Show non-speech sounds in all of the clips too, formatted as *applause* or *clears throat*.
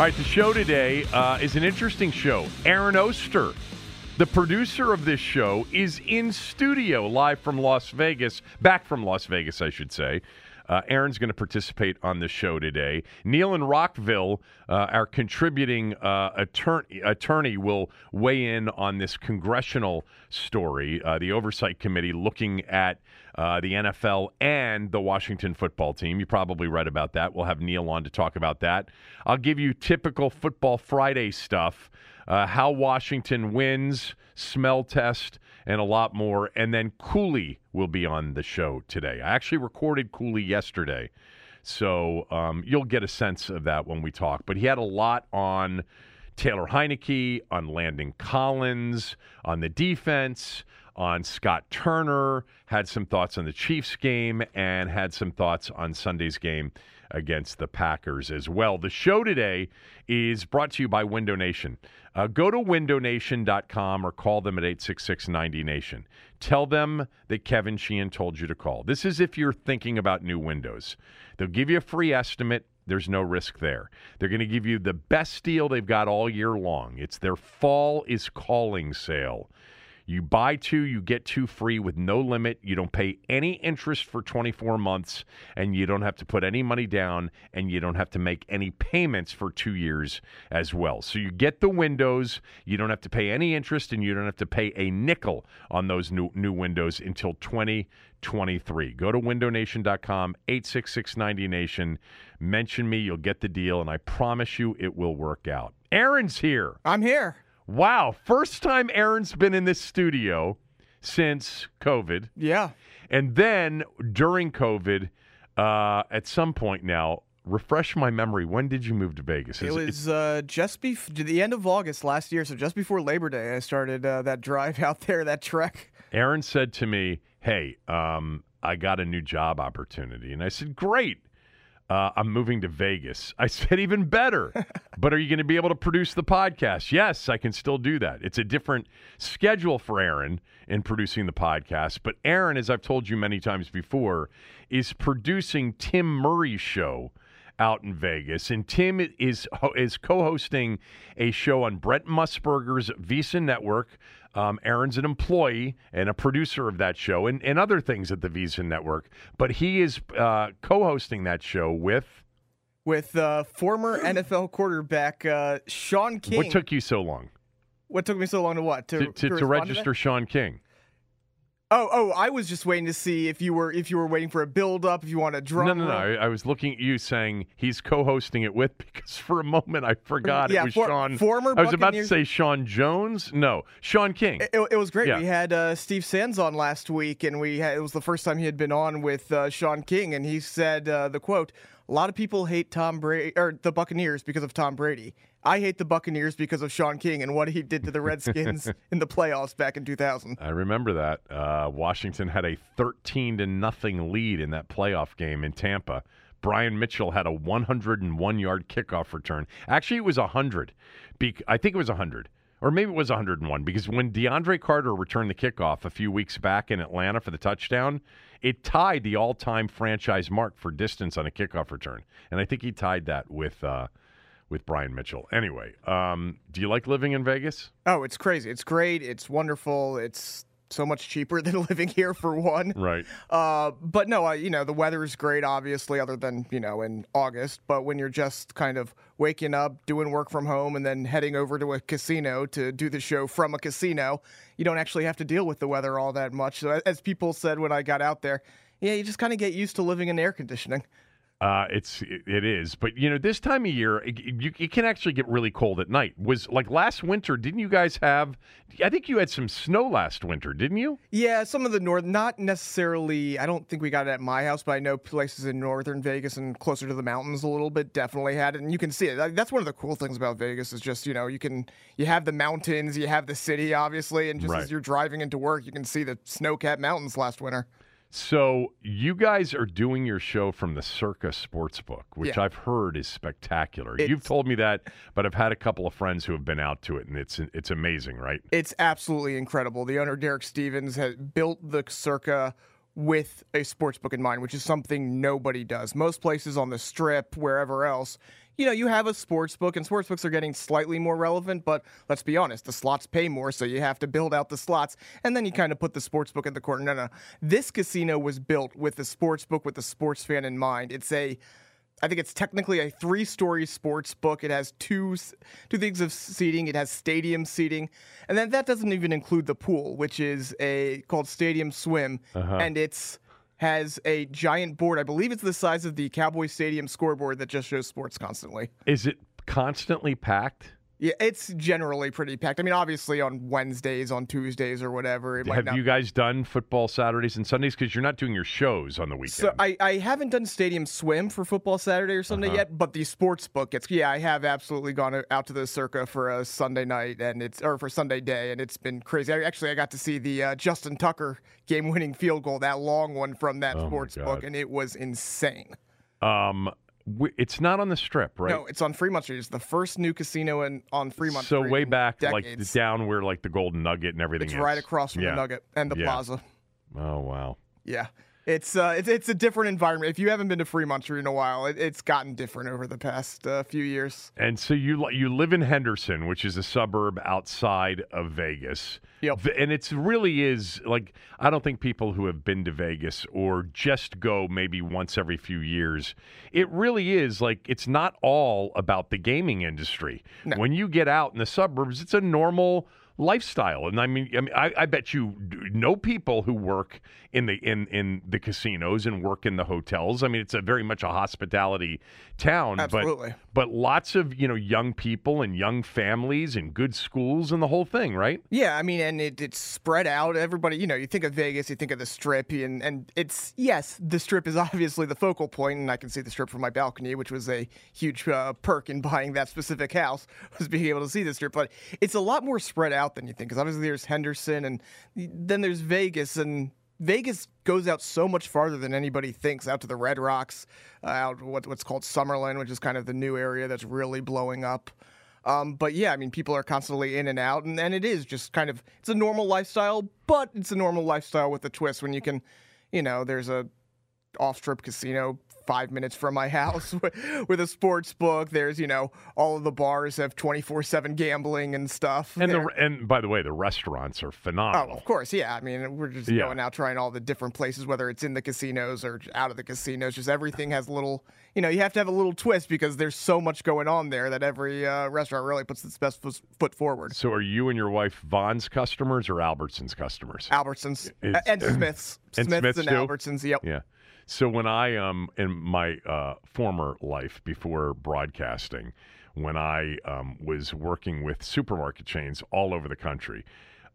All right, the show today uh, is an interesting show. Aaron Oster, the producer of this show, is in studio live from Las Vegas, back from Las Vegas, I should say. Uh, Aaron's going to participate on the show today. Neil in Rockville, uh, our contributing uh, attorney, attorney, will weigh in on this congressional story. Uh, the Oversight Committee looking at uh, the NFL and the Washington football team. You probably read about that. We'll have Neil on to talk about that. I'll give you typical Football Friday stuff uh, how Washington wins, smell test, and a lot more. And then Cooley will be on the show today. I actually recorded Cooley yesterday. So um, you'll get a sense of that when we talk. But he had a lot on Taylor Heinicke, on Landon Collins, on the defense, on Scott Turner, had some thoughts on the Chiefs game, and had some thoughts on Sunday's game against the Packers as well. The show today is brought to you by Window Nation. Uh, go to windownation.com or call them at 866 90Nation. Tell them that Kevin Sheehan told you to call. This is if you're thinking about new windows. They'll give you a free estimate. There's no risk there. They're going to give you the best deal they've got all year long. It's their Fall is Calling sale. You buy two, you get two free with no limit. You don't pay any interest for 24 months, and you don't have to put any money down, and you don't have to make any payments for two years as well. So you get the windows, you don't have to pay any interest, and you don't have to pay a nickel on those new, new windows until 2023. Go to windownation.com, 86690nation. Mention me, you'll get the deal, and I promise you it will work out. Aaron's here. I'm here. Wow. First time Aaron's been in this studio since COVID. Yeah. And then during COVID, uh, at some point now, refresh my memory. When did you move to Vegas? Is it was uh, just before the end of August last year, so just before Labor Day, I started uh, that drive *laughs* out there, that trek. Aaron said to me, "Hey, um, I got a new job opportunity," and I said, "Great." Uh, I'm moving to Vegas. *laughs* I said, even better. but are you going to be able to produce the podcast? Yes, I can still do that. It's a different schedule for Aaron in producing the podcast. But Aaron, as I've told you many times before, is producing Tim Murray's show out in Vegas, and Tim is is co-hosting a show on Brent Musburger's VSiN Network. Um, Aaron's an employee and a producer of that show, and, and other things at the VSiN Network. But he is uh, co-hosting that show with with uh, former NFL quarterback uh, Shaun King. What took you so long? What took me so long to what to to, to, to, to register Shaun King? Oh, oh! I was just waiting to see if you were if you were waiting for a build up, if you want a drum. No, no, no. I, I, was looking at you saying he's co-hosting it with *laughs* because for a moment I forgot yeah, it was for, Sean. Former. I was about to say Sean Jones. No, Shaun King. It, it was great. Yeah. We had uh, Steve Sands on last week, and we had, it was the first time he had been on with uh, Shaun King, and he said uh, the quote: "A lot of people hate Tom Brady or the Buccaneers because of Tom Brady." I hate the Buccaneers because of Shaun King and what he did to the Redskins *laughs* in the playoffs back in 2000. I remember that. Uh, Washington had a 13 to nothing lead in that playoff game in Tampa. Brian Mitchell had a 101 yard kickoff return. Actually, it was 100. Be- I think it was 100 or maybe it was 101 because when DeAndre Carter returned the kickoff a few weeks back in Atlanta for the touchdown, it tied the all-time franchise mark for distance on a kickoff return, and I think he tied that with uh, with Brian Mitchell. Anyway, um, do you like living in Vegas? Oh, it's crazy. It's great. It's wonderful. It's so much cheaper *laughs* than living here for one. Right. Uh, but no, uh, you know, the weather is great, obviously, other than, you know, in August. But when you're just kind of waking up, doing work from home, and then heading over to a casino to do the show from a casino, you don't actually have to deal with the weather all that much. So, as people said when I got out there, yeah, you just kind of get used to living in air conditioning. Uh, it's it, it is, but you know this time of year it, you, it can actually get really cold at night. Was like last winter? Didn't you guys have? I think you had some snow last winter, didn't you? Yeah, some of the north, not necessarily. I don't think we got it at my house, but I know places in northern Vegas and closer to the mountains a little bit definitely had it, and you can see it. That's one of the cool things about Vegas is just you know you can you have the mountains, you have the city, obviously, and just Right. as you're driving into work, you can see the snow-capped mountains last winter. So you guys are doing your show from the Circa Sportsbook, which Yeah. I've heard is spectacular. You've told me that, but I've had a couple of friends who have been out to it, and it's it's amazing, right? It's absolutely incredible. The owner Derek Stevens has built the Circa with a sports book in mind, which is something nobody does. Most places on the strip, wherever else, you know, you have a sports book, and sports books are getting slightly more relevant. But let's be honest, the slots pay more, so you have to build out the slots, and then you kind of put the sports book in the corner. No, no, this casino was built with the sports book with the sports fan in mind. It's a I think it's technically a three-story sports book. It has two two things of seating. It has stadium seating, and then that doesn't even include the pool, which is a called Stadium Swim, uh-huh. and it's has a giant board. I believe it's the size of the Cowboy Stadium scoreboard that just shows sports constantly. Is it constantly packed? Yeah, it's generally pretty packed. I mean, obviously on Wednesdays, on Tuesdays, or whatever. Have not you guys done football Saturdays and Sundays? Because you're not doing your shows on the weekend. So I, I haven't done Stadium Swim for football Saturday or Sunday yet, but the sports book it's yeah I have absolutely gone out to the Circa for a Sunday night and it's or for Sunday day and it's been crazy. I, actually I got to see the uh, Justin Tucker game winning field goal that long one from that Oh sports book and it was insane. um, it's not on the strip, right? No, it's on Fremont Street. It's the first new casino in on Fremont so Street. way back, like down where like the Golden Nugget and everything it's is. right across from Yeah. the Nugget and the Yeah. Plaza. Oh wow. Yeah. It's uh, it's it's a different environment. If you haven't been to Fremont Street in a while, it, it's gotten different over the past uh, few years. And so you you live in Henderson, which is a suburb outside of Vegas. Yep. And it's really is like I don't think people who have been to Vegas or just go maybe once every few years, it really is like it's not all about the gaming industry. When you get out in the suburbs, it's a normal lifestyle. And I mean, I mean, I, I bet you know people who work in the in in the casinos and work in the hotels. I mean, it's a very much a hospitality town. but- but lots of you know young people and young families and good schools and the whole thing, right? Yeah, I mean, and it, it's spread out. Everybody, you know, you think of Vegas, you think of the Strip, and and it's yes, the Strip is *laughs* obviously the focal point, and I can see the Strip from my balcony, which was a huge uh, perk in buying that specific house *laughs* was being able to see the Strip. But it's a lot more spread out than you think, because obviously there's Henderson, and then there's Vegas, and Vegas goes out so much farther than anybody thinks, out to the Red Rocks, uh, out what, what's called Summerlin, which is kind of the new area that's really blowing up. Um, but yeah, I mean, people are constantly in and out, and, and it is just kind of it's a normal lifestyle, but it's a normal lifestyle with a twist when you can, you know, there's a off-strip casino five minutes from my house *laughs* with, with a sports book. There's you know all of the bars have 24/7 gambling and stuff. And There- the and by the way, the restaurants are phenomenal. Oh, of course, yeah. I mean, we're just Yeah. going out trying all the different places, whether it's in the casinos or out of the casinos. Just everything has a little, you know, you have to have a little twist because there's so much going on there that every uh, restaurant really puts its best foot forward. So, are you and your wife Vons customers or Albertsons customers? Albertsons It's- and Smiths, *clears throat* and Smiths Smiths and? Albertsons. Yep. Yeah. So when I um in my uh, former life before broadcasting, when I um, was working with supermarket chains all over the country,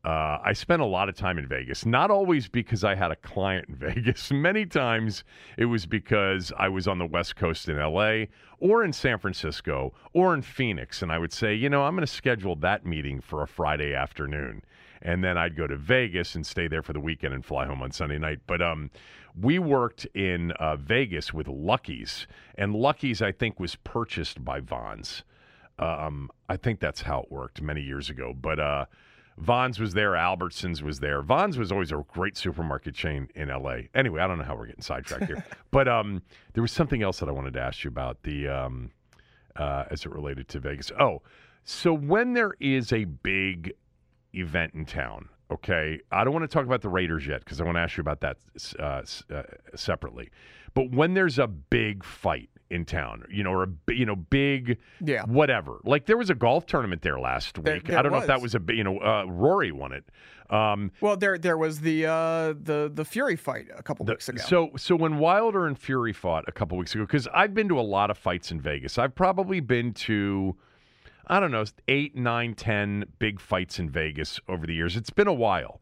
uh, I spent a lot of time in Vegas. Not always because I had a client in *laughs* Vegas. Many times it was because I was on the West Coast in L.A. or in San Francisco or in Phoenix, and I would say, you know, I'm going to schedule that meeting for a Friday afternoon and then I'd go to Vegas and stay there for the weekend and fly home on Sunday night. But um, we worked in uh, Vegas with Lucky's, and Lucky's I think was purchased by Vons. Um, I think that's how it worked many years ago. But uh, Vons was there, Albertsons was there. Vons was always a great supermarket chain in LA. Anyway, I don't know how we're getting sidetracked here, *laughs* but um, there was something else that I wanted to ask you about the um, uh, as it related to Vegas. Oh, so when there is a big event in town, okay, I don't want to talk about the Raiders yet because I want to ask you about that uh, uh, separately. But when there's a big fight in town, you know, or a you know big, Yeah. whatever. Like there was a golf tournament there last week. there I don't know if that was. was a you know uh, Rory won it. Um, Well, there there was the uh, the the Fury fight a couple the- weeks ago. So, so when Wilder and Fury fought a couple weeks ago, because I've been to a lot of fights in Vegas. I've probably been to, I don't know, eight, nine, ten big fights in Vegas over the years. It's been a while.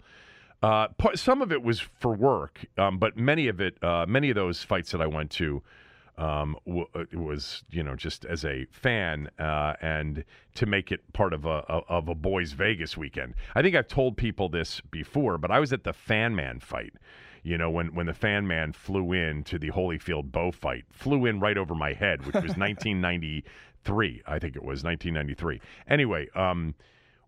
Uh, some of it was for work, um, but many of it, uh, many of those fights that I went to, um, w- was you know just as a fan uh, and to make it part of a, a of a boys Vegas weekend. I think I've told people this before, but I was at the Fan Man fight. You know when when the Fan Man flew in to the Holyfield Bowe fight, flew in right over my head, which was *laughs* 1993. I think it was 1993. Anyway, um,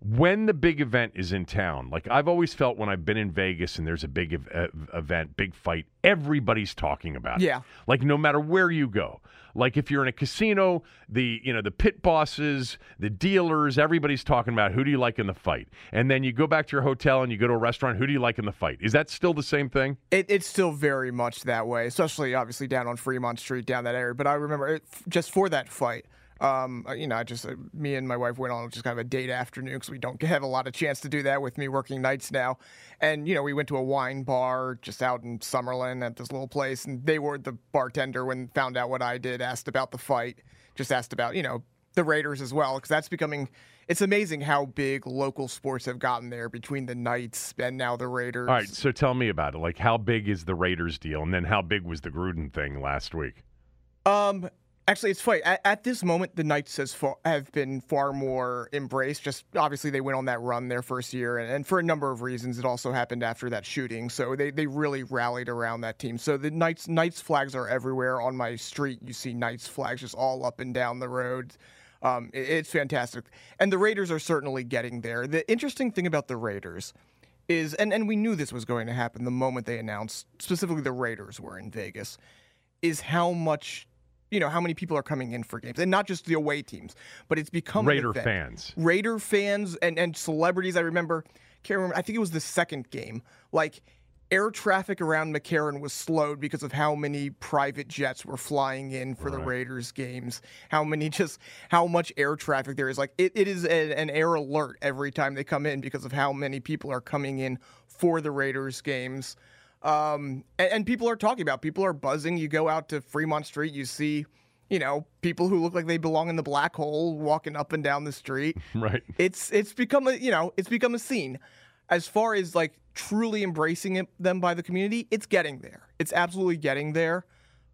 when the big event is in town, like I've always felt when I've been in Vegas and there's a big ev- event, big fight, everybody's talking about it. Yeah. Like no matter where you go. Like if you're in a casino, the you know the pit bosses, the dealers, everybody's talking about who do you like in the fight. And then you go back to your hotel and you go to a restaurant, who do you like in the fight? Is that still the same thing? It, it's still very much that way, especially obviously down on Fremont Street, down that area. But I remember it, just for that fight, um, uh, you know, I just uh, me and my wife went on just kind of a date afternoon because we don't have a lot of chance to do that with me working nights now. And you know, we went to a wine bar just out in Summerlin at this little place, and they were the bartender when found out what I did, asked about the fight, just asked about you know the Raiders as well because that's becoming. It's amazing how big local sports have gotten there between the Knights and now the Raiders. All right, so tell me about it. Like how big is the Raiders deal? And then how big was the Gruden thing last week? Um, actually, it's funny. At, at this moment, the Knights has far, have been far more embraced. Just obviously, they went on that run their first year, and, and for a number of reasons, it also happened after that shooting. So they, they really rallied around that team. So the Knights Knights flags are everywhere on my street. You see Knights flags just all up and down the road. Um, it- it's fantastic, and the Raiders are certainly getting there. The interesting thing about the Raiders is, and, and we knew this was going to happen the moment they announced, specifically the Raiders were in Vegas, is how much, you know, how many people are coming in for games, and not just the away teams, but it's become Raider fans. Raider fans and, and celebrities. I remember, can't remember. I think it was the second game. Like air traffic around McCarran was slowed because of how many private jets were flying in for the Raiders games. How many just how much air traffic there is. Like it, it is a, an air alert every time they come in because of how many people are coming in for the Raiders games. Um, and, and people are talking about. People are buzzing. You go out to Fremont Street, you see. You know, people who look like they belong in the black hole walking up and down the street *laughs* Right. it's it's become a you know it's become a scene as far as like truly embracing it, them by the community it's getting there it's absolutely getting there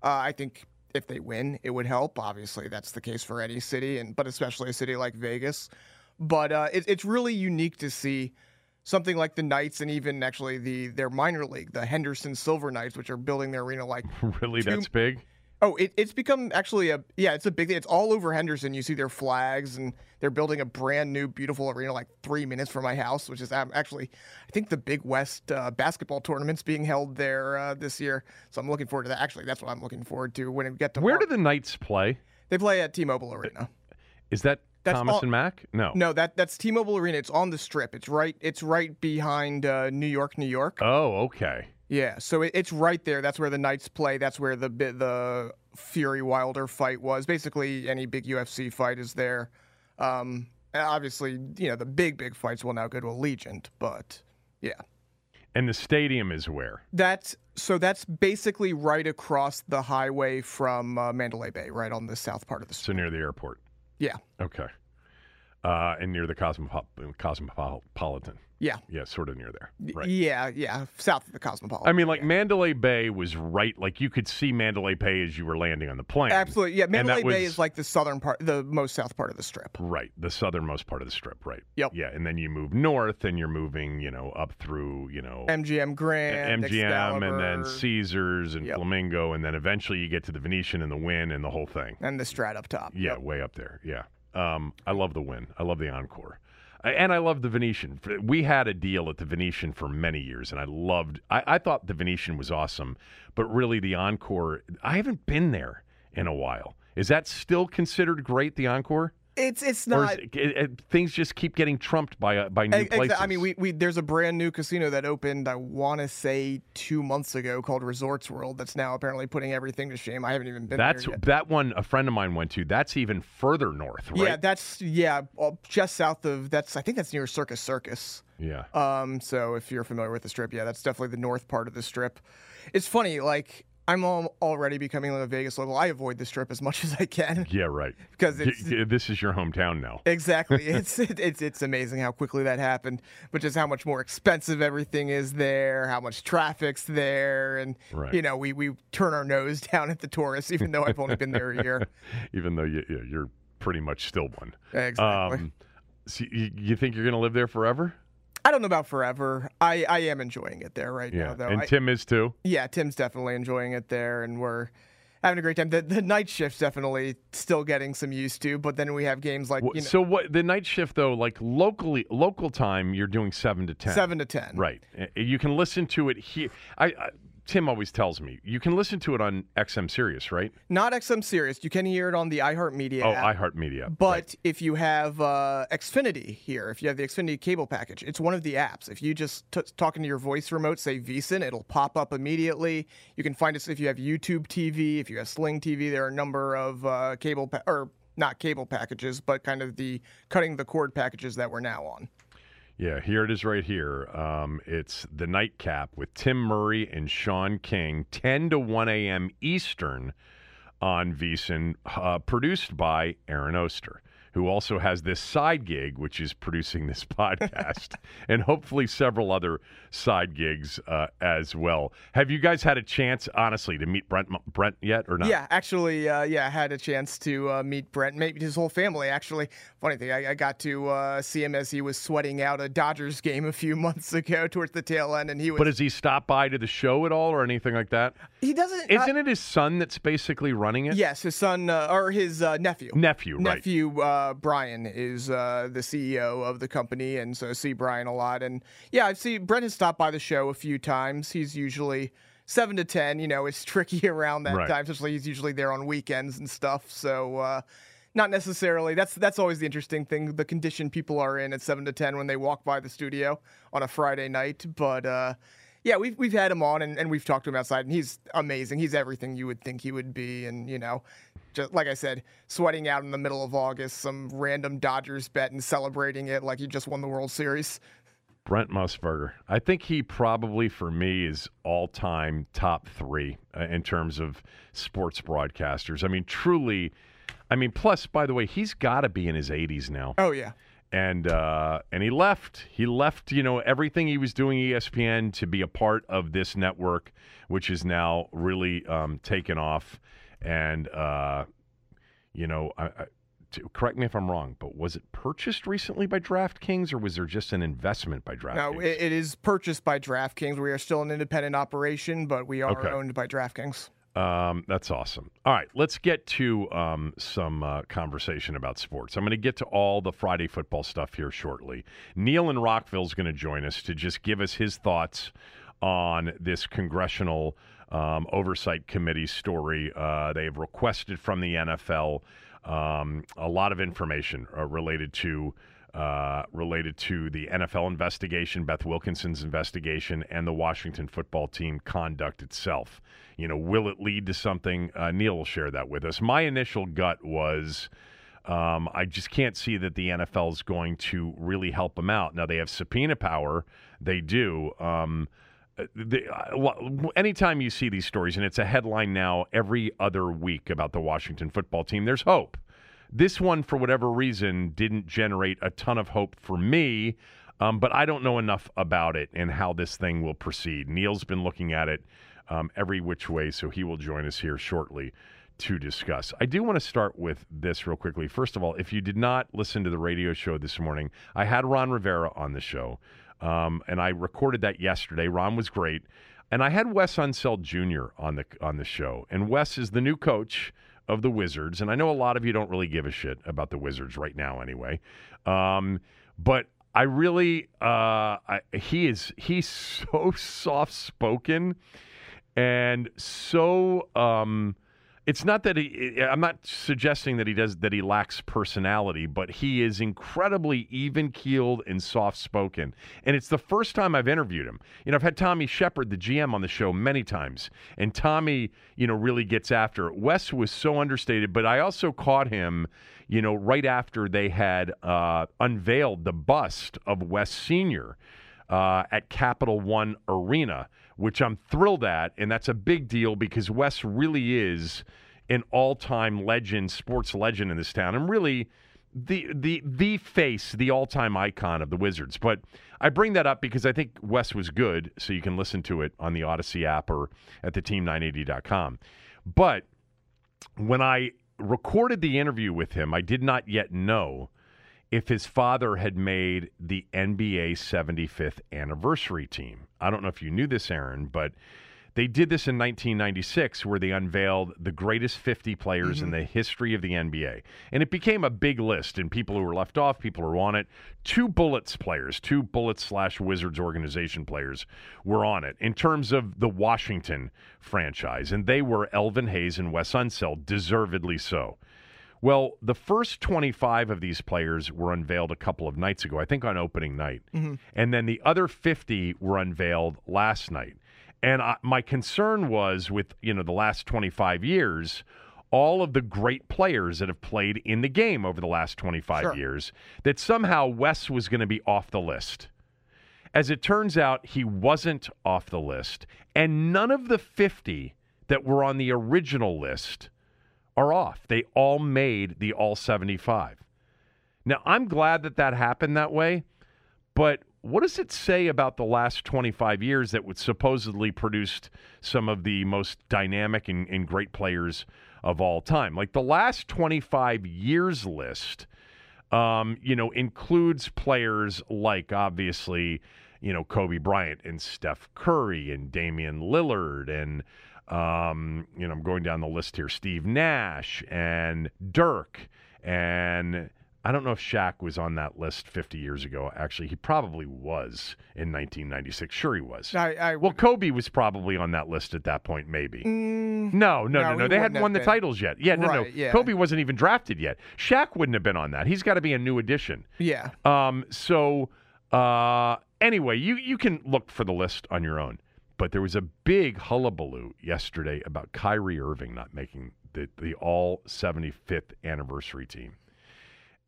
uh, i think if they win it would help obviously that's the case for any city and but especially a city like vegas but uh, it, it's really unique to see something like the knights and even actually the their minor league the henderson silver knights which are building their arena like *laughs* Really, Two- that's big? Oh, it, it's become actually a yeah, it's a big thing. It's all over Henderson. You see their flags, and they're building a brand new, beautiful arena like three minutes from my house, which is actually I think the Big West uh, basketball tournament's being held there uh, this year. So I'm looking forward to that. Actually, that's what I'm looking forward to when we get to Where do the Knights play? they play at T-Mobile Arena. Is that That's Thomas all- and Mack? No. No, that that's T-Mobile Arena. It's on the Strip. It's right. It's right behind uh, New York, New York. Oh, okay. Yeah, so it, it's right there. That's where the Knights play. That's where the the Fury Wilder fight was. Basically, any big UFC fight is there. Um, obviously, you know the big big fights will now go to Allegiant, but yeah, And the stadium is where? that's so that's basically right across the highway from uh, Mandalay Bay, right on the south part of the. So near the airport. Yeah, Okay. Uh, and near the Cosmopo- Cosmopolitan. Yeah, Yeah, sort of near there. Right. yeah, yeah, south of the Cosmopolitan. I mean, like Mandalay Bay was right. Like you could see Mandalay Bay as you were landing on the plane. absolutely, yeah. Mandalay Bay was- is like the southern part, the most south part of the Strip. Right, the southernmost part of the strip, right? Yep. Yeah, and then you move north, and you're moving, you know, up through, you know, MGM Grand, MGM, and then Caesars and Yep. Flamingo, and then eventually you get to the Venetian and the Wynn and the whole thing. and the Strat up top. Yeah, Yep. way up there. Yeah. Um, I love the Wynn. I love the Encore. And I love the Venetian. We had a deal at the Venetian for many years, and I loved. I, I thought the Venetian was awesome, but really the Encore. I haven't been there in a while. Is that still considered great? The Encore, It's it's not. it, it- it- things just keep getting trumped by uh, by new Ex- places? I mean, we, we there's a brand new casino that opened. I want to say two months ago called Resorts World. That's now apparently putting everything to shame. I haven't even been That's that one. A friend of mine went to. That's even further north, right? Yeah, that's yeah, uh, just south of that's. I think that's near Circus Circus. yeah. Um, so if you're familiar with the strip, yeah, that's definitely the north part of the strip. It's funny, like I'm already becoming a Vegas local. I avoid the strip as much *laughs* as I can Yeah, right. because Y- this is your hometown now. Exactly. *laughs* It's it's it's amazing how quickly that happened, but just how much more expensive everything is there, how much traffic's there, and Right. you know we we turn our nose *laughs* down at the tourists, even though I've only been there a year. Even though you, you- you're pretty much still one. Exactly. Um, so you, you think you're going to live there forever? I don't know about forever. I I am enjoying it there right Yeah. now, though. and I- Tim is too. yeah, Tim's definitely enjoying it there, and we're. Having a great time. The, the night shift's definitely still getting some used to, but then we have games like you know, So what? The night shift though, like locally, local time, you're doing seven to ten. seven to ten. Right. You can listen to it here. I, I Tim always tells me you can listen to it on XM Sirius, right? Not XM Sirius. You can hear it on the iHeartMedia Oh, app. iHeartMedia. But Right. if you have uh, Xfinity here, if you have the Xfinity cable package, it's one of the apps. If you just t- talk into your voice remote, say VSIN, it'll pop up immediately. You can find us if you have YouTube TV, if you have Sling TV. There are a number of uh, cable pa- or not cable packages, but kind of the cutting the cord packages that we're now on. Yeah, here it is right here. Um, it's the nightcap with Tim Murray and Shaun King, 10 to 1 a.m. Eastern on VSiN, uh, produced by Aaron Oster, who also has this side gig, which is producing this *laughs* podcast, and hopefully several other side gigs uh, as well. Have you guys had a chance, honestly, to meet Brent Brent yet or not? Yeah, actually, uh, yeah, I had a chance to uh, meet Brent, meet his whole family. Actually, funny thing, I, I got to uh, see him as he was sweating out a Dodgers game a few *laughs* months ago towards the tail end, and he was. But has he stopped by to the show at all or anything like that? he doesn't. uh, Isn't it his son that's basically running it? Yes, his son uh, or his uh, nephew. Nephew, right. Nephew uh, Brian is uh, the CEO of the company, and so I see Brian a lot. And yeah, I see Brent has stopped by the show a few times. He's usually seven to ten. You know, it's *laughs* tricky around that Right. time, especially he's usually there on weekends and stuff. So. Uh, not necessarily. That's that's always the interesting thing. The condition people are in at seven to ten when they walk by the studio on a Friday night. But uh, yeah, we've we've had him on and, and we've talked to him outside, and he's amazing. He's everything you would think he would be, and you know, just like I said, sweating out in the middle of August, some random Dodgers bet and celebrating it like he just won the World Series. Brent Musburger. I think he probably, for me, is all time top three uh, in terms of sports broadcasters. I mean, truly. I mean, plus, by the way, he's got to be in his 80s now. Oh yeah, and uh, and he left. He left, you know, everything he was doing ESPN to be a part of this network, which is now really um, taken off. And uh, you know, I, I, to, correct me if I'm wrong, but was it purchased recently by DraftKings, or was there just an investment by DraftKings? no, it, it is purchased by DraftKings. We are still an independent operation, but we are Okay. owned by DraftKings. Um, that's awesome. All right, let's get to um, some uh, conversation about sports. I'm going to get to all the Friday football stuff here shortly. Neil in Rockville is going to join us to just give us his thoughts on this congressional um, oversight committee story. Uh, they've requested from the NFL um, a lot of information uh, related to uh, related to the NFL investigation, Beth Wilkinson's investigation, and the Washington football team conduct itself. You know, will it lead to something? Uh, Neil will share that with us. My initial gut was. Um, I just can't see that the NFL is going to really help them out. Now they have subpoena power, they do. Um, the, uh, anytime you see these stories, and it's a headline now every other week about the Washington football team, there's hope. This one, for whatever reason, didn't generate a ton of hope for me, um, but I don't know enough about it and how this thing will proceed. Neil's been looking at it um, every which way, so he will join us here shortly to discuss. I do want to start with this real quickly. First of all, if you did not listen to the radio show this morning, I had Ron Rivera on the show, um, and I recorded that yesterday. Ron was great, and I had Wes Unseld Jr. on the on the show, and Wes is the new coach of the Wizards, and I know a lot of you don't really give a shit about the Wizards right now, anyway. Um, but I really, uh, I, he is he's *laughs* so soft spoken and so. Um, it's not that he I'm not suggesting that he does that he lacks personality, but he is incredibly even-keeled and soft-spoken. And it's the first time I've interviewed him. You know, I've had Tommy Sheppard, the GM on the show many times, and Tommy, you know, really gets after it. Wes was so understated, but I also caught him, you know, right after they had uh, unveiled the bust of Wes Senior uh, at Capital One Arena which I'm thrilled at, and that's a big deal because Wes really is an all-time legend, sports legend in this town, and really the the the face, the all-time icon of the Wizards. But I bring that up because I think Wes was good, so you can listen to it on the Odyssey app or at the team980.com. But when I recorded the interview with him, I did not yet know if his father had made the NBA 75th anniversary team. I don't know if you knew this, Aaron, but they did this in 1996 where they unveiled the greatest 50 players mm-hmm. in the history of the NBA. And it became a big list, and people who were left off, people who were on it. Two Bullets players, two Bullets slash Wizards organization players were on it in terms of the Washington franchise. And they were Elvin Hayes and Wes Unseld, deservedly so. Well, the first 25 of these players were unveiled a couple of nights ago, I think on opening night. Mm-hmm. And then the other 50 were unveiled last night. And I, my concern was with, you know, the last 25 years, all of the great players that have played in the game over the last 25 sure. years, that somehow Wes was going to be off the list. As it turns out, he wasn't off the list. And none of the 50 that were on the original list – are off. They all made the all 75. Now, I'm glad that that happened that way, but what does it say about the last 25 years that would supposedly produced some of the most dynamic and, and great players of all time? Like the last 25 years list, um, you know, includes players like obviously, you know, Kobe Bryant and Steph Curry and Damian Lillard and um, you know, I'm going down the list here. Steve Nash and Dirk and I don't know if Shaq was on that list 50 years ago. Actually, he probably was in 1996. Sure, he was. I, I well, Kobe was probably on that list at that point, maybe. Mm, no, no, no, no. They hadn't won the been. titles yet. Yeah, no, right, no. Yeah. Kobe wasn't even drafted yet. Shaq wouldn't have been on that. He's got to be a new addition. Yeah. Um. So, uh, anyway, you you can look for the list on your own. But there was a big hullabaloo yesterday about Kyrie Irving not making the, the all 75th anniversary team.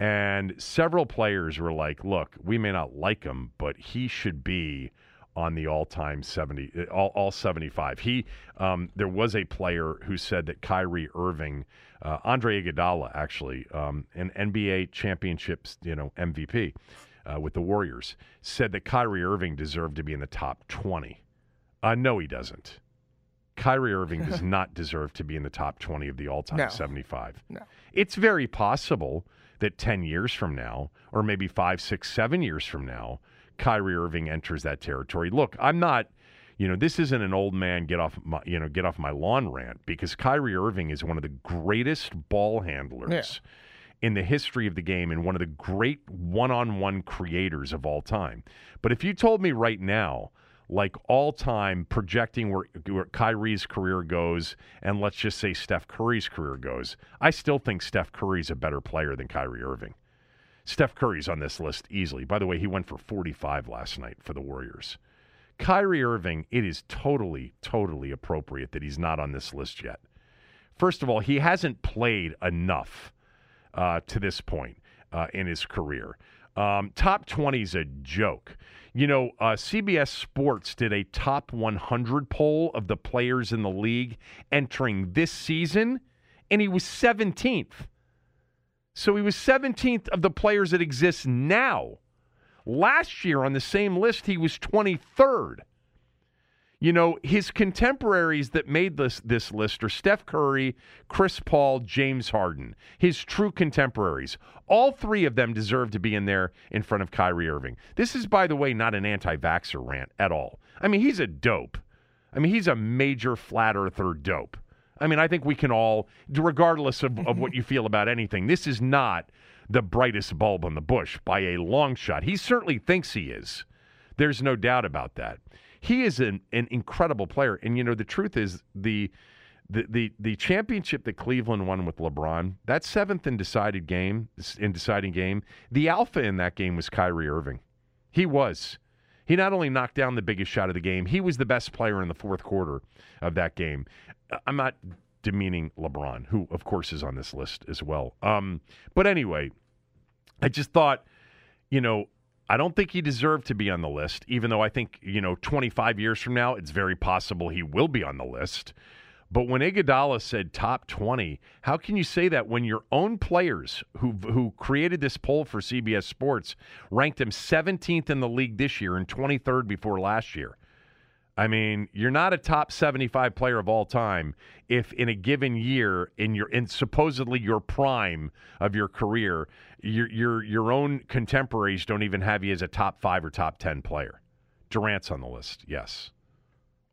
And several players were like, look, we may not like him, but he should be on the all-time 70 all, all 75 he um, there was a player who said that Kyrie Irving uh, Andre Iguodala actually um, an NBA championships you know MVP uh, with the Warriors said that Kyrie Irving deserved to be in the top 20 uh, no, he doesn't. Kyrie Irving does *laughs* not deserve to be in the top 20 of the all time no. 75. No. It's very possible that 10 years from now, or maybe five, six, seven years from now, Kyrie Irving enters that territory. Look, I'm not, you know, this isn't an old man get off my, you know, get off my lawn rant because Kyrie Irving is one of the greatest ball handlers. Yeah. In the history of the game, and one of the great one on one creators of all time. But if you told me right now like all time projecting where, where Kyrie's career goes and let's just say Steph Curry's career goes, I still think Steph Curry's a better player than Kyrie Irving. Steph Curry's on this list easily. By the way, he went for 45 last night for the Warriors. Kyrie Irving, it is totally, totally appropriate that he's not on this list yet. First of all, he hasn't played enough uh, to this point uh, in his career. Um, top 20 is a joke. You know, uh, CBS Sports did a top 100 poll of the players in the league entering this season, and he was 17th. So he was 17th of the players that exist now. Last year on the same list, he was 23rd. You know, his contemporaries that made this this list are Steph Curry, Chris Paul, James Harden. His true contemporaries. All three of them deserve to be in there in front of Kyrie Irving. This is, by the way, not an anti-vaxxer rant at all. I mean, he's a dope. I mean, he's a major flat earther dope. I mean, I think we can all, regardless of, of what you *laughs* feel about anything, this is not the brightest bulb on the bush by a long shot. He certainly thinks he is. There's no doubt about that. He is an, an incredible player. And, you know, the truth is the. The, the the championship that Cleveland won with LeBron, that seventh and decided game, in deciding game, the alpha in that game was Kyrie Irving. He was. He not only knocked down the biggest shot of the game, he was the best player in the fourth quarter of that game. I'm not demeaning LeBron, who of course is on this list as well. Um, but anyway, I just thought, you know, I don't think he deserved to be on the list, even though I think, you know, 25 years from now, it's very possible he will be on the list. But when Iguodala said top 20, how can you say that when your own players who who created this poll for CBS Sports ranked him 17th in the league this year and 23rd before last year? I mean, you're not a top 75 player of all time if in a given year in your in supposedly your prime of your career, your your your own contemporaries don't even have you as a top 5 or top 10 player. Durant's on the list. Yes.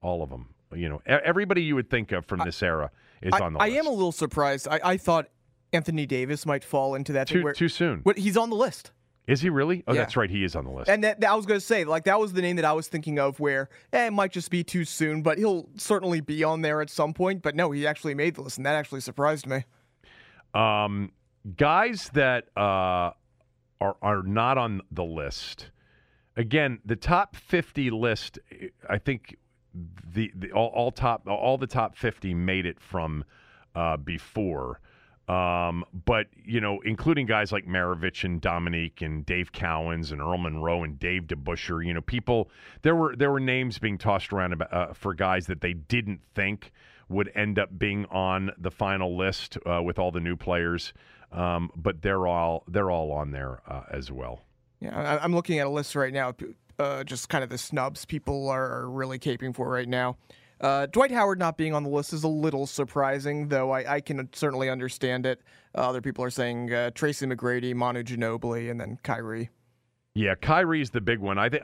All of them. You know, everybody you would think of from this era is I, on the I list. I am a little surprised. I, I thought Anthony Davis might fall into that. too where, too soon. But he's on the list. Is he really? Oh, Yeah. that's right. He is on the list. And that, that I was going to say, like that was the name that I was thinking of, where eh, it might just be too soon, but he'll certainly be on there at some point. But no, he actually made the list, and that actually surprised me. Um, guys that uh, are are not on the list. Again, the top fifty list. I think the, the all, all top all the top fifty made it from uh, before. Um, but you know, including guys like Maravich and Dominique and Dave Cowens and Earl Monroe and Dave DeBusschere, you know, people there were there were names being tossed around about, uh, for guys that they didn't think would end up being on the final list uh, with all the new players. Um, but they're all they're all on there uh, as well. Yeah, I'm looking at a list right now, uh, just kind of the snubs people are really caping for right now. Uh, Dwight Howard not being on the list is a little surprising, though I, I can certainly understand it. Uh, other people are saying uh, Tracy McGrady, Manu Ginobili, and then Kyrie. Yeah, Kyrie's the big one. I think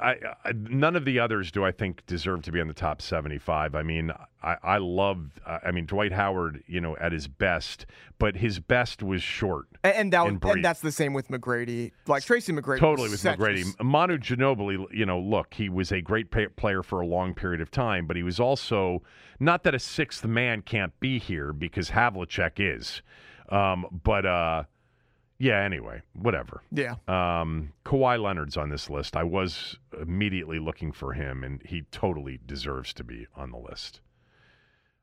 none of the others do I think deserve to be in the top seventy-five. I mean, I, I love. I mean, Dwight Howard, you know, at his best, but his best was short. And, and, that, And and that's the same with McGrady. Like Tracy McGrady. Totally was with such a McGrady. Manu Ginobili, you know, look, he was a great pay- player for a long period of time, but he was also not that a sixth man can't be here because Havlicek is. Um, but uh, yeah, anyway, whatever. Yeah. Um, Kawhi Leonard's on this list. I was immediately looking for him, and he totally deserves to be on the list.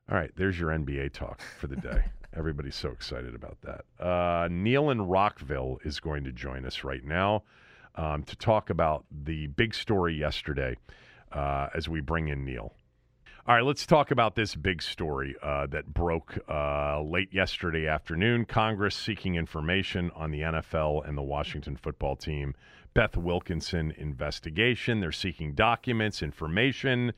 All right, there's your NBA talk for the day. *laughs* Everybody's so excited about that. Uh, Neil in Rockville is going to join us right now um, to talk about the big story yesterday uh, as we bring in Neil. All right, let's talk about this big story uh, that broke uh, late yesterday afternoon. Congress seeking information on the NFL and the Washington football team. Beth Wilkinson investigation. They're seeking documents, information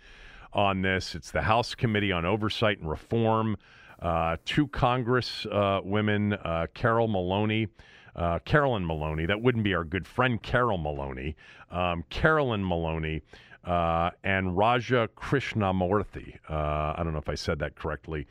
on this. It's the House Committee on Oversight and Reform. Uh, two Congress uh, women, uh, Carol Maloney, uh, Carolyn Maloney. That wouldn't be our good friend Carol Maloney. Um, Carolyn Maloney uh, and Raja Krishnamoorthi. Uh, I don't know if I said that correctly.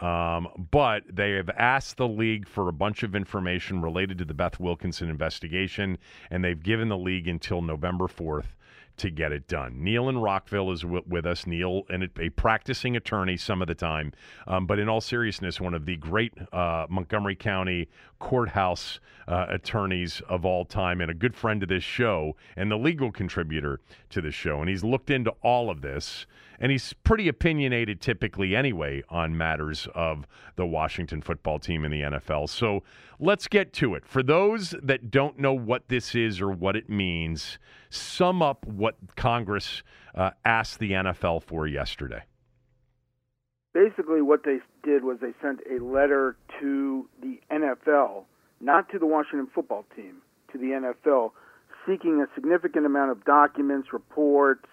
Um, but they have asked the league for a bunch of information related to the Beth Wilkinson investigation, and they've given the league until November 4th to get it done. Neil in Rockville is w- with us. Neil, and a, practicing attorney some of the time, um, but in all seriousness, one of the great uh, Montgomery County courthouse uh, attorneys of all time, and a good friend to this show, and the legal contributor to the show. And he's looked into all of this, and he's pretty opinionated typically anyway on matters of the Washington football team in the NFL. So let's get to it. For those that don't know what this is or what it means, sum up what Congress uh, asked the NFL for yesterday. basically what they did was they sent a letter to the NFL, not to the Washington football team, to the NFL, seeking a significant amount of documents, reports,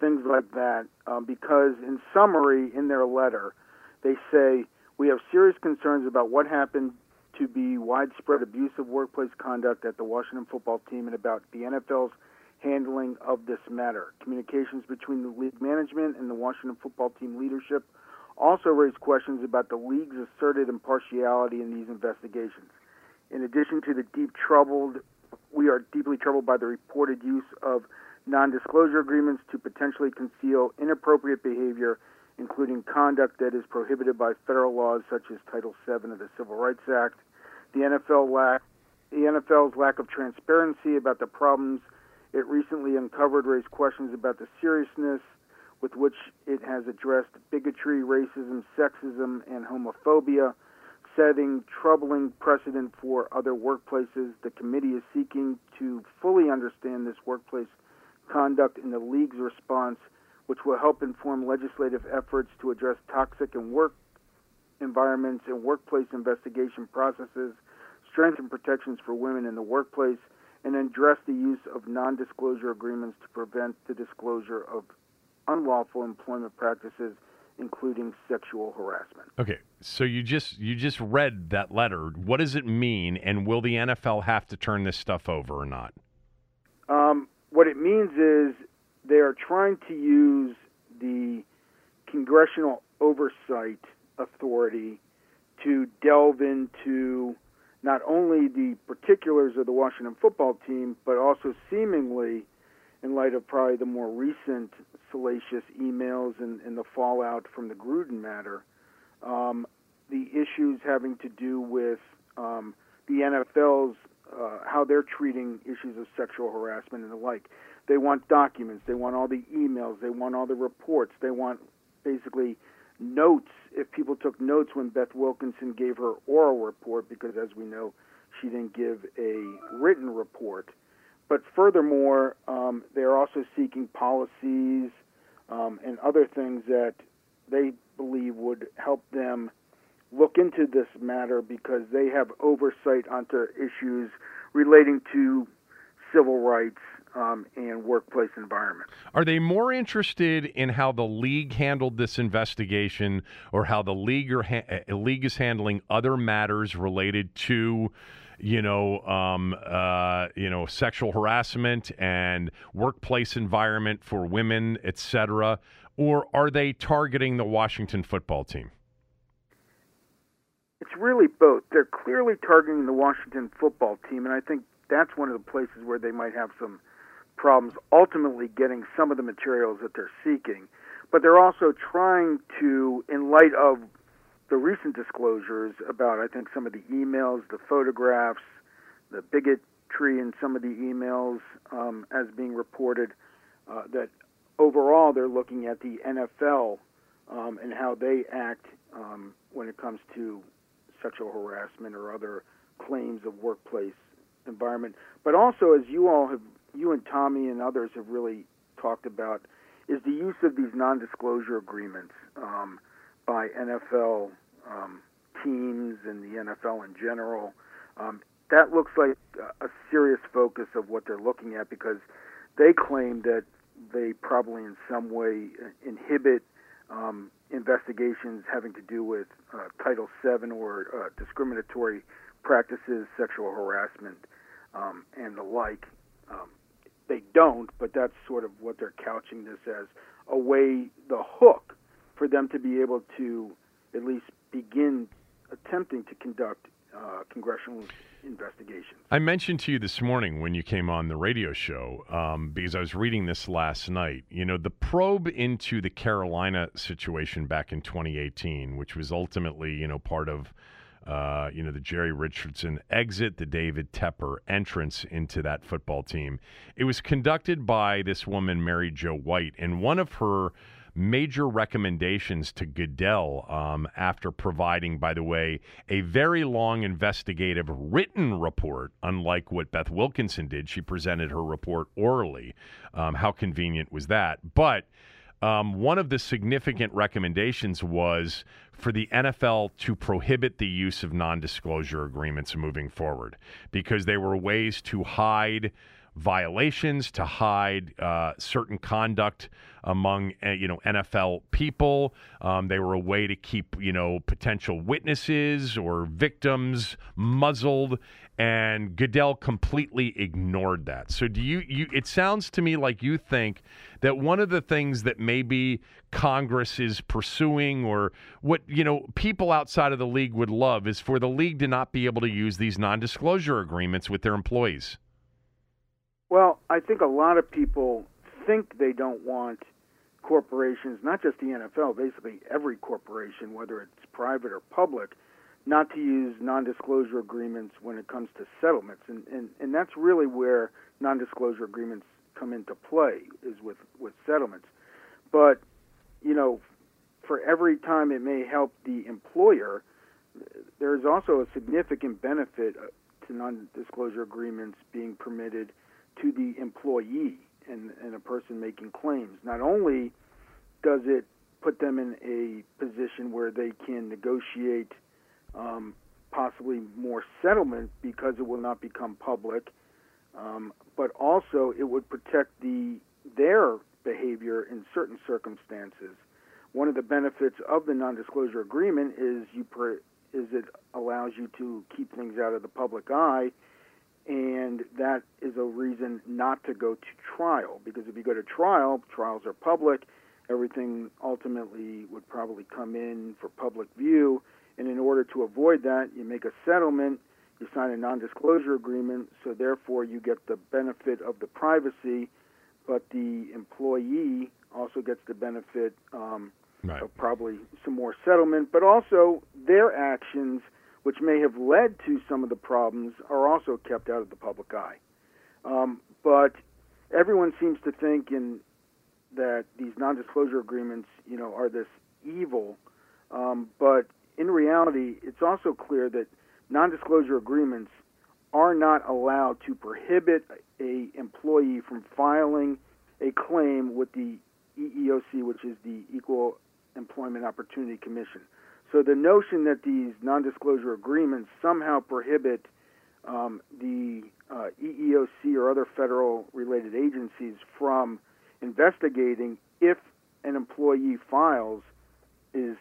things like that. Um, because, in summary, in their letter, they say we have serious concerns about what happened to be widespread abusive workplace conduct at the Washington football team and about the NFL's handling of this matter. Communications between the league management and the Washington football team leadership also raised questions about the league's asserted impartiality in these investigations. In addition to the deep troubled, we are deeply troubled by the reported use of non-disclosure agreements to potentially conceal inappropriate behavior, including conduct that is prohibited by federal laws such as Title VII of the Civil Rights Act. The NFL lack, the NFL's lack of transparency about the problems it recently uncovered raised questions about the seriousness with which it has addressed bigotry, racism, sexism, and homophobia, setting troubling precedent for other workplaces. The committee is seeking to fully understand this workplace conduct in the league's response, which will help inform legislative efforts to address toxic and work environments and workplace investigation processes, strengthen protections for women in the workplace, and address the use of non disclosure agreements to prevent the disclosure of unlawful employment practices including sexual harassment. Okay, so you just you just read that letter. What does it mean and will the NFL have to turn this stuff over or not? Um, what it means is they are trying to use the congressional oversight authority to delve into not only the particulars of the Washington football team, but also seemingly in light of probably the more recent salacious emails and, and the fallout from the Gruden matter, um, the issues having to do with um, the NFL's uh, how they're treating issues of sexual harassment and the like. They want documents. They want all the emails. They want all the reports. They want basically notes. If people took notes when Beth Wilkinson gave her oral report, because as we know, she didn't give a written report. But furthermore, um, they're also seeking policies um, and other things that they believe would help them look into this matter because they have oversight onto issues relating to civil rights um, and workplace environment. Are they more interested in how the league handled this investigation, or how the league ha- uh, league is handling other matters related to? you know, um, uh, you know, sexual harassment and workplace environment for women, etc., or are they targeting the Washington football team? It's really both. They're clearly targeting the Washington football team, and I think that's one of the places where they might have some problems ultimately getting some of the materials that they're seeking. But they're also trying to, in light of the recent disclosures about, I think, some of the emails, the photographs, the bigotry in some of the emails um, as being reported, uh, that overall they're looking at the NFL um, and how they act um, when it comes to sexual harassment or other claims of workplace environment. But also, as you all have, you and Tommy and others have really talked about, is the use of these non-disclosure agreements. Um, by NFL um, teams and the NFL in general. Um, that looks like a serious focus of what they're looking at because they claim that they probably in some way inhibit um, investigations having to do with uh, Title VII or uh, discriminatory practices, sexual harassment, um, and the like. Um, they don't, but that's sort of what they're couching this as a way, the hook for them to be able to at least begin attempting to conduct uh, congressional investigations. I mentioned to you this morning when you came on the radio show, um, because I was reading this last night, you know, the probe into the Carolina situation back in 2018, which was ultimately, you know, part of. Uh, you know, the Jerry Richardson exit, the David Tepper entrance into that football team. It was conducted by this woman, Mary Jo White, and one of her major recommendations to Goodell um, after providing, by the way, a very long investigative written report, unlike what Beth Wilkinson did. She presented her report orally. Um, how convenient was that? But um, one of the significant recommendations was for the NFL to prohibit the use of non disclosure agreements moving forward because they were ways to hide violations, to hide uh, certain conduct among uh, you know NFL people. Um, they were a way to keep you know potential witnesses or victims muzzled. And Goodell completely ignored that. So do you, you it sounds to me like you think that one of the things that maybe Congress is pursuing or what you know people outside of the league would love is for the league to not be able to use these non-disclosure agreements with their employees. Well, I think a lot of people think they don't want corporations, not just the NFL, basically every corporation, whether it's private or public, not to use non-disclosure agreements when it comes to settlements, and and, and that's really where non-disclosure agreements come into play is with with settlements. But you know, for every time it may help the employer, there's also a significant benefit uh, to non-disclosure agreements being permitted to the employee and, and a person making claims. Not only does it put them in a position where they can negotiate um, possibly more settlement because it will not become public, um, but also it would protect the their behavior in certain circumstances. One of the benefits of the non-disclosure agreement is you is it allows you to keep things out of the public eye and that is a reason not to go to trial because if you go to trial, trials are public, everything ultimately would probably come in for public view, and in order to avoid that, you make a settlement, you sign a non-disclosure agreement, so therefore you get the benefit of the privacy, but the employee also gets the benefit um, right. of probably some more settlement, but also their actions – which may have led to some of the problems, are also kept out of the public eye. Um, but everyone seems to think in that these non-disclosure agreements, you know, are this evil. Um, but in reality, it's also clear that non-disclosure agreements are not allowed to prohibit a employee from filing a claim with the EEOC, which is the Equal Employment Opportunity Commission. So the notion that these non-disclosure agreements somehow prohibit um, the uh, EEOC or other federal-related agencies from investigating if an employee files is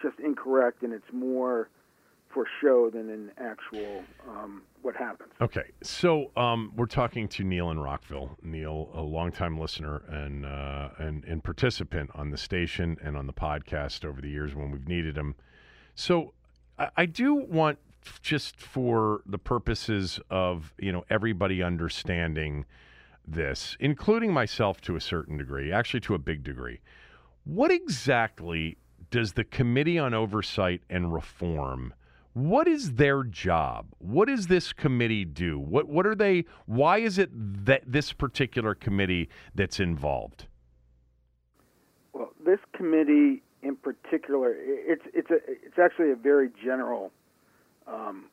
just incorrect, and it's more for show than an actual um, what happens. Okay, so um, we're talking to Neil in Rockville. Neil, a longtime listener and uh, and and participant on the station and on the podcast over the years when we've needed him. So I, I do want just for the purposes of you know everybody understanding this, including myself to a certain degree, actually to a big degree. What exactly does the Committee on Oversight and Reform? What is their job? What does this committee do? What what are they? Why is it that this particular committee that's involved? Well, this committee in particular, it's it's a it's actually a very general um,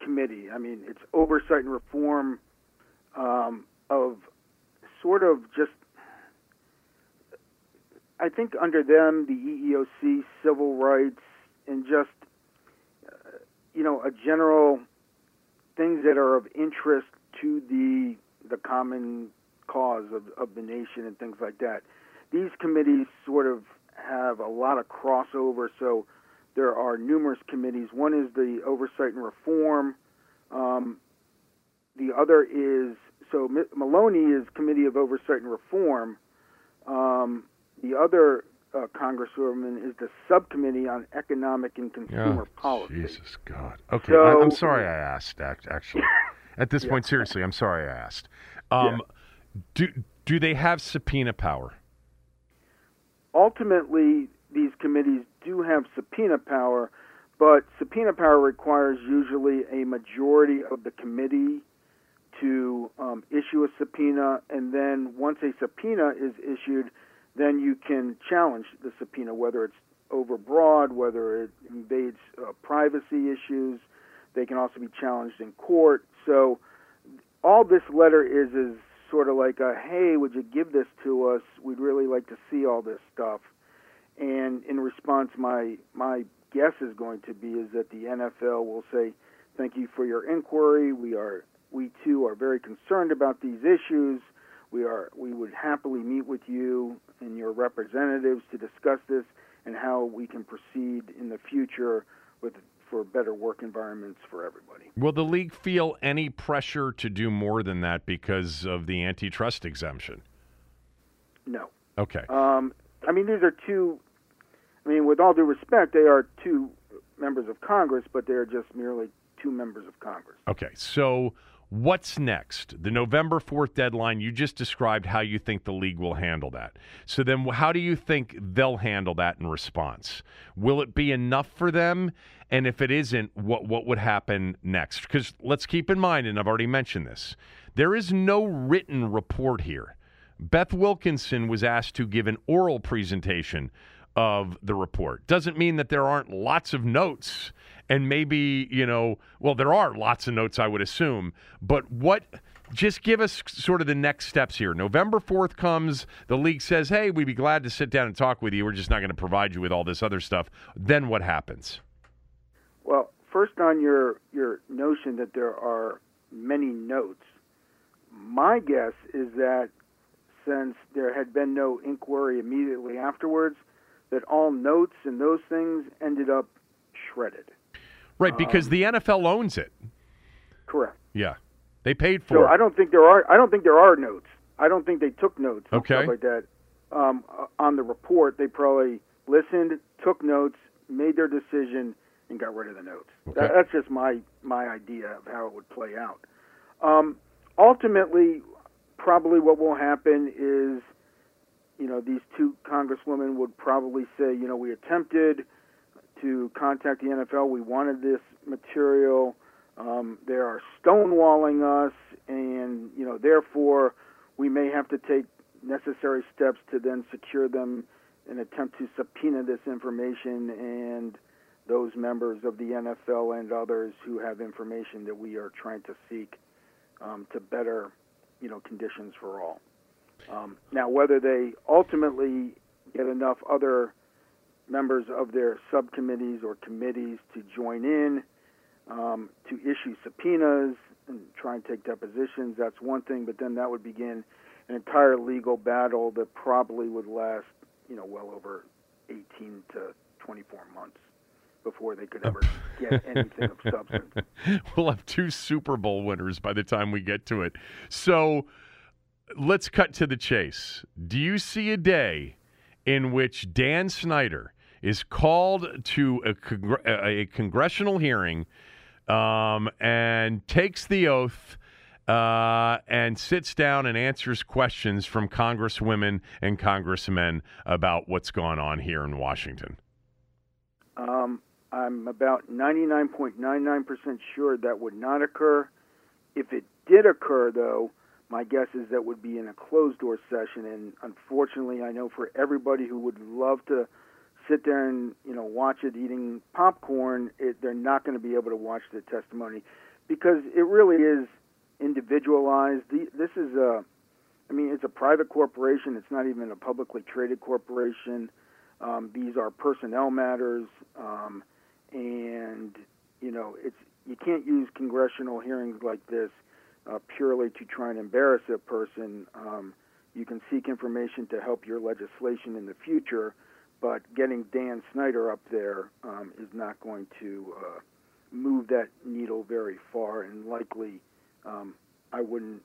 committee. I mean, it's oversight and reform um, of sort of just. I think under them, the EEOC, civil rights, and just you know a general things that are of interest to the the common cause of, of the nation and things like that. These committees sort of have a lot of crossover. So there are numerous committees. One is the Oversight and Reform. Um, the other is so Maloney is Committee of Oversight and Reform. Um, the other uh, Congresswoman is the Subcommittee on Economic and Consumer oh, Policy. Jesus God. Okay, so, I, am sorry I asked. Actually, *laughs* at this yeah. point, seriously, I'm sorry I asked. Um, yeah. Do do they have subpoena power? ultimately, these committees do have subpoena power, but subpoena power requires usually a majority of the committee to um, issue a subpoena, and then once a subpoena is issued, then you can challenge the subpoena, whether it's overbroad, whether it invades uh, privacy issues. They can also be challenged in court. So all this letter is is sort of like a, hey, would you give this to us? We'd really like to see all this stuff. And in response, my my guess is going to be is that the NFL will say, thank you for your inquiry. We are we too are very concerned about these issues. We are we would happily meet with you and your representatives to discuss this and how we can proceed in the future with for better work environments for everybody. Will the league feel any pressure to do more than that because of the antitrust exemption? No. Okay. Um, I mean, these are two. I mean, with all due respect, they are two members of Congress, but they are just merely two members of Congress. Okay. So What's next? The November 4th deadline, you just described how you think the league will handle that. So then, how do you think they'll handle that in response? Will it be enough for them? And if it isn't, what, what would happen next? Because let's keep in mind, and I've already mentioned this, there is no written report here. Beth Wilkinson was asked to give an oral presentation of the report. Doesn't mean that there aren't lots of notes and maybe, you know, well, there are lots of notes, I would assume, but what just give us sort of the next steps here. November 4th comes, the league says, hey, we'd be glad to sit down and talk with you. We're just not going to provide you with all this other stuff. Then what happens? Well, first on your your notion that there are many notes, my guess is that since there had been no inquiry immediately afterwards, that all notes and those things ended up shredded. Right, because um, the NFL owns it. Correct. Yeah, they paid for so it. I don't think there are. I don't think there are notes. I don't think they took notes. Okay. Like that. Um, on the report, they probably listened, took notes, made their decision, and got rid of the notes. Okay. That, that's just my my idea of how it would play out. Um, ultimately, probably what will happen is, you know, these two congresswomen would probably say, you know, we attempted to contact the NFL. We wanted this material. Um, they are stonewalling us, and you know, therefore, we may have to take necessary steps to then secure them and attempt to subpoena this information and those members of the NFL and others who have information that we are trying to seek um, to better, you know, conditions for all. Um, now, whether they ultimately get enough other members of their subcommittees or committees to join in, um, to issue subpoenas and try and take depositions. That's one thing, but then that would begin an entire legal battle that probably would last, you know, well over 18 to 24 months before they could ever *laughs* get anything of substance. *laughs* We'll have two Super Bowl winners by the time we get to it. So let's cut to the chase. Do you see a day in which Dan Snyder is called to a, a congressional hearing um, and takes the oath uh, and sits down and answers questions from congresswomen and congressmen about what's going on here in Washington? Um, I'm about 99.99% sure that would not occur. If it did occur, though, my guess is that would be in a closed door session. And unfortunately, I know for everybody who would love to sit there and you know watch it eating popcorn, it, they're not going to be able to watch the testimony because it really is individualized. The, this is a, I mean, it's a private corporation. It's not even a publicly traded corporation. Um, these are personnel matters, um, and you know, it's you can't use congressional hearings like this uh, purely to try and embarrass a person. Um, you can seek information to help your legislation in the future but getting Dan Snyder up there um, is not going to uh, move that needle very far, and likely, um, I wouldn't,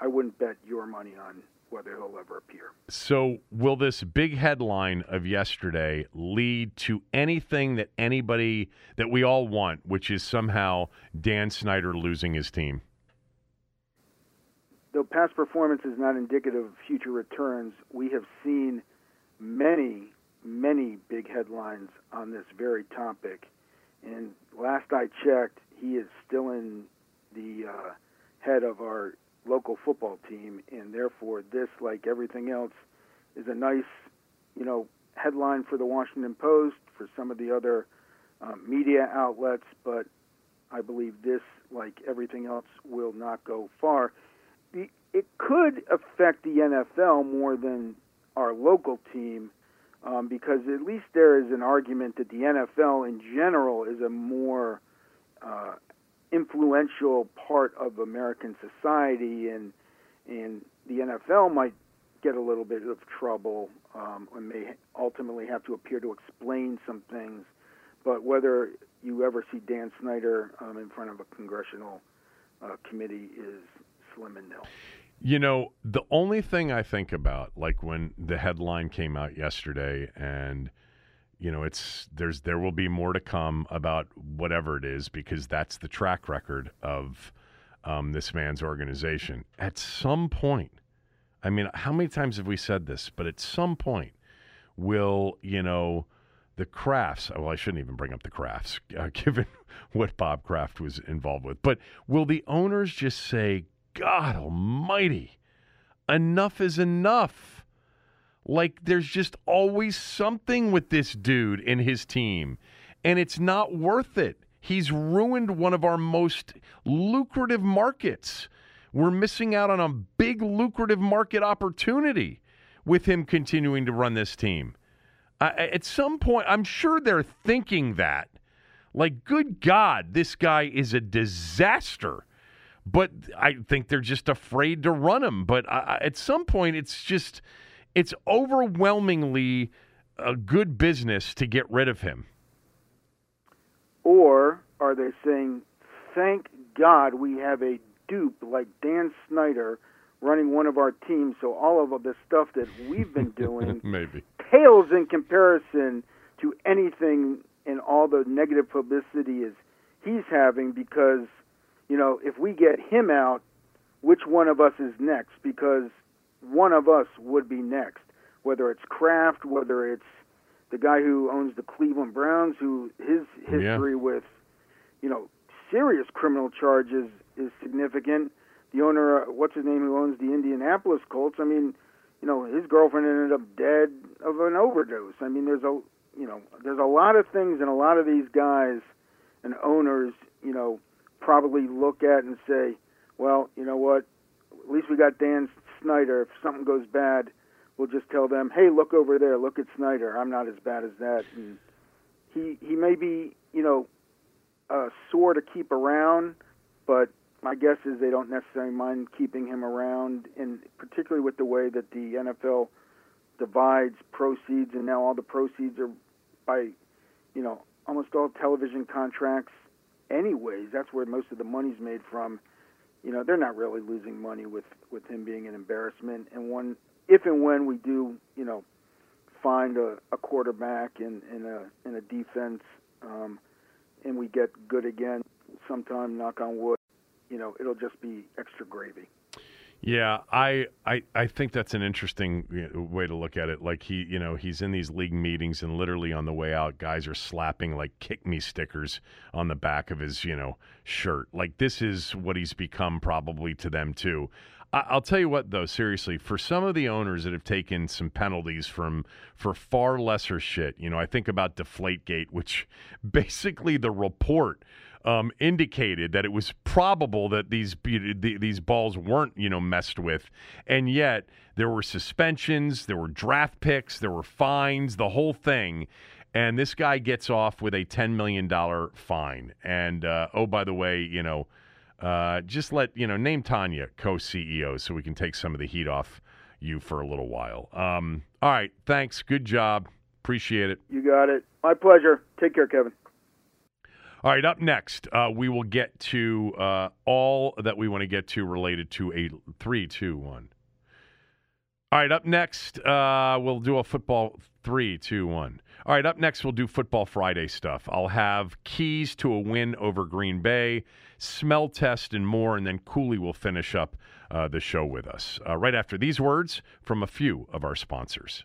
I wouldn't bet your money on whether he'll ever appear. So, will this big headline of yesterday lead to anything that anybody that we all want, which is somehow Dan Snyder losing his team? Though past performance is not indicative of future returns, we have seen many many big headlines on this very topic. And last I checked, he is still in the uh, head of our local football team, and therefore this, like everything else, is a nice, you know, headline for the Washington Post, for some of the other uh, media outlets, but I believe this, like everything else, will not go far. It could affect the NFL more than our local team um, because at least there is an argument that the NFL in general is a more uh, influential part of American society, and and the NFL might get a little bit of trouble um, and may ultimately have to appear to explain some things. But whether you ever see Dan Snyder um, in front of a congressional uh, committee is slim and nil. You know, the only thing I think about, like when the headline came out yesterday, and you know, it's there's there will be more to come about whatever it is because that's the track record of um, this man's organization. At some point, I mean, how many times have we said this? But at some point, will you know? the Krafts Well, I shouldn't even bring up the Krafts uh, *laughs* given what Bob Kraft was involved with. But will the owners just say, God almighty, enough is enough? Like there's just always something with this dude and his team, and it's not worth it. He's ruined one of our most lucrative markets. We're missing out on a big lucrative market opportunity with him continuing to run this team. At some point, I'm sure they're thinking that. Like, good God, this guy is a disaster. But I think they're just afraid to run him. But uh, at some point, it's just, it's overwhelmingly a good business to get rid of him. Or are they saying, thank God we have a dupe like Dan Snyder running one of our teams, so all of the stuff that we've been *laughs* doing maybe pales in comparison to anything and all the negative publicity is he's having because you know if we get him out which one of us is next because one of us would be next whether it's Kraft whether it's the guy who owns the Cleveland Browns who his history yeah. with you know serious criminal charges is significant the owner uh, what's his name who owns the Indianapolis Colts I mean you know, his girlfriend ended up dead of an overdose. I mean, there's a, you know, there's a lot of things and a lot of these guys and owners, you know, probably look at and say, well, you know what? At least we got Dan Snyder. If something goes bad, we'll just tell them, hey, look over there, look at Snyder. I'm not as bad as that. And he he may be, you know, uh, sore to keep around, but my guess is they don't necessarily mind keeping him around, and particularly with the way that the NFL divides proceeds, and now all the proceeds are by, you know, almost all television contracts. Anyways, that's where most of the money's made from. You know, they're not really losing money with with him being an embarrassment. And one, if and when we do, you know, find a, a quarterback in in a in a defense, um, and we get good again, sometime, knock on wood you know, it'll just be extra gravy. Yeah, I, I I think that's an interesting uh, way to look at it. Like he, you know, he's in these league meetings and literally on the way out, guys are slapping like "kick me" stickers on the back of his, you know, shirt. Like this is what he's become probably to them too. I, will tell you what, though, seriously, for some of the owners that have taken some penalties from for far lesser shit, you know, I think about Deflategate, which *laughs* basically the report um, indicated that it was probable that these these balls weren't you know messed with, and yet there were suspensions, there were draft picks, there were fines, the whole thing. And this guy gets off with a $10 million fine. And uh, oh, by the way, you know, uh, just let, you know, name Tanya co CEO so we can take some of the heat off you for a little while. Um, all right. Thanks. Good job. Appreciate it. You got it. My pleasure. Take care, Kevin. All right, up next, uh, we will get to uh, all that we want to get to related to a three, two, one. All right, up next, uh, we'll do a football three, two, one. All right, up next, we'll do Football Friday stuff. I'll have keys to a win over Green Bay, smell test, and more, and then Cooley will finish up uh, the show with us uh, right after these words from a few of our sponsors.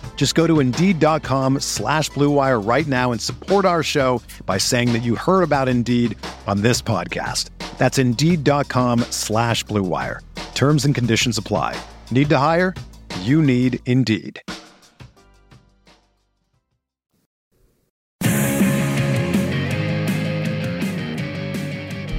Just go to Indeed.com slash BlueWire right now and support our show by saying that you heard about Indeed on this podcast. That's Indeed.com slash BlueWire. Terms and conditions apply. Need to hire? You need Indeed.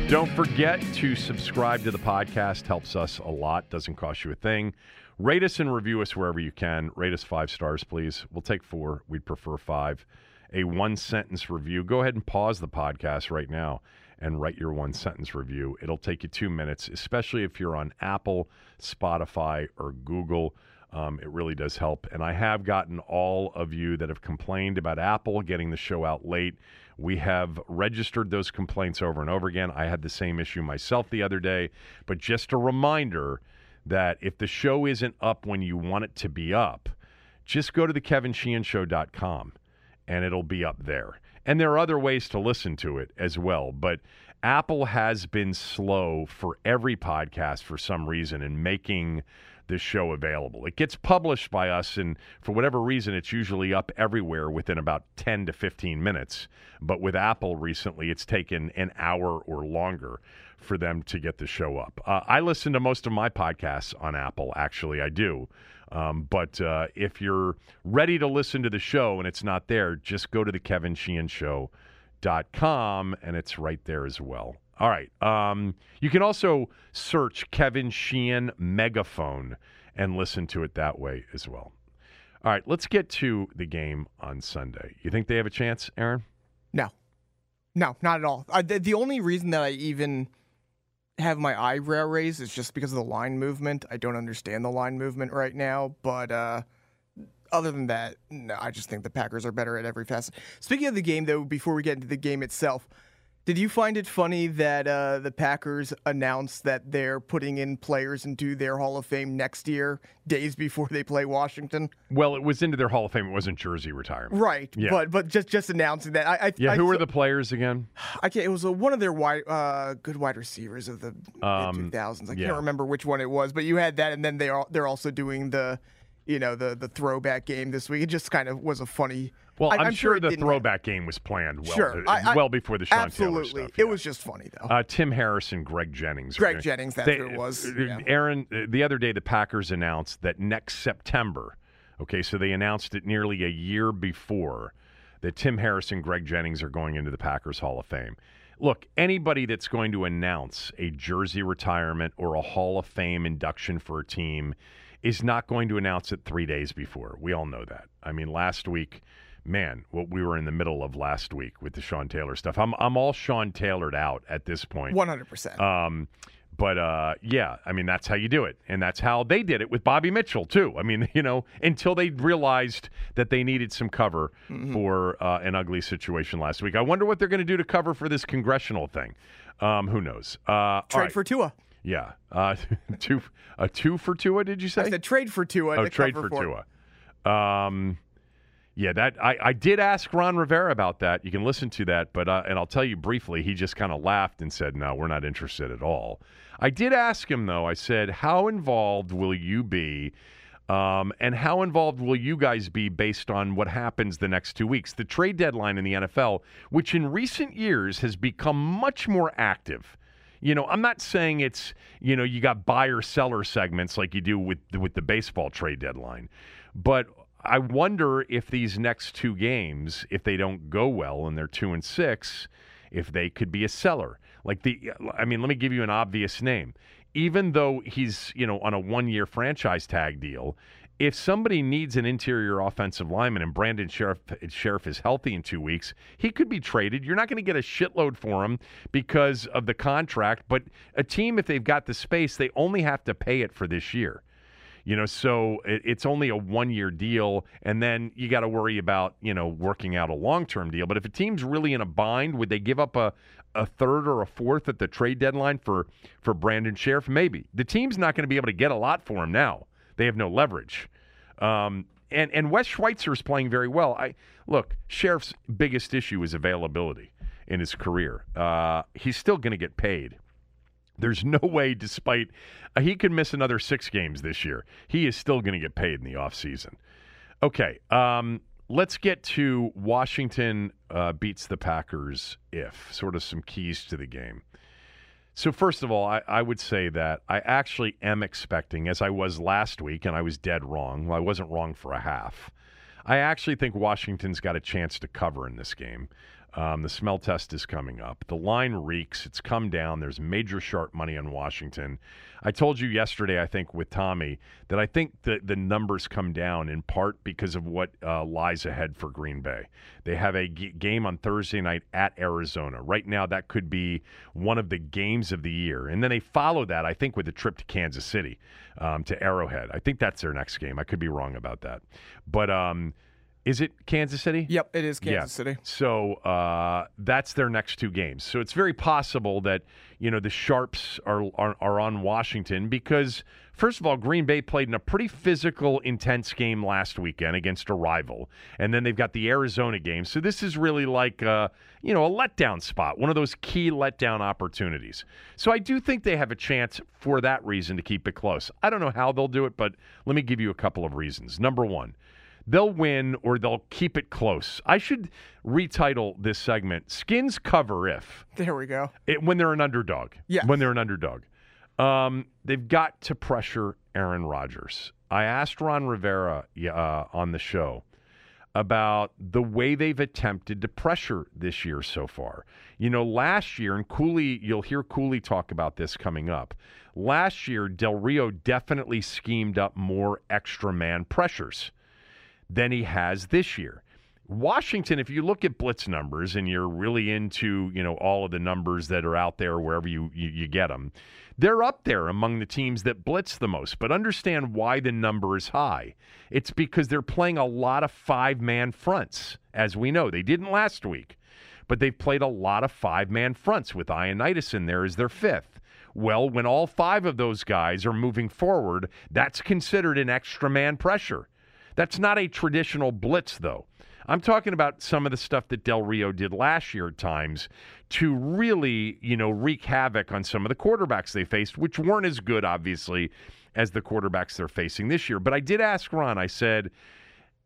Don't forget to subscribe to the podcast. Helps us a lot. Doesn't cost you a thing. Rate us and review us wherever you can. Rate us five stars, please. We'll take four. We'd prefer five. A one sentence review. Go ahead and pause the podcast right now and write your one sentence review. It'll take you two minutes, especially if you're on Apple, Spotify, or Google. Um, it really does help. And I have gotten all of you that have complained about Apple getting the show out late. We have registered those complaints over and over again. I had the same issue myself the other day. But just a reminder that if the show isn't up when you want it to be up, just go to the kevinsheehanshow.com and it'll be up there. And there are other ways to listen to it as well. But Apple has been slow for every podcast for some reason in making this show available. It gets published by us, and for whatever reason, it's usually up everywhere within about 10 to 15 minutes. But with Apple recently, it's taken an hour or longer for them to get the show up. Uh, I listen to most of my podcasts on Apple, actually, I do. Um, but uh, if you're ready to listen to the show and it's not there, just go to the kevinsheehanshow.com and it's right there as well. All right. Um, you can also search Kevin Sheehan Megaphone and listen to it that way as well. All right, let's get to the game on Sunday. You think they have a chance, Aaron? No, no, not at all. The, the only reason that I even have my eyebrow raised is just because of the line movement. I don't understand the line movement right now, but uh, other than that, no, I just think the Packers are better at every facet. Speaking of the game, though, before we get into the game itself, did you find it funny that uh, the Packers announced that they're putting in players into their Hall of Fame next year, days before they play Washington? Well, it was into their Hall of Fame. It wasn't jersey retirement. Right. Yeah. But but just just announcing that. I, I Yeah, I who were th- the players again? I can't. It was a, one of their wide, uh, good wide receivers of the Um, two thousands. I yeah. can't remember which one it was, but you had that, and then they are they're also doing the, you know, the the throwback game this week. It just kind of was a funny. Well, I- I'm, I'm sure, sure the throwback game was planned well, Sure, I- I- well before the Sean Absolutely, Taylor stuff. it was just funny though. Uh, Tim Harrison, Greg Jennings. Greg gonna- Jennings, that's they- who it was, uh, yeah. Aaron, uh, the other day, the Packers announced that next September, okay, so they announced it nearly a year before, that Tim Harrison, and Greg Jennings are going into the Packers Hall of Fame. Look, anybody that's going to announce a jersey retirement or a Hall of Fame induction for a team is not going to announce it three days before. We all know that. I mean, last week, man, what we were in the middle of last week with the Sean Taylor stuff. I'm I'm all Sean Taylored out at this point. One hundred percent. Um, but uh, yeah, I mean that's how you do it, and that's how they did it with Bobby Mitchell too. I mean, *laughs* you know, until they realized that they needed some cover for uh, an ugly situation last week. I wonder what they're going to do to cover for this congressional thing. Um, who knows? Uh, Trade right. for Tua. yeah, uh, *laughs* two a two for Tua. Did you say? I said trade for Tua. Oh, trade cover for Tua. Um, yeah, that I, I did ask Ron Rivera about that. You can listen to that, but uh, and I'll tell you briefly. He just kind of laughed and said, "No, we're not interested at all." I did ask him though. I said, "How involved will you be?" Um, and how involved will you guys be based on what happens the next two weeks? The trade deadline in the NFL, which in recent years has become much more active. You know, I'm not saying it's you know you got buyer seller segments like you do with with the baseball trade deadline, but I wonder if these next two games, if they don't go well and they're two and six, if they could be a seller. Like the, I mean, let me give you an obvious name. Even though he's you know on a one year franchise tag deal, if somebody needs an interior offensive lineman and Brandon Scherff, Scherff is healthy in two weeks, he could be traded. You're not going to get a shitload for him because of the contract, but a team, if they've got the space, they only have to pay it for this year. You know, so it, it's only a one year deal, and then you got to worry about you know working out a long term deal. But if a team's really in a bind, would they give up a a third or a fourth at the trade deadline for for Brandon Scherff? Maybe the team's not going to be able to get a lot for him now. They have no leverage. Um, and and Wes Schweitzer is playing very well. I look, Scherff's biggest issue is availability in his career. Uh, he's still going to get paid. There's no way, despite uh, he could miss another six games this year, he is still going to get paid in the offseason. Okay, um, let's get to Washington uh, beats the Packers if, sort of some keys to the game. So, first of all, I, I, would say that I actually am expecting, as I was last week, and I was dead wrong. Well, I wasn't wrong for a half. I actually think Washington's got a chance to cover in this game. Um, the smell test is coming up. The line reeks. It's come down. There's major sharp money on Washington. I told you yesterday, I think, with Tommy, that I think the, the numbers come down in part because of what uh, lies ahead for Green Bay. They have a g- game on Thursday night at Arizona. Right now, that could be one of the games of the year. And then they follow that, I think, with a trip to Kansas City, um, to Arrowhead. I think that's their next game. I could be wrong about that. But, um, is it Kansas City? Yep, it is Kansas yeah. City. So uh, that's their next two games. So it's very possible that you know the Sharps are, are are on Washington because first of all, Green Bay played in a pretty physical, intense game last weekend against a rival, and then they've got the Arizona game. So this is really like uh, you know a letdown spot, one of those key letdown opportunities. So I do think they have a chance for that reason to keep it close. I don't know how they'll do it, but let me give you a couple of reasons. Number one they'll win or they'll keep it close. I should retitle this segment Skins Cover If. There we go. It, when they're an underdog. Yeah. When they're an underdog. Um, they've got to pressure Aaron Rodgers. I asked Ron Rivera uh, on the show about the way they've attempted to pressure this year so far. You know, last year, and Cooley, you'll hear Cooley talk about this coming up. Last year, Del Rio definitely schemed up more extra man pressures than he has this year. Washington, if you look at blitz numbers and you're really into, you know, all of the numbers that are out there wherever you, you, you get them, they're up there among the teams that blitz the most. But understand why the number is high. It's because they're playing a lot of five man fronts, as we know. They didn't last week, but they've played a lot of five man fronts with Ioannidis in there as their fifth. Well, when all five of those guys are moving forward, that's considered an extra man pressure. That's not a traditional blitz, though. I'm talking about some of the stuff that Del Rio did last year at times to really, you know, wreak havoc on some of the quarterbacks they faced, which weren't as good, obviously, as the quarterbacks they're facing this year. But I did ask Ron, I said,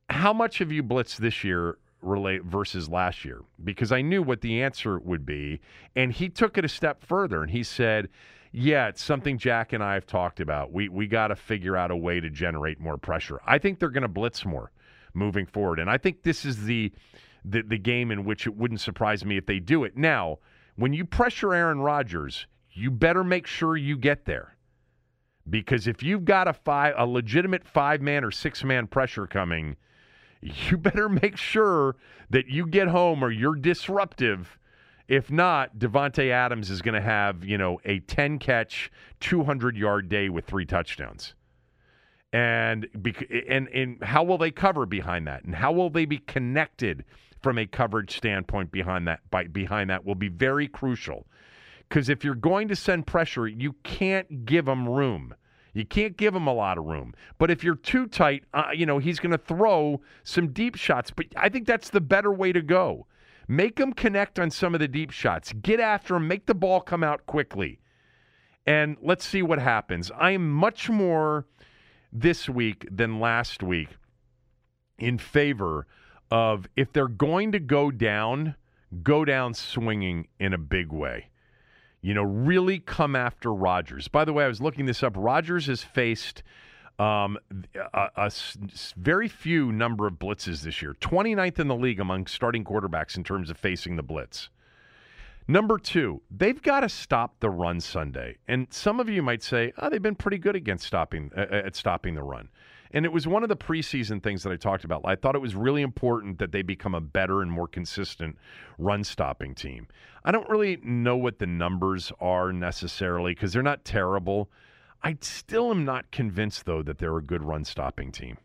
how much have you blitzed this year versus last year? Because I knew what the answer would be. And he took it a step further and he said, yeah, it's something Jack and I have talked about. We we got to figure out a way to generate more pressure. I think they're going to blitz more moving forward, and I think this is the, the the game in which it wouldn't surprise me if they do it. Now, when you pressure Aaron Rodgers, you better make sure you get there. Because if you've got a five a legitimate five man or six man pressure coming, *laughs* you better make sure that you get home or you're disruptive if not, Davante Adams is going to have, you know, a 10 catch, 200 yard day with three touchdowns. And, and and how will they cover behind that? And how will they be connected from a coverage standpoint behind that by, behind that will be very crucial. Cuz if you're going to send pressure, you can't give them room. You can't give him a lot of room. But if you're too tight, uh, you know, he's going to throw some deep shots. But I think that's the better way to go. Make them connect on some of the deep shots. Get after them. Make the ball come out quickly. And let's see what happens. I am much more this week than last week in favor of if they're going to go down, go down swinging in a big way. You know, really come after Rodgers. By the way, I was looking this up. Rodgers has faced um, a, a, very few number of blitzes this year. 29th in the league among starting quarterbacks in terms of facing the blitz. Number two, they've got to stop the run Sunday. And some of you might say, oh, they've been pretty good against stopping uh, at stopping the run. And it was one of the preseason things that I talked about. I thought it was really important that they become a better and more consistent run stopping team. I don't really know what the numbers are necessarily because they're not terrible. I still am not convinced, though, that they're a good run stopping team.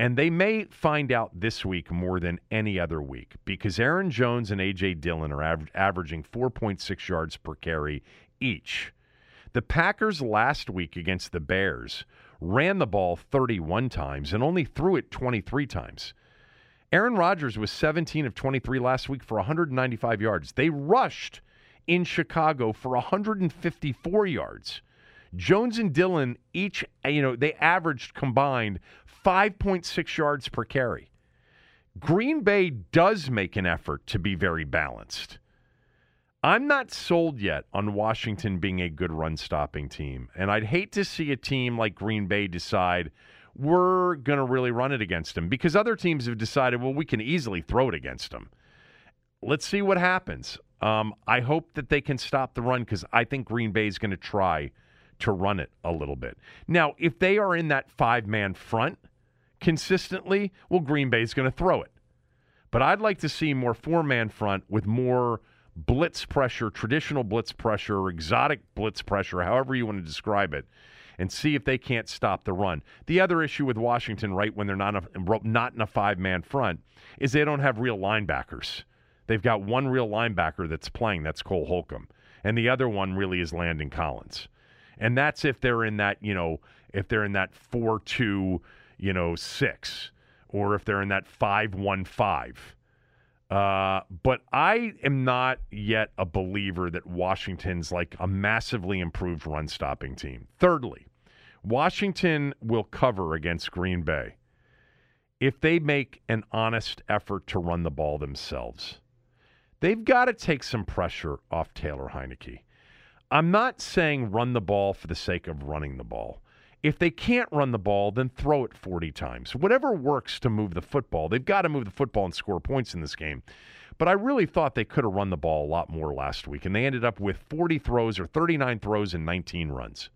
And they may find out this week more than any other week because Aaron Jones and A.J. Dillon are aver- averaging 4.6 yards per carry each. The Packers last week against the Bears ran the ball 31 times and only threw it 23 times. Aaron Rodgers was 17 of 23 last week for 195 yards. They rushed in Chicago for 154 yards. Jones and Dillon each, you know, they averaged combined 5.6 yards per carry. Green Bay does make an effort to be very balanced. I'm not sold yet on Washington being a good run stopping team. And I'd hate to see a team like Green Bay decide we're going to really run it against them because other teams have decided, well, we can easily throw it against them. Let's see what happens. Um, I hope that they can stop the run because I think Green Bay is going to try to run it a little bit. Now, if they are in that five man front consistently, well, Green Bay is going to throw it. But I'd like to see more four man front with more blitz pressure, traditional blitz pressure, or exotic blitz pressure, however you want to describe it, and see if they can't stop the run. The other issue with Washington, right when they're not a, not in a five man front, is they don't have real linebackers. They've got one real linebacker that's playing, that's Cole Holcomb, and the other one really is Landon Collins and that's if they're in that you know if they're in that four two you know six or if they're in that five one five. Uh, but I am not yet a believer that Washington's like a massively improved run stopping team. Thirdly, Washington will cover against Green Bay if they make an honest effort to run the ball themselves. They've got to take some pressure off Taylor Heinicke. I'm not saying run the ball for the sake of running the ball. If they can't run the ball, then throw it 40 times. Whatever works to move the football. They've got to move the football and score points in this game. But I really thought they could have run the ball a lot more last week, and they ended up with 40 throws or 39 throws and 19 runs.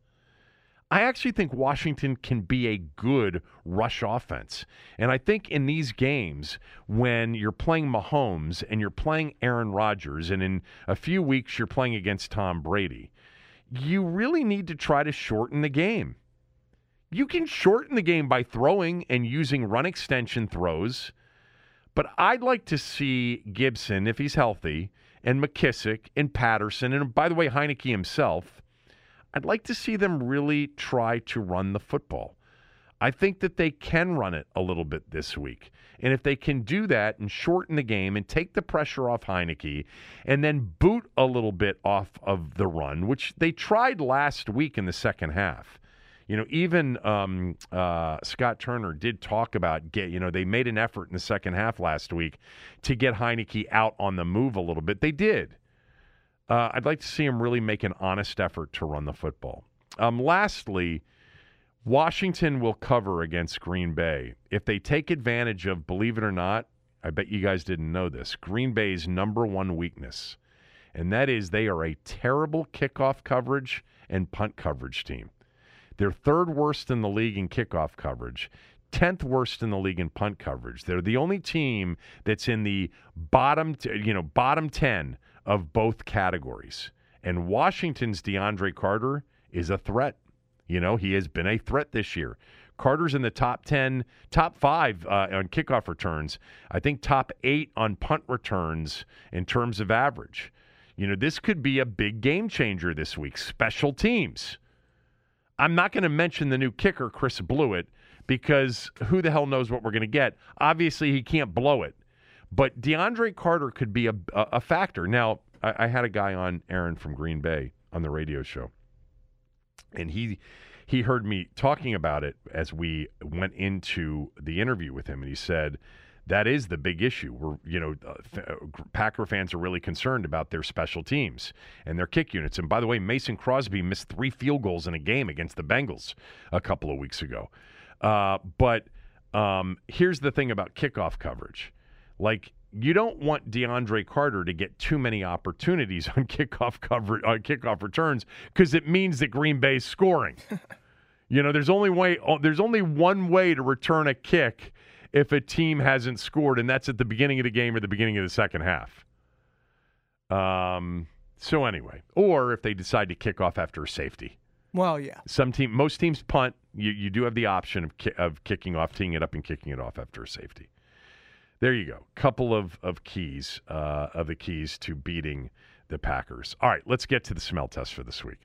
I actually think Washington can be a good rush offense. And I think in these games, when you're playing Mahomes and you're playing Aaron Rodgers, and in a few weeks you're playing against Tom Brady, you really need to try to shorten the game. You can shorten the game by throwing and using run extension throws. But I'd like to see Gibson, if he's healthy, and McKissic and Patterson, and by the way, Heinicke himself I'd like to see them really try to run the football. I think that they can run it a little bit this week. And if they can do that and shorten the game and take the pressure off Heinicke and then boot a little bit off of the run, which they tried last week in the second half. You know, even um, uh, Scott Turner did talk about get. You know, they made an effort in the second half last week to get Heinicke out on the move a little bit. They did, uh, I'd like to see him really make an honest effort to run the football. Um, lastly, Washington will cover against Green Bay if they take advantage of, believe it or not, I bet you guys didn't know this, Green Bay's number one weakness, and that is they are a terrible kickoff coverage and punt coverage team. They're third worst in the league in kickoff coverage. 10th worst in the league in punt coverage. They're the only team that's in the bottom, t- you know, bottom 10 of both categories. And Washington's DeAndre Carter is a threat. You know, he has been a threat this year. Carter's in the top 10, top five uh, on kickoff returns. I think top eight on punt returns in terms of average. You know, this could be a big game changer this week. Special teams. I'm not going to mention the new kicker, Chris Blewitt, because who the hell knows what we're going to get. Obviously, he can't blow it. But DeAndre Carter could be a, a factor. Now, I, I had a guy on Aaron from Green Bay on the radio show, and he he heard me talking about it as we went into the interview with him, and he said that is the big issue. We're, you know, uh, uh, Packer fans are really concerned about their special teams and their kick units. And by the way, Mason Crosby missed three field goals in a game against the Bengals a couple of weeks ago. Uh, but um, here's the thing about kickoff coverage like you don't want DeAndre Carter to get too many opportunities *laughs* on kickoff cover on kickoff returns because it means that Green Bay's scoring. *laughs* you know, there's only way oh, there's only one way to return a kick if a team hasn't scored, and that's at the beginning of the game or the beginning of the second half. Um. So anyway, or if they decide to kick off after a safety, Well, yeah. Some team, most teams punt. You you do have the option of ki- of kicking off, teeing it up, and kicking it off after a safety. There you go. Couple of of keys uh, of the keys to beating the Packers. All right, let's get to the smell test for this week.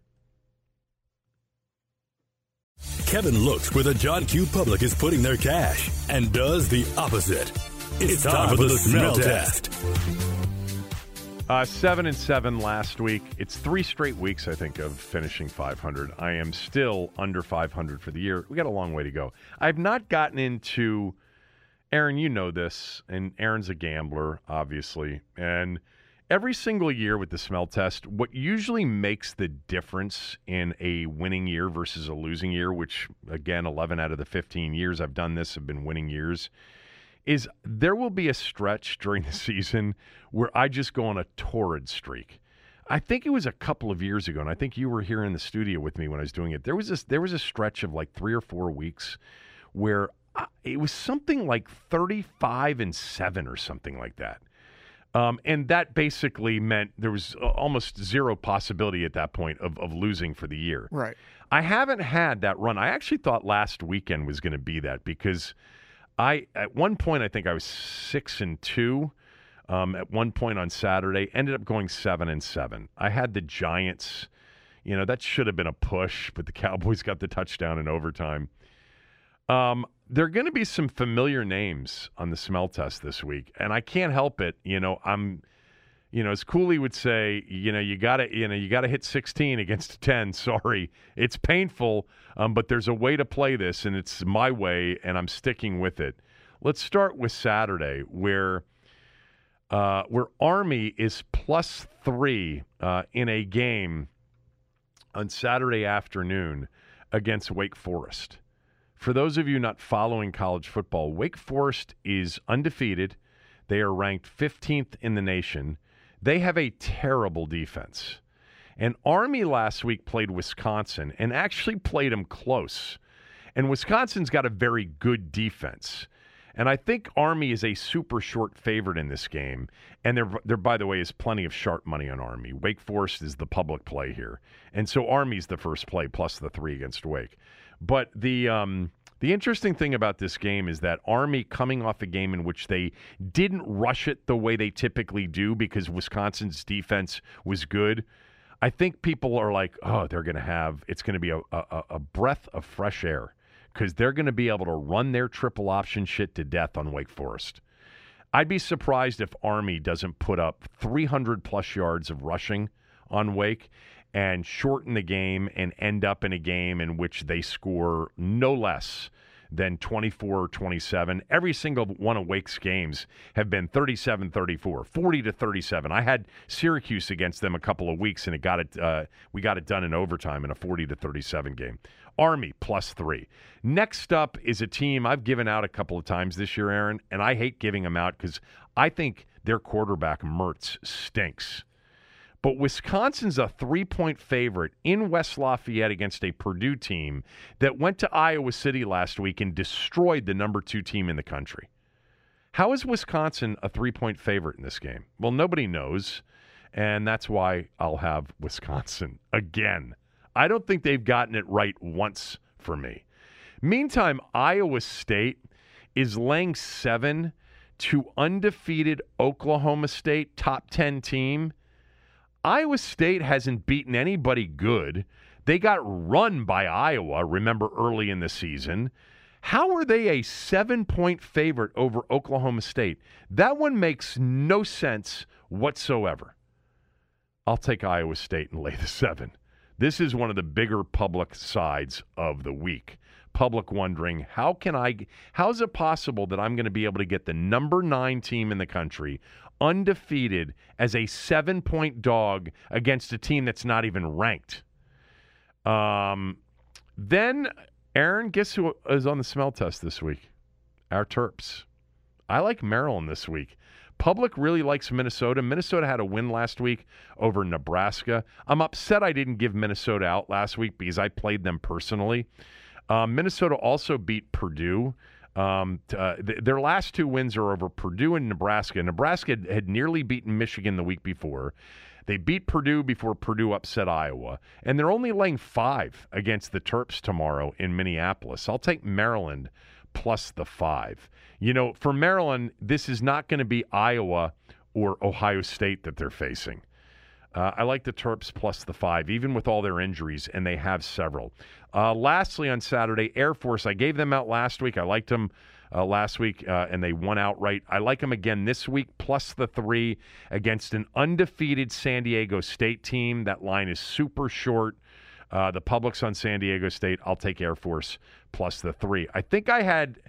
Kevin looks where the John Q. public is putting their cash and does the opposite. It's, time, for the, smell test. Uh, seven and seven last week. It's three straight weeks, I think, of finishing 500. I am still under 500 for the year. We got a long way to go. I've not gotten into Aaron. You know this, and Aaron's a gambler, obviously, and every single year with the smell test, what usually makes the difference in a winning year versus a losing year, which again, 11 out of the 15 years I've done this have been winning years is there will be a stretch during the *laughs* season where I just go on a torrid streak. I think it was a couple of years ago, and I think you were here in the studio with me when I was doing it. There was this, there was a stretch of like three or four weeks where it was something like thirty-five and seven or something like that, um, and that basically meant there was almost zero possibility at that point of, of losing for the year. Right. I haven't had that run. I actually thought last weekend was going to be that because I at one point I think I was six and two. Um, at one point on Saturday, ended up going seven and seven. I had the Giants. You know that should have been a push, but the *laughs* Cowboys got the touchdown in overtime. Um, there are going to be some familiar names on the smell test this week, and I can't help it. You know, I'm, you know, as Cooley would say, you know, you got to, you know, you got to hit 16 against 10. *laughs* Sorry, it's painful, um, but there's a way to play this, and it's my way, and I'm sticking with it. Let's start with Saturday, where uh, where Army is plus three uh, in a game on Saturday afternoon against Wake Forest. For those of you not following college football, Wake Forest is undefeated. They are ranked 15th in the nation. They have a terrible defense. And Army last week played Wisconsin and actually played them close. And Wisconsin's got a very good defense. And I think Army is a super short favorite in this game. And there, there, by the way, is plenty of sharp money on Army. Wake Forest is the public play here. And so Army's the first play plus the three against Wake. But the um, the interesting thing about this game is that Army coming off a game in which they didn't rush it the way they typically do because Wisconsin's defense was good. I think people are like, oh, they're going to have it's going to be a, a, a breath of fresh air because they're going to be able to run their triple option shit to death on Wake Forest. I'd be surprised if Army doesn't put up 300 plus yards of rushing on Wake and shorten the game and end up in a game in which they score no less than 24 or 27. Every single one of Wake's games have been 37 34, 40 to 37. I had Syracuse against them a couple of weeks and it got it uh, we got it done in overtime in a 40 to 37 game. Army plus 3. Next up is a team I've given out a couple of times this year, Aaron, and I hate giving them out cuz I think their quarterback Mertz stinks. But Wisconsin's a three point favorite in West Lafayette against a Purdue team that went to Iowa City last week and destroyed the number two team in the country. How is Wisconsin a three point favorite in this game? Well, nobody knows. And that's why I'll have Wisconsin *laughs* again. I don't think they've gotten it right once for me. Meantime, Iowa State is laying seven to undefeated Oklahoma State, top 10 team. Iowa State hasn't beaten anybody good. They got run by Iowa, remember, early in the season. How are they a seven point favorite over Oklahoma State? That one makes no sense whatsoever. I'll take Iowa State and lay the seven. This is one of the bigger public sides of the week. Public wondering how can I how is it possible that I'm going to be able to get the number 9 team in the country undefeated as a 7-point dog against a team that's not even ranked? Um then Aaron, guess who is on the smell test this week? Our Terps. I like Maryland this week. Public really likes Minnesota. Minnesota had a win last week over Nebraska. I'm upset I didn't give Minnesota out last week because I played them personally. Um, Minnesota also beat Purdue. Um, uh, th- their last two wins are over Purdue and Nebraska. Nebraska had, had nearly beaten Michigan the week before. They beat Purdue before Purdue upset Iowa, and they're only laying five against the Terps tomorrow in Minneapolis. I'll take Maryland plus the five. You know, for Maryland, this is not going to be Iowa or Ohio State that they're facing. Uh, I like the Terps plus the five, even with all their injuries, and they have several. Uh, lastly, on Saturday, Air Force. I gave them out last week. I liked them uh, last week, uh, and they won outright. I like them again this week, plus the three against an undefeated San Diego State team. That line is super short. Uh, the public's on San Diego State. I'll take Air Force plus the three. I think I had.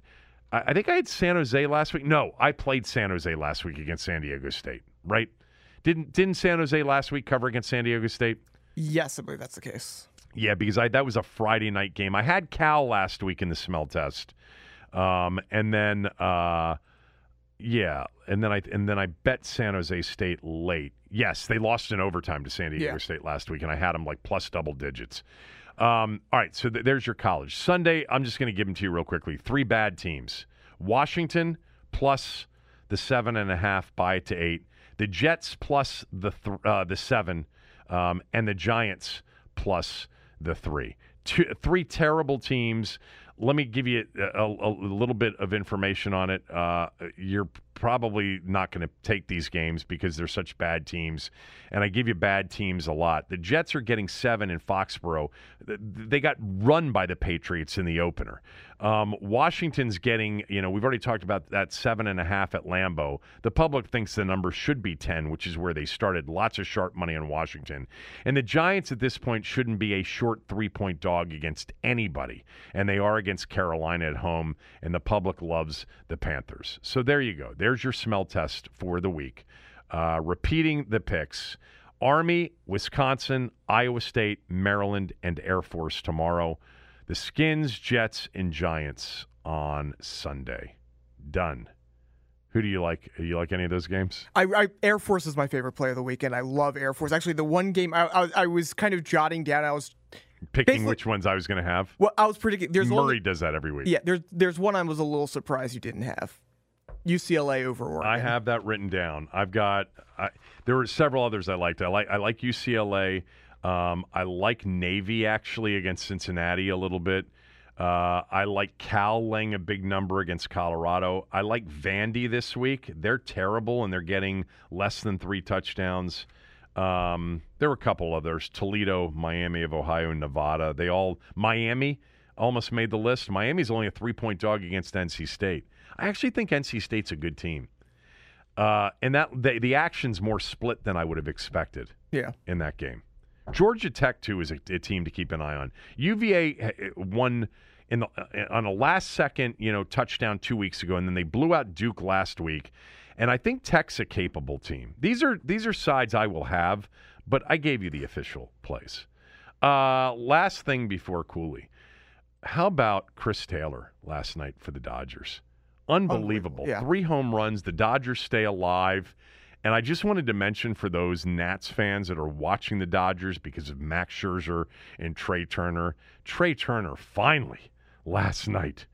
I think I had San Jose last week. No, I played San Jose last week against San Diego State, right? Didn't didn't San Jose last week cover against San Diego State? Yes, I believe that's the case. Yeah, because I that was a Friday night game. I had Cal last week in the smell test, um, and then uh, yeah, and then I and then I bet San Jose State late. Yes, they lost in overtime to San Diego Yeah. State last week, and I had them like plus double digits. Um, all right, so th- there's your college Sunday. I'm just going to give them to you real quickly. Three bad teams: Washington plus the seven and a half, by to eight. The Jets plus the th- uh, the seven, um, and the Giants plus the three. Two, three terrible teams. Let me give you a, a, a little bit of information on it. Uh, you're probably not going to take these games because they're such bad teams, and I give you bad teams a lot. The Jets are getting seven in Foxborough. They got run by the Patriots in the opener. Um, Washington's getting, you know, we've already talked about that seven and a half at Lambeau. The public thinks the number should be 10, which is where they started. Lots of sharp money on Washington. And the Giants at this point shouldn't be a short three point dog against anybody. And they are against Carolina at home, and the public loves the Panthers. So there you go. There's your smell test for the week. Uh, repeating the picks. Army, Wisconsin, Iowa State, Maryland, and Air Force tomorrow. The Skins, Jets, and Giants on Sunday. Done. Who do you like? Do you like any of those games? I, I Air Force is my favorite play of the weekend. I love Air Force. Actually, the one game I, I, I was kind of jotting down. I was Picking which ones I was going to have. well, I was predicting. There's Murray only, does that every week. yeah. There's there's one I was a little surprised you didn't have. UCLA over Oregon. I have that written down. I've got. I, there were several others I liked. I like. I like UCLA. Um, I like Navy actually against Cincinnati a little bit. Uh, I like Cal laying a big number against Colorado. I like Vandy this week. They're terrible and they're getting less than three touchdowns. Um, there were a couple others: Toledo, Miami of Ohio, Nevada. They all Miami almost made the list. Miami's only a three-point dog against NC State. I actually think NC State's a good team. Uh, and that the, the action's more split than I would have expected Yeah. in that game. Georgia Tech too is a, a team to keep an eye on. UVA uh, won in the uh, on a last second, you know, touchdown two weeks ago, and then they blew out Duke last week. And I think Tech's a capable team. These are these are sides I will have, but I gave you the official place. Uh, last thing before Cooley, how about Chris Taylor last night for the Dodgers? Unbelievable. Yeah. Three home runs. The Dodgers stay alive. And I just wanted to mention for those Nats fans that are watching the Dodgers because of Max Scherzer and Trea Turner, Trea Turner finally last night.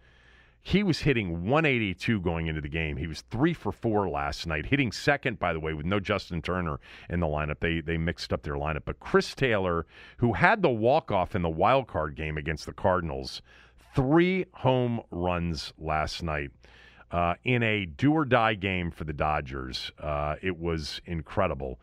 He was hitting 182 going into the game. He was three for four last night, hitting second, by the way, with no Justin Turner in the lineup. They they mixed up their lineup. But Chris Taylor, who had the walk off in the wild card game against the Cardinals, three home runs last night uh, in a do or die game for the Dodgers. Uh, it was incredible.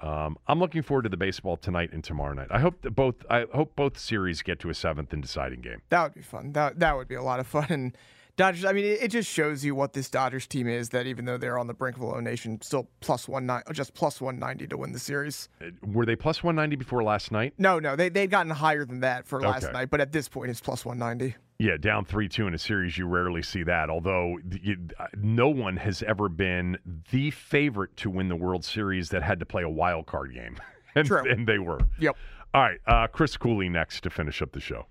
Um, I'm looking forward to the baseball tonight and tomorrow night. I hope that both I hope both series get to a seventh and deciding game. That would be fun. That that would be a lot of fun. *laughs* And Dodgers. I mean, it, it just shows you what this Dodgers team is. That even though they're on the brink of elimination, still plus one nine, just plus one ninety to win the series. Uh, Were they plus 190 before last night? No, no, they they'd gotten higher than that for last Okay. night, but at this point, it's plus one ninety. Yeah, down 3 2 in a series, you rarely see that. Although you, uh, no one has ever been the favorite to win the World Series that had to play a wild card game. *laughs* and, True. and they were. Yep. All right, uh, Chris Cooley next to finish up the show.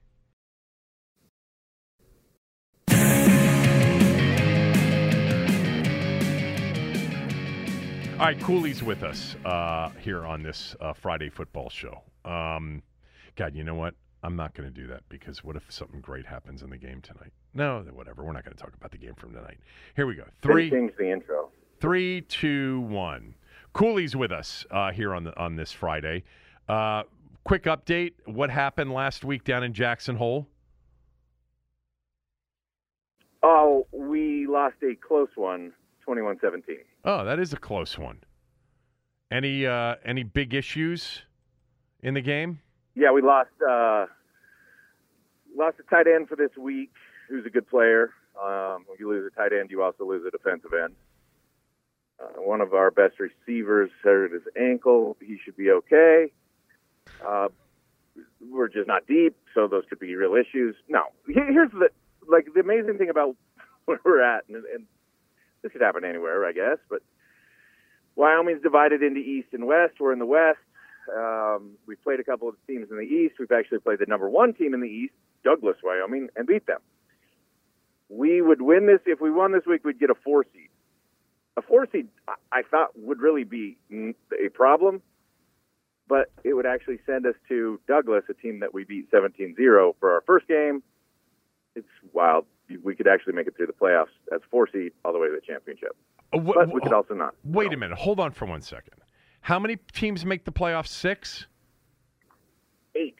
All right, Cooley's with us uh, here on this uh, Friday football show. Um, God, you know what? I'm not going to do that because what if something great happens in the game tonight? No, whatever. We're not going to talk about the game from tonight. Here we go. Three, Change the intro. three, two, one. Cooley's with us uh, here on the on this Friday. Uh, quick update: What happened last week down in Jackson Hole? Oh, we lost a close one, 21-17. Oh, that is a close one. Any uh, any big issues in the game? Yeah, we lost uh, lost a tight end for this week, who's a good player. Um, when you lose a tight end, you also lose a defensive end. Uh, one of our best receivers hurt his ankle. He should be okay. Uh, we're just not deep, so those could be real issues. No, here's the like the amazing thing about *laughs* where we're at, and, and this could happen anywhere, I guess, but Wyoming's divided into East and West. We're in the West. Um, we've played a couple of teams in the East. We've actually played the number one team in the East, Douglas, Wyoming, and beat them. We would win this if we won this week. We'd get a four seed. A four seed, I thought, would really be a problem, but it would actually send us to Douglas, a team that we beat 17-0 for our first game. It's wild. We could actually make it through the playoffs as four seed all the way to the championship. Uh, wh- But we could also not. Wait So, a minute. Hold on for one second. How many teams make the playoffs? Six? Eight.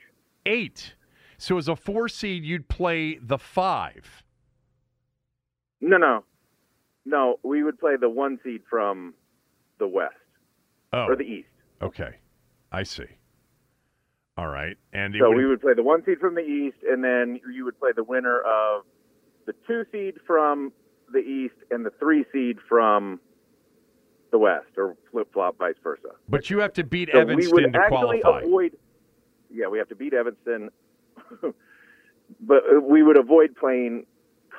Eight. So as a four seed, you'd play the five. No, no, no. We would play the one seed from the West Oh, or the East. okay. I see. All right. And So would- we would play the one seed from the East, and then you would play the winner of the two seed from the East and the three seed from the West, or flip flop, vice versa. but you have to beat So we Evanston would to qualify. avoid. Yeah, we have to beat Evanston, *laughs* but uh, we would avoid playing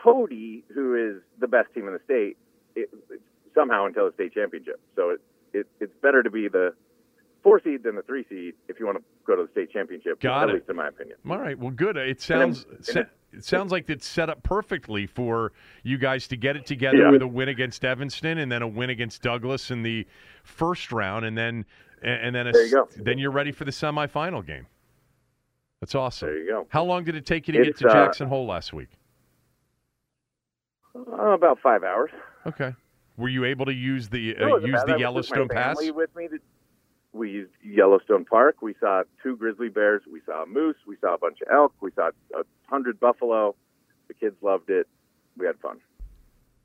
Cody, who is the best team in the state, it, somehow until the state championship. So it, it it's better to be the four seed than the three seed if you want to go to the state championship. Got at it. least in my opinion. All right. Well, good. It And sounds then- and it sounds like it's set up perfectly for you guys to get it together Yeah. with a win against Evanston and then a win against Douglas in the first round, and then and then a, There you go. then you're ready for the semifinal game. That's awesome. There you go. How long did it take you to get It's, to uh, Jackson Hole last week? Uh, about five hours. Okay. Were you able to use the uh, use the Yellowstone Pass? With me, to- we used Yellowstone Park. We saw two grizzly bears. We saw a moose. We saw a bunch of elk. We saw a hundred buffalo. The kids loved it. We had fun.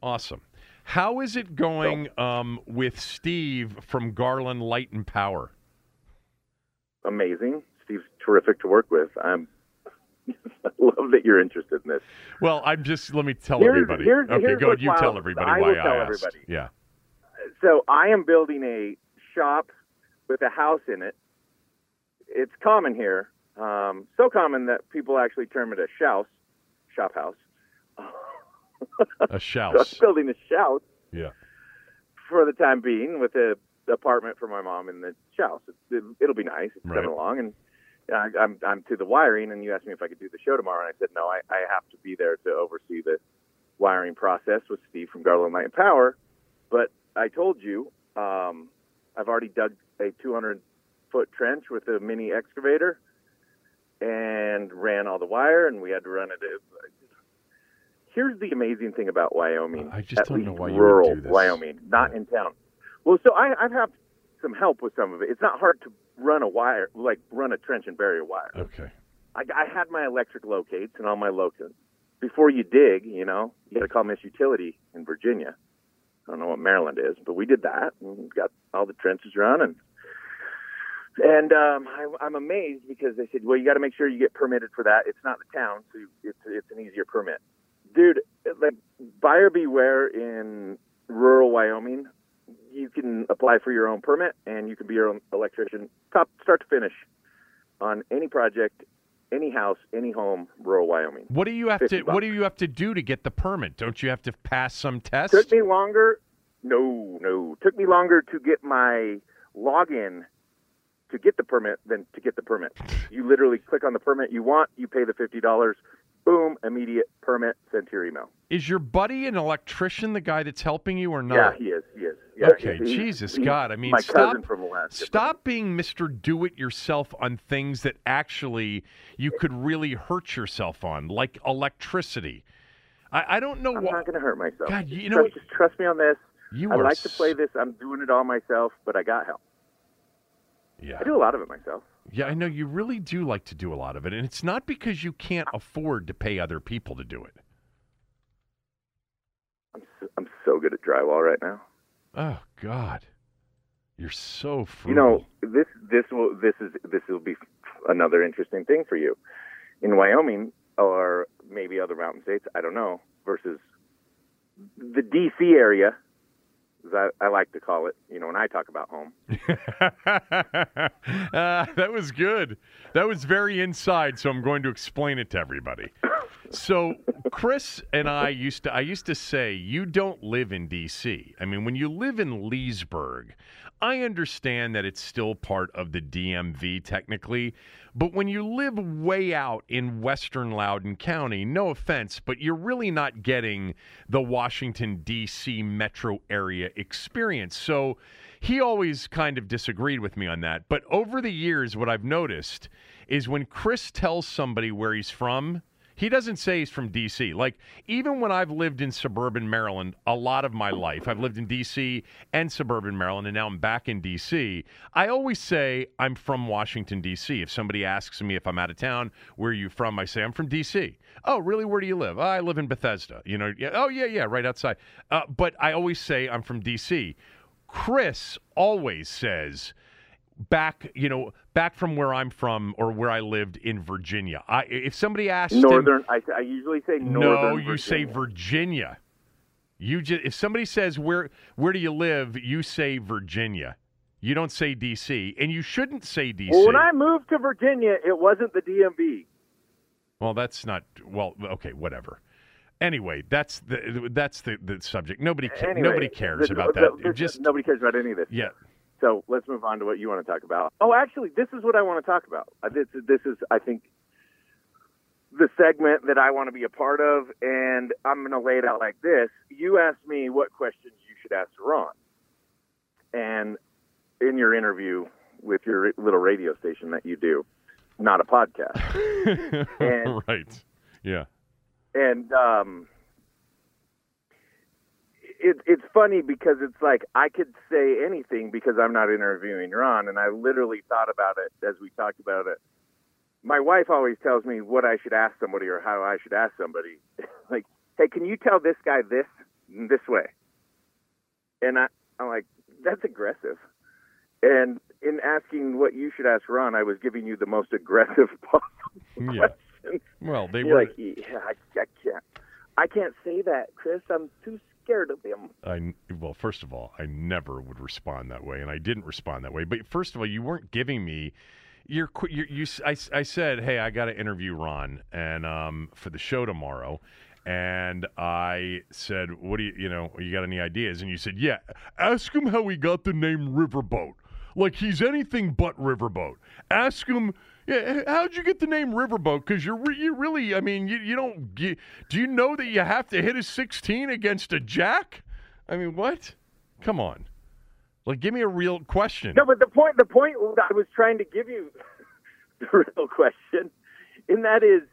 Awesome. How is it going um, with Steve from Garland Light and Power? Amazing. Steve's terrific to work with. I'm. *laughs* I love that you're interested in this. Well, I'm just let me tell Here's- everybody. here's- okay, here's go. You wild. tell everybody I why I asked. everybody. Yeah. So I am building a shop with a house in it. It's common here, um, so common that people actually term it a shouse, shop house. A *laughs* So shouse. building a shouse Yeah. for the time being with a apartment for my mom in the house. It, it'll be nice. It's Right. coming along, and I, I'm I'm to the wiring. And you asked me if I could do the show tomorrow, and I said no. I, I have to be there to oversee the wiring process with Steve from Garland Light and Power. But I told you um, I've already dug a 200 foot trench with a mini excavator and ran all the wire, and we had to run it. Here's the amazing thing about Wyoming. I just don't know why you would rural do this. Wyoming, not in town. Well, so I, I've had some help with some of it. It's not hard to run a wire, like run a trench and bury a wire. Okay. I, I had my electric locates and all my locates. Before you dig, you know, you got to call Miss Utility in Virginia. I don't know what Maryland is, but we did that and got all the trenches run. And and um, I, I'm amazed because they said, well, you got to make sure you get permitted for that. It's not the town, so it's it's an easier permit. Dude, like buyer beware in rural Wyoming. You can apply for your own permit and you can be your own electrician, top start to finish, on any project, any house, any home, rural Wyoming. What do you have to bucks. What do you have to do to get the permit? Don't you have to pass some test? Took me longer. No, no. Took me longer to get my login to get the permit than to get the permit. You literally click on the permit you want, you pay the fifty dollars, boom, immediate permit sent to your email. Is your buddy an electrician, the guy that's helping you, or not? Yeah, he is. He is. Yeah, okay, he- Jesus he's God! I mean, stop. cousin from Alaska. Stop being Mr. Do It Yourself on things that actually you could really hurt yourself on, like electricity. I, I don't know what I'm why. not going to hurt myself. God, you know trust, just trust me on this. You I like to play this. I'm doing it all myself, but I got help. Yeah. I do a lot of it myself. Yeah, I know you really do like to do a lot of it, and it's not because you can't afford to pay other people to do it. I'm so, I'm so good at drywall right now. Oh God, you're so You know this this will this is this will be another interesting thing for you in Wyoming or maybe other mountain states. I don't know. Versus the D.C. area, as I, I like to call it. You know, when I talk about home. uh, *laughs* that was good. That was very inside, so I'm going to explain it to everybody. So Chris and I used to I used to say you don't live in DC. I mean, when you live in Leesburg, I understand that it's still part of the DMV technically, but when you live way out in western Loudoun County, no offense, but you're really not getting the Washington DC metro area experience. So he always kind of disagreed with me on that. But over the years, what I've noticed is when Chris tells somebody where he's from, he doesn't say he's from D.C. Like, even when I've lived in suburban Maryland a lot of my life, I've lived in D.C. and suburban Maryland, and now I'm back in D.C., I always say I'm from Washington, D.C. If somebody asks me if I'm out of town, where are you from? I say I'm from D.C. Oh, really? Where do you live? "Oh, I live in Bethesda. You know, oh, yeah, yeah, right outside. Uh, but I always say I'm from D.C. Chris always says back, you know, back from where I'm from or where I lived in Virginia. I if somebody asked him, Northern. I, I usually say northern. no, you say Virginia. Virginia. You just if somebody says where where do you live, you say Virginia. You don't say D.C. and you shouldn't say D.C. Well, when I moved to Virginia, it wasn't the DMV. Well, that's not well. Okay, whatever. Anyway, that's the that's the, the subject. Nobody ca- Anyway, nobody cares the- about the- that. Just nobody cares about any of this. yeah. So let's move on to what you want to talk about. Oh, actually, this is what I want to talk about. Uh, This, this is, I think, the segment that I want to be a part of, and I'm going to lay it out like this. You asked me what questions you should ask Ron, and in your interview with your little radio station that you do, not a podcast, *laughs* And- right. Yeah. and um, it, it's funny because it's like I could say anything because I'm not interviewing Ron, and I literally thought about it as we talked about it. My wife always tells me what I should ask somebody or how I should ask somebody. *laughs* like, hey, can you tell this guy this this way? And I, I'm like, that's aggressive. And in asking what you should ask Ron, I was giving you the most aggressive *laughs* possible Yeah. questions. Well, they You're were. like, yeah, I, I can't. I can't say that, Chris. I'm too scared of him. I well, first of all, I never would respond that way, and I didn't respond that way. But first of all, you weren't giving me your qu- you you. I, I said, hey, I got to interview Ron and um for the show tomorrow. And I said, "What do you, you know? You got any ideas?" And you said, "Yeah, ask him how he got the name Riverboat. Like he's anything but Riverboat. Ask him, yeah, how'd you get the name Riverboat? Because you're re- you really, I mean, you, you don't. Get, do you know that you have to hit a 16 against a jack? I mean, what? Come on. Like, give me a real question. No, but the point, the point I was trying to give you, *laughs* the real question, and that is,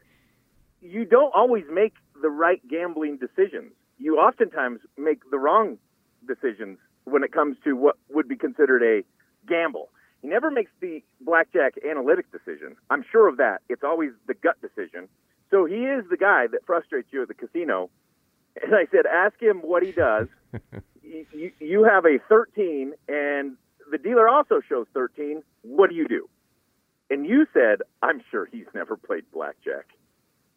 you don't always make the right gambling decisions. You oftentimes make the wrong decisions when it comes to what would be considered a gamble. He never makes the blackjack analytic decision. I'm sure of that. It's always the gut decision. So he is the guy that frustrates you at the casino. And I said, ask him what he does. *laughs* you, you- have a 13, and the dealer also shows 13. What do you do? And you said, I'm sure he's never played blackjack.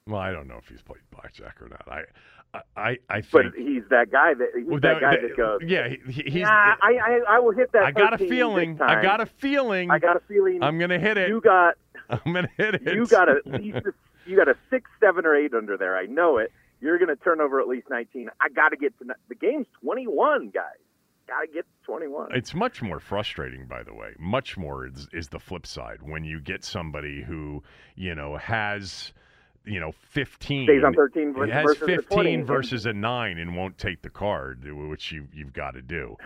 Well, I don't know if he's played blackjack or not. I, I, I, I But think. he's that guy that he's Well, that, guy that, goes. yeah, he, he- he's. Nah, I, I I will hit that. I got a feeling. I got a feeling. I got a feeling. I'm gonna hit it. You got *laughs* I'm gonna hit it. you got at least a, you got a six, seven, or eight under there. I know it. You're going to turn over at least 19. I got to get to the game's 21, guys. Got to get to 21. It's much more frustrating, by the way. Much more is, is the flip side when you get somebody who, you know, has, you know, 15. Stays on 13 He has versus 15 versus a 9 and won't take the card, which you, you've got to do.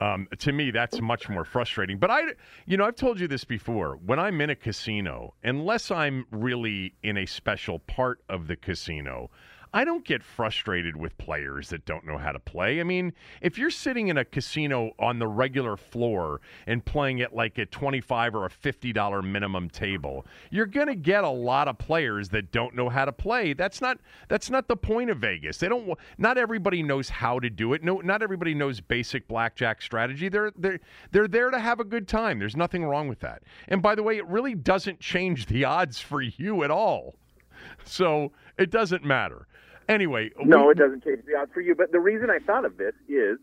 Um, to me, that's much more frustrating. But I, you know, I've told you this before. When I'm in a casino, unless I'm really in a special part of the casino, I don't get frustrated with players that don't know how to play. I mean, if you're sitting in a casino on the regular floor and playing at like a 25 or a $50 minimum table, you're going to get a lot of players that don't know how to play. That's not that's not the point of Vegas. They don't not everybody knows how to do it. No not everybody knows basic blackjack strategy. They're they're they're there to have a good time. There's nothing wrong with that. And by the way, it really doesn't change the odds for you at all. So, it doesn't matter. Anyway, no, we, it doesn't change the odds for you. But the reason I thought of this is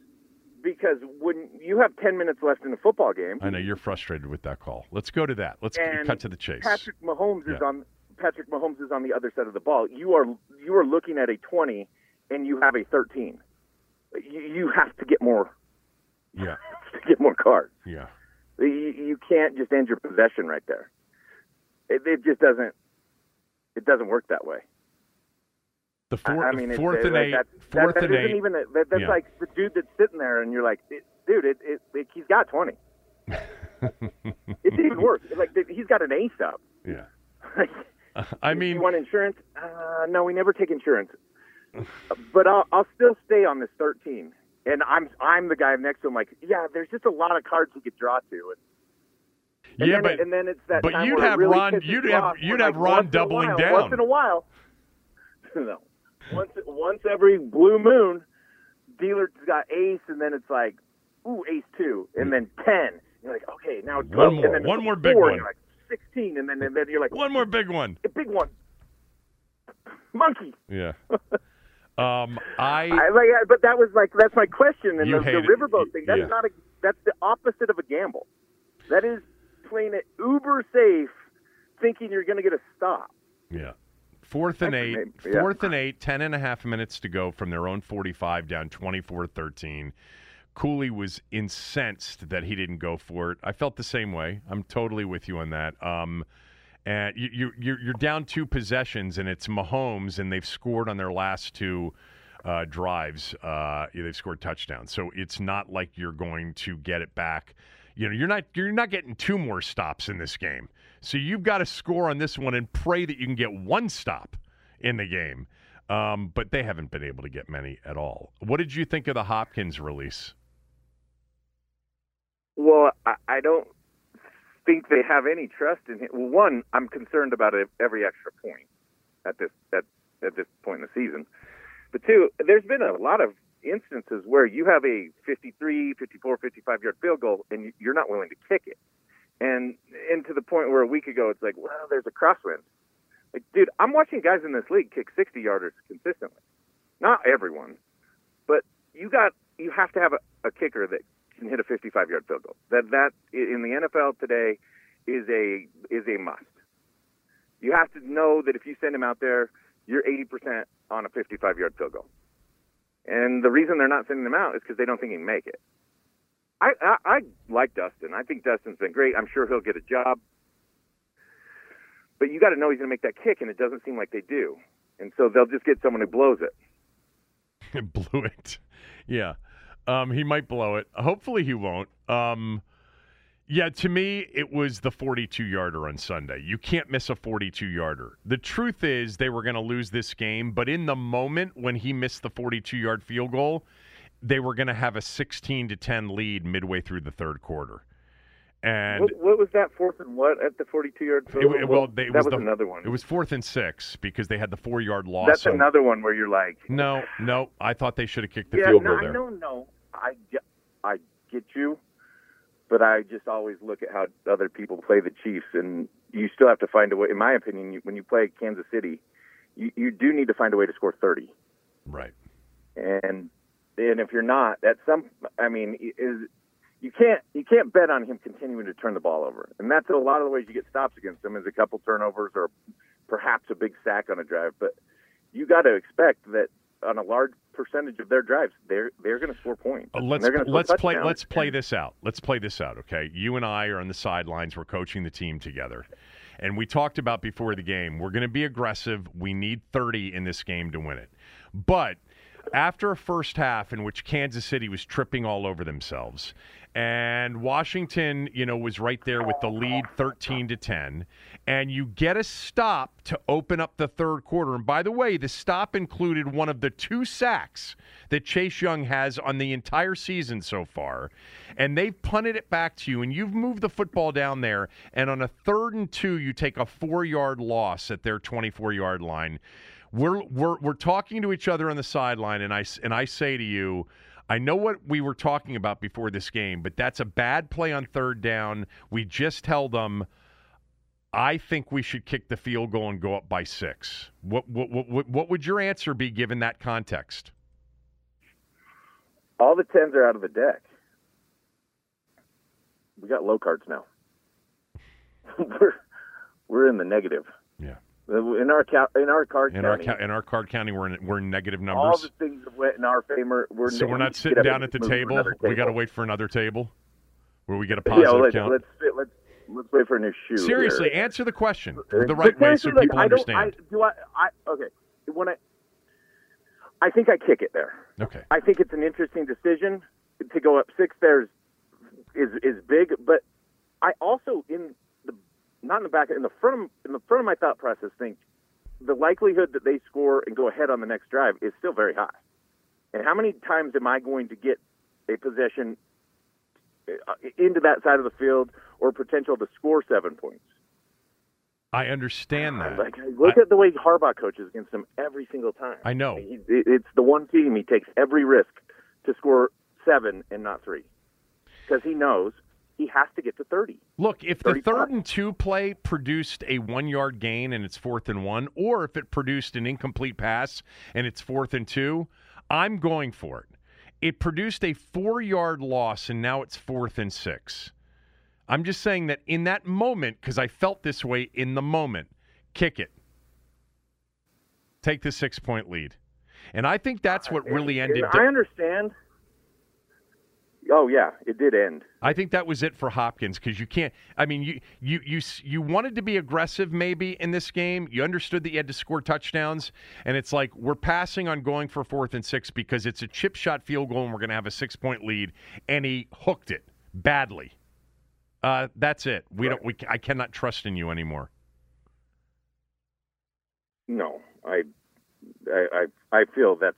because when you have 10 minutes left in a football game. I know you're frustrated with that call. Let's go to that. Let's cut to the chase. Patrick Mahomes yeah. is on Patrick Mahomes is on the other side of the ball. You are you are looking at a 20 and you have a 13. You, you have to get more. Yeah. *laughs* to get more cards. Yeah. You, you can't just end your possession right there. It, it just doesn't it doesn't work that way. The four, I mean, fourth and like eight. That, fourth that, that and isn't eight. even a, that, that's yeah. like the dude that's sitting there, and you're like, dude, it, it, it he's got twenty. *laughs* it's even worse. Like he's got an ace up. Yeah. *laughs* I mean, you want insurance? Uh, no, we never take insurance. but I'll, I'll still stay on this 13. And I'm I'm the guy next to him. Like, yeah, there's just a lot of cards he could draw to. And, and yeah, then, but and then it's that. but you'd have really Ron. You'd have you'd have like, Ron once in a doubling while- down. Once in a while. *laughs* no. Once once every blue moon, dealer's got ace, and then it's like, ooh, ace two, and then ten. You're like, okay, now it's 12, One more. and then One more big four, one. You're like sixteen, and then and then you're like, One more big one. a big one, monkey. Yeah. Um, I *laughs* I like, but that was like that's my question. And the, the hate it. riverboat thing, that's Yeah. not a that's the opposite of a gamble. That is playing it uber safe, thinking you're going to get a stop. Yeah. Fourth and eight. maybe- yeah. Fourth and eight. Ten and a half minutes to go from their own 45 down 24-13. Cooley was incensed that he didn't go for it. I felt the same way. I'm totally with you on that. Um, and you, you, you're, you're down two possessions, and it's Mahomes, and they've scored on their last two uh, drives. Uh, they've scored touchdowns, so it's not like you're going to get it back. You know, you're not you're not getting two more stops in this game. So you've got to score on this one and pray that you can get one stop in the game. Um, but they haven't been able to get many at all. What did you think of the Hopkins release? Well, I, I don't think they have any trust in him. Well, one, I'm concerned about every extra point at this at at this point in the season. But two, there's been a lot of instances where you have a 53, 54, 55 yard field goal and you- you're not willing to kick it. And and to the point where a week ago it's like, well, there's a crosswind. Like, dude, I'm watching guys in this league kick 60 yarders consistently. Not everyone, but you got you have to have a, a kicker that can hit a 55 yard field goal. That that in the NFL today is a is a must. You have to know that if you send him out there, you're 80% on a 55 yard field goal. And the reason they're not sending him out is because they don't think he can make it. I, I I like Dustin. I think Dustin's been great. I'm sure he'll get a job. But you got to know he's going to make that kick, and it doesn't seem like they do. And so they'll just get someone who blows it. It *laughs* Blew it. Yeah. Um, he might blow it. Hopefully he won't. Um, yeah, to me, it was the 42 yarder on Sunday. You can't miss a 42 yarder. The truth is, they were going to lose this game, but in the moment when he missed the 42 yard field goal, they were going to have a 16 to 10 lead midway through the third quarter. And What, what was that fourth and what at the 42 yard field it, well, they, it that was, was the, another one. It was fourth and six because they had the four yard loss. That's on- another one where you're like, No, no. I thought they should have kicked the yeah, field no, goal I there. don't know. I get, I get you, but I just always look at how other people play the Chiefs, and you still have to find a way. In my opinion, you, when you play Kansas City, you, you do need to find a way to score 30. Right. and and if you're not, that's some. I mean, is you can't you can't bet on him continuing to turn the ball over, and that's a lot of the ways you get stops against him is a couple turnovers or perhaps a big sack on a drive. But you got to expect that on a large percentage of their drives, they're they're going to score points. Uh, let's let's play touchdowns. let's play this out. Let's play this out, okay? You and I are on the sidelines. We're coaching the team together. And we talked about before the game, we're going to be aggressive. We need 30 in this game to win it. But after a first half in which Kansas City was tripping all over themselves, and Washington, you know, was right there with the lead 13 to 10. And you get a stop to open up the third quarter. And by the way, the stop included one of the two sacks that Chase Young has on the entire season so far. And they've punted it back to you, and you've moved the football down there. And on a third and two, you take a four yard loss at their 24 yard line. We're, we're, we're talking to each other on the sideline, and I, and I say to you, I know what we were talking about before this game, but that's a bad play on third down. We just held them. I think we should kick the field goal and go up by six. What what what, what would your answer be given that context? All the tens are out of the deck. We got low cards now. *laughs* we're we're in the negative. In our in our card in county, our in our card county, we're in, we're in negative numbers. All the things that went in our favor. We're so we're not sitting down at the table. table. We got to wait for another table where we get a *laughs* positive yeah, let's, count. Let's, let's let's wait for a new shoe. Seriously, here. answer the question the right way so like, people don't- understand. I, do I, I okay when I I think I kick it there. okay. I think it's an interesting decision to go up six. There's is is big, but I also in not in the back in the front of, in the front of my thought process think the likelihood that they score and go ahead on the next drive is still very high. And how many times am I going to get a possession uh, into that side of the field or potential to score seven points? I understand that. Like, look I- at the way Harbaugh coaches against them every single time. I know. He, it's the one team he takes every risk to score seven and not three because he knows he has to get to 30. Look, if the 35. third and two play produced a one yard gain and it's fourth and one, or if it produced an incomplete pass and it's fourth and two, I'm going for it. It produced a four yard loss and now it's fourth and six. I'm just saying that in that moment, because I felt this way in the moment, kick it. Take the six point lead. And I think that's uh, what really ended. I understand. Oh yeah, it did end. I think that was it for Hopkins because you can't. I mean, you you you you wanted to be aggressive maybe in this game. You understood that you had to score touchdowns, and it's like we're passing on going for fourth and six because it's a chip shot field goal and we're going to have a six point lead, and he hooked it badly. Uh, that's it. We don't. We I cannot trust in you anymore. No, I, I, I, I feel that's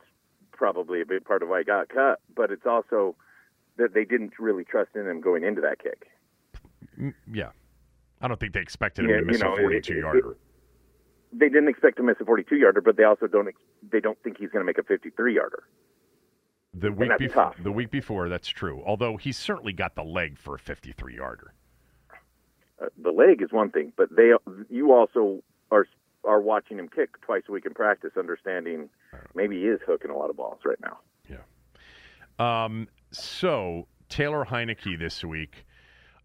probably a big part of why I got cut. But it's also that they didn't really trust in him going into that kick. Mm, Yeah, I don't think they expected him Yeah, to miss you know, a forty-two it- yarder. They didn't expect to miss a 42 yarder, but they also don't they don't think he's going to make a 53 yarder. The week before, tough. the week before, that's true. Although he's certainly got the leg for a fifty-three yarder. Uh, the leg is one thing, but they you also are are watching him kick twice a week in practice, understanding maybe he is hooking a lot of balls right now. Yeah. Um, so Taylor Heinicke this week,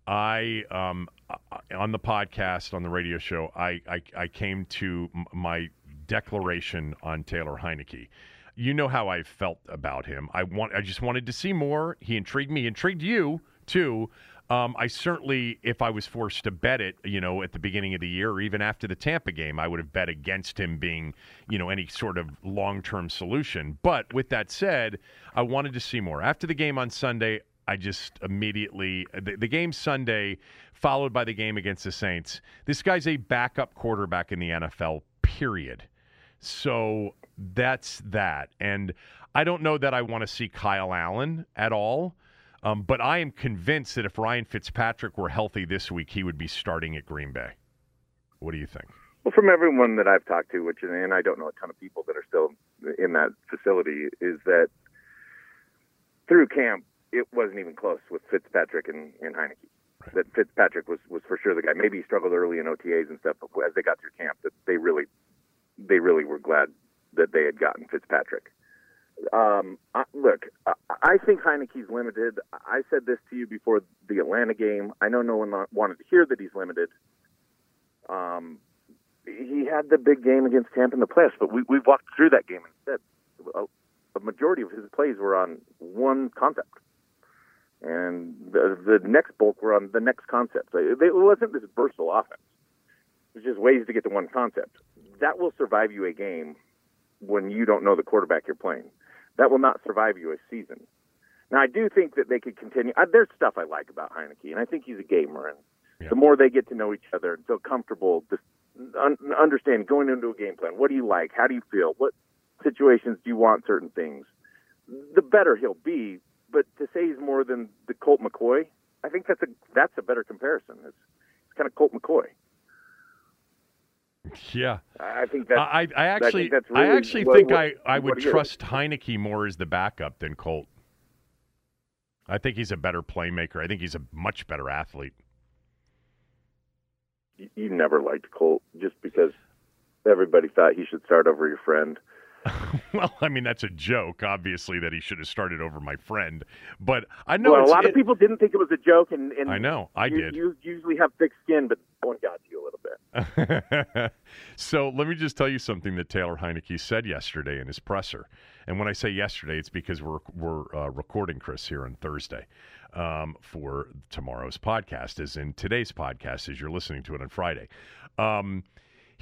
I um, uh, on the podcast on the radio show, I I, I came to my declaration on Taylor Heinicke. You know how I felt about him. I want. I just wanted to see more. He intrigued me. Intrigued you too. Um, I certainly, if I was forced to bet it, you know, at the beginning of the year or even after the Tampa game, I would have bet against him being, you know, any sort of long-term solution. But with that said, I wanted to see more. After the game on Sunday, I just immediately the, the game Sunday, followed by the game against the Saints. This guy's a backup quarterback in the NFL. Period. So that's that. And I don't know that I want to see Kyle Allen at all. Um, but I am convinced that if Ryan Fitzpatrick were healthy this week, he would be starting at Green Bay. What do you think? Well, from everyone that I've talked to, which and I don't know a ton of people that are still in that facility, is that through camp it wasn't even close with Fitzpatrick and, and Heinicke. That Fitzpatrick was was for sure the guy. Maybe he struggled early in OTAs and stuff, but as they got through camp, that they really they really were glad that they had gotten Fitzpatrick. Um, I, look, I, I think Heinicke's limited. I said this to you before the Atlanta game. I know no one wanted to hear that he's limited. Um, he had the big game against Tampa in the playoffs, but we we walked through that game and said a, a majority of his plays were on one concept, and the the next bulk were on the next concept. It, wasn't this versatile offense. It was just ways to get to one concept. That will survive you a game when you don't know the quarterback you're playing. That will not survive you a season. Now, I do think that they could continue. Uh, there's stuff I like about Heinicke, and I think he's a gamer. And Yeah. the more they get to know each other and feel comfortable, just un- understand going into a game plan. What do you like? How do you feel? What situations do you want certain things? The better he'll be. But to say he's more than the Colt McCoy, I think that's a that's a better comparison. It's, it's kind of Colt McCoy. Yeah. I I think that's I, I actually, I really actually what- think what- I, I would what he is. trust Heinicke more as the backup than Colt. I think he's a better playmaker. I think he's a much better athlete. you, you never liked Colt just because everybody thought he should start over your friend. *laughs* well, I mean that's a joke, obviously, that he should have started over my friend. But I know well, a lot of people didn't think it was a joke, and, and I know, I you, did. You usually have thick skin, but that one got you a little bit. *laughs* so let me just tell you something that Taylor Heinicke said yesterday in his presser. And when I say yesterday, it's because we're we're uh, recording Chris here on Thursday um, for tomorrow's podcast, as in today's podcast, as you're listening to it on Friday. Um,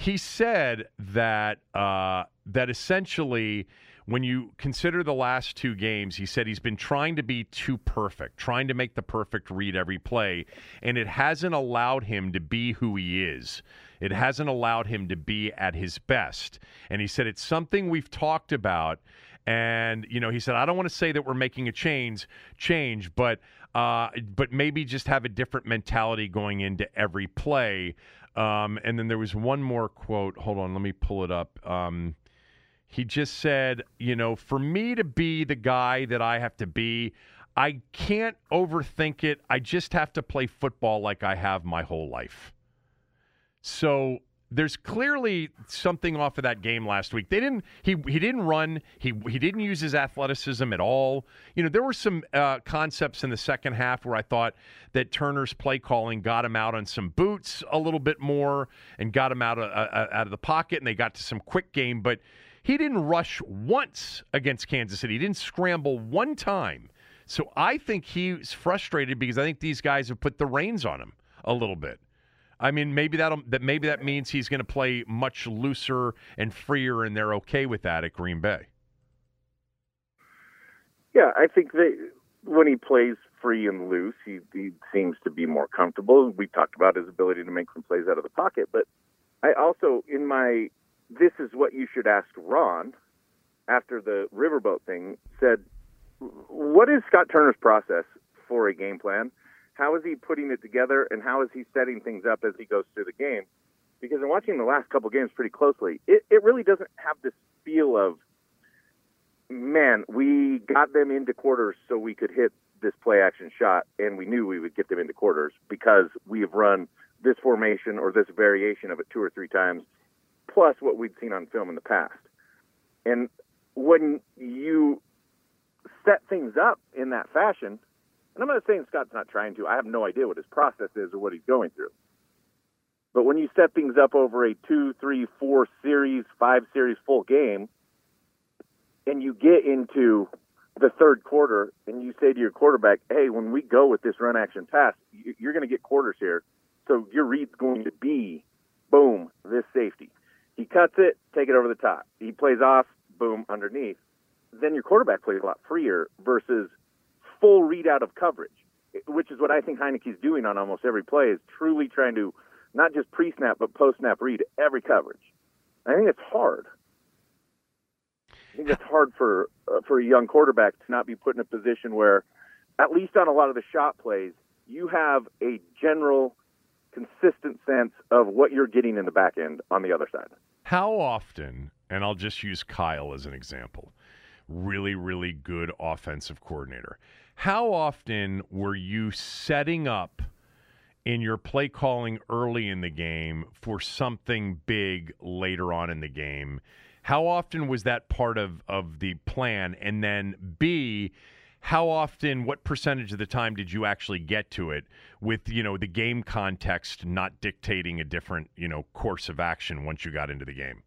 he said that uh, that essentially when you consider the last two games, he said he's been trying to be too perfect, trying to make the perfect read every play, and it hasn't allowed him to be who he is. It hasn't allowed him to be at his best. And he said it's something we've talked about. And you know, he said I don't want to say that we're making a change, change, but uh, but maybe just have a different mentality going into every play. Um, and then there was one more quote. Hold on, let me pull it up. Um, he just said, you know, for me to be the guy that I have to be, I can't overthink it. I just have to play football like I have my whole life. So there's clearly something off of that game last week. They didn't he he didn't run. He he didn't use his athleticism at all. You know, there were some uh, concepts in the second half where I thought that Turner's play calling got him out on some boots a little bit more and got him out of uh, out of the pocket, and they got to some quick game. But he didn't rush once against Kansas City. He didn't scramble one time. So I think he's frustrated because I think these guys have put the reins on him a little bit. I mean, maybe that'll that maybe that means he's going to play much looser and freer, and they're okay with that at Green Bay. Yeah, I think that when he plays free and loose, he, he seems to be more comfortable. We talked about his ability to make some plays out of the pocket, but I also, in my this is what you should ask Ron after the riverboat thing, said, What is Scott Turner's process for a game plan? How is he putting it together, and how is he setting things up as he goes through the game? Because in watching the last couple games pretty closely, it, it really doesn't have this feel of man, we got them into quarters so we could hit this play action shot, and we knew we would get them into quarters because we have run this formation or this variation of it two or three times, plus what we'd seen on film in the past. And when you set things up in that fashion, and I'm not saying Scott's not trying to, I have no idea what his process is or what he's going through. But when you set things up over a two, three, four series, five series full game, and you get into the third quarter and you say to your quarterback, hey, when we go with this run action pass, you- you're going to get quarters here. So your read's going to be, boom, this safety. He cuts it, take it over the top. He plays off, boom, underneath. Then your quarterback plays a lot freer versus full readout of coverage, which is what I think Heinicke's doing on almost every play, is truly trying to not just pre snap, but post snap read every coverage. I think it's hard. I think it's hard for uh, for a young quarterback to not be put in a position where, at least on a lot of the shot plays, you have a general, consistent sense of what you're getting in the back end on the other side. How often, and I'll just use Kyle as an example, really, really good offensive coordinator. How often were you setting up in your play calling early in the game for something big later on in the game? How often was that part of, of the plan? And then, B, how often, what percentage of the time did you actually get to it with, you know, the game context not dictating a different, you know, course of action once you got into the game?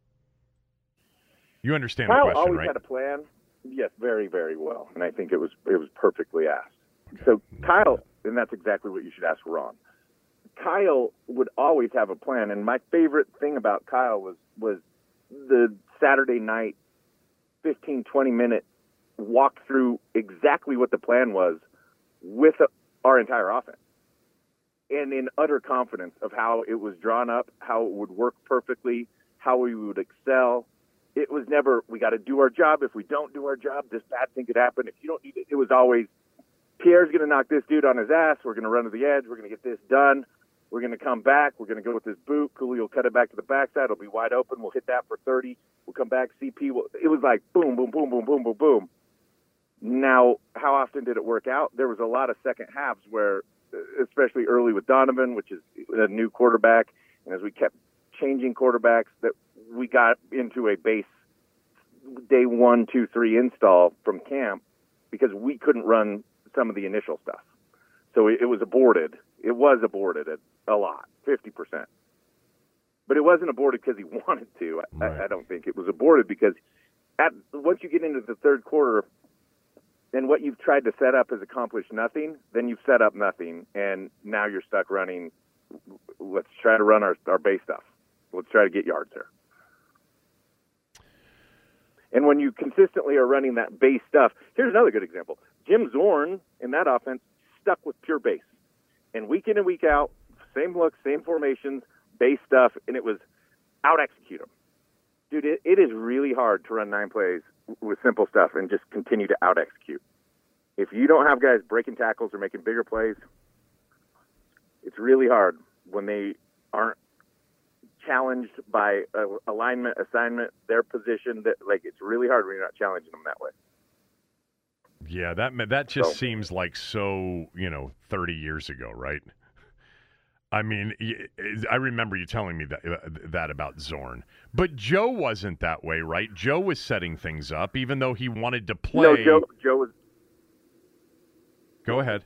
You understand Kyle the question, always right? had a plan. Yes, very, very well, and I think it was it was perfectly asked. So Kyle, and that's exactly what you should ask Ron. Kyle would always have a plan, and my favorite thing about Kyle was was the Saturday night 15, 20 minute walk through exactly what the plan was with our entire offense and in utter confidence of how it was drawn up, how it would work perfectly, how we would excel. It was never, we got to do our job. If we don't do our job, this bad thing could happen. If you don't need it, it was always, Pierre's going to knock this dude on his ass. We're going to run to the edge. We're going to get this done. We're going to come back. We're going to go with this boot. Cooley will cut it back to the backside. It'll be wide open. We'll hit that for 30. We'll come back. CP will, it was like boom, boom, boom, boom, boom, boom, boom. Now, how often did it work out? There was a lot of second halves where, especially early with Donovan, which is a new quarterback, and as we kept changing quarterbacks, that we got into a base day one, two, three install from camp because we couldn't run some of the initial stuff. So it, it was aborted. It was aborted at a lot, 50%. But it wasn't aborted because he *laughs* wanted to. Right. I, I don't think it was aborted because at once you get into the third quarter, then what you've tried to set up has accomplished nothing. Then you've set up nothing, and now you're stuck running. Let's try to run our, our base stuff. Let's try to get yards there. And when you consistently are running that base stuff, here's another good example. Jim Zorn in that offense stuck with pure base. And week in and week out, same look, same formations, base stuff, and it was out execute them. Dude, it, it is really hard to run nine plays with simple stuff and just continue to out execute. If you don't have guys breaking tackles or making bigger plays, it's really hard when they aren't challenged by uh, alignment, assignment, their position. That like it's really hard when you're not challenging them that way. Yeah, that that just so. seems like so you know thirty years ago, right? I mean, I remember you telling me that uh, that about Zorn, but Joe wasn't that way, right? Joe was setting things up, even though he wanted to play. No, Joe. Joe was. Go ahead.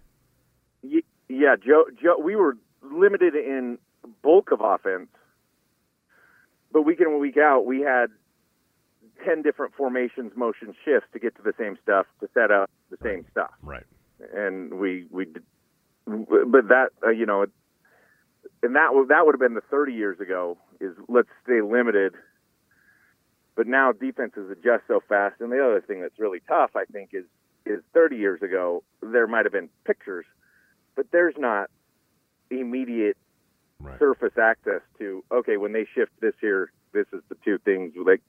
Yeah, Joe. Joe. We were limited in bulk of offense but week in and week out, we had 10 different formations, motion shifts to get to the same stuff, to set up the same stuff. Right. And we, we, but that, uh, you know, and that, that would have been the 30 years ago is let's stay limited. But now defenses adjust so fast. And the other thing that's really tough, I think, is, is 30 years ago, there might have been pictures, but there's not immediate right. surface access to okay when they shift this here this is the two things like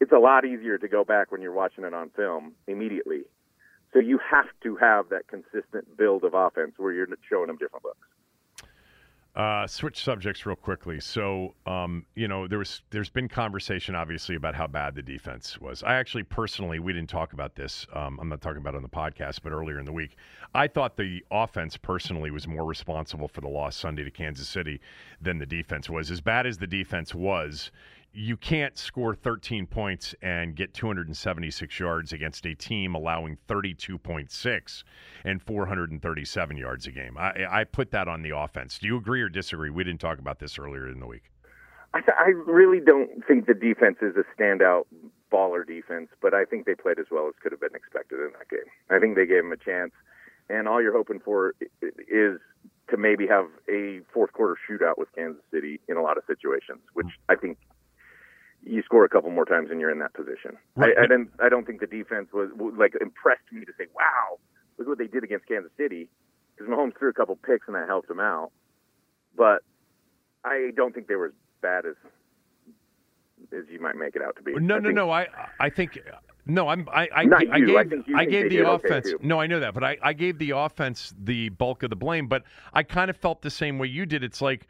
it's a lot easier to go back when you're watching it on film immediately so you have to have that consistent build of offense where you're showing them different looks uh, switch subjects real quickly. So, um, you know, there was there's been conversation obviously about how bad the defense was. I actually personally we didn't talk about this. Um, I'm not talking about it on the podcast, but earlier in the week, I thought the offense personally was more responsible for the loss Sunday to Kansas City than the defense was. As bad as the defense was, you can't score 13 points and get 276 yards against a team allowing 32.6 and 437 yards a game. I, I put that on the offense. Do you agree or disagree? We didn't talk about this earlier in the week. I, th- I really don't think the defense is a standout baller defense, but I think they played as well as could have been expected in that game. I think they gave them a chance, and all you're hoping for is to maybe have a fourth quarter shootout with Kansas City in a lot of situations, which I think you score a couple more times and you're in that position. Right. I, I didn't. I don't think the defense was like impressed me to say, "Wow, look what they did against Kansas City," because Mahomes threw a couple picks and that helped him out. But I don't think they were as bad as as you might make it out to be. No, I no, no. I I think no. I'm I I, Not I you. gave I, think I gave the did okay, offense. no, I know that, but I I gave the offense the bulk of the blame. But I kind of felt the same way you did. It's like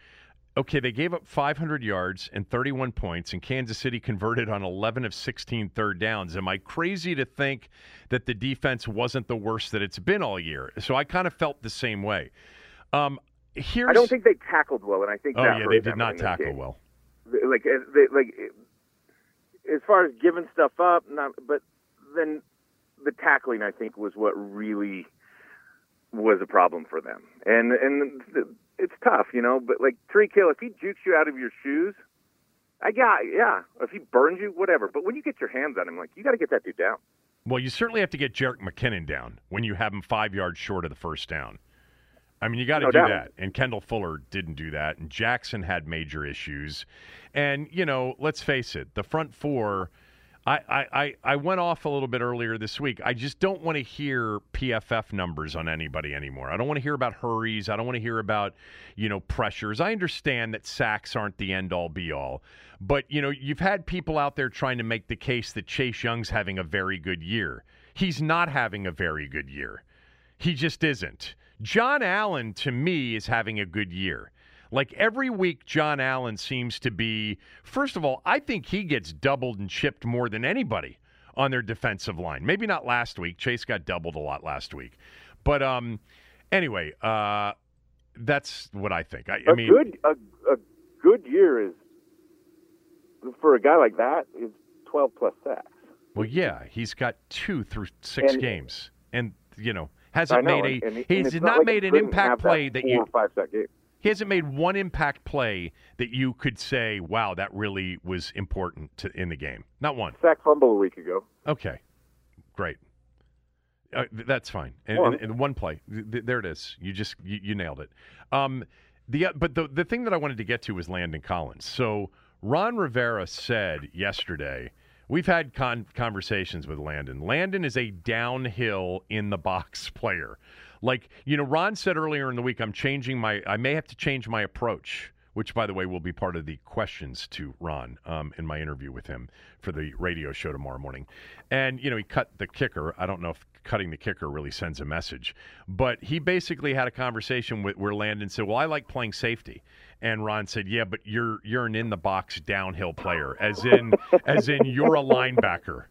okay, they gave up 500 yards and 31 points, and Kansas City converted on 11 of 16 third downs. Am I crazy to think that the defense wasn't the worst that it's been all year? So I kind of felt the same way. Um, here's, I don't think they tackled well, and I think oh yeah, they did not tackle game. well. Like, they, like as far as giving stuff up, not, but then the tackling, I think, was what really was a problem for them. And and it's tough, you know. But like Tyreek Hill, if he jukes you out of your shoes, I got yeah. If he burns you, whatever. But when you get your hands on him, like you got to get that dude down. Well, you certainly have to get Jerick McKinnon down when you have him five yards short of the first down. I mean, you got to No do doubt. that. And Kendall Fuller didn't do that. And Jackson had major issues. And, you know, let's face it, the front four, I, I, I- went off a little bit earlier this week. I just don't want to hear PFF numbers on anybody anymore. I don't want to hear about hurries. I don't want to hear about, you know, pressures. I understand that sacks aren't the end all be all. But, you know, you've had people out there trying to make the case that Chase Young's having a very good year. He's not having a very good year. He just isn't. Jon Allen, to me, is having a good year. Like every week, Jon Allen seems to be, first of all, I think he gets doubled and chipped more than anybody on their defensive line. Maybe not last week. Chase got doubled a lot last week. But um, anyway, uh, that's what I think. I, I a mean, good a, a good year is for a guy like that is 12 plus sacks. well, yeah, he's got two through six And- games. And, you know, hasn't know, made a, and, and he's it's not like made an impact play that four you, or five sack game. He hasn't made one impact play that you could say, "Wow, that really was important to, in the game." Not one. Sack fumble a week ago. Okay, great. Uh, th- that's fine. And, One. and, and one play, th- th- there it is. You just you, you nailed it. Um, the uh, but the the thing that I wanted to get to was Landon Collins. So Ron Rivera said yesterday. We've had con- conversations with Landon. Landon is a downhill in the box *laughs* player. Like, you know, Ron said earlier in the week, I'm changing my, I may have to change my approach, which, by the way, will be part of the questions to Ron um, in my interview with him for the radio show tomorrow morning. And, you know, he cut the kicker. I don't know if cutting the kicker really sends a message, but he basically had a conversation with where Landon said, Well, I like playing safety. And Ron said, "Yeah, but you're you're an in the box downhill player, as in as in you're a linebacker."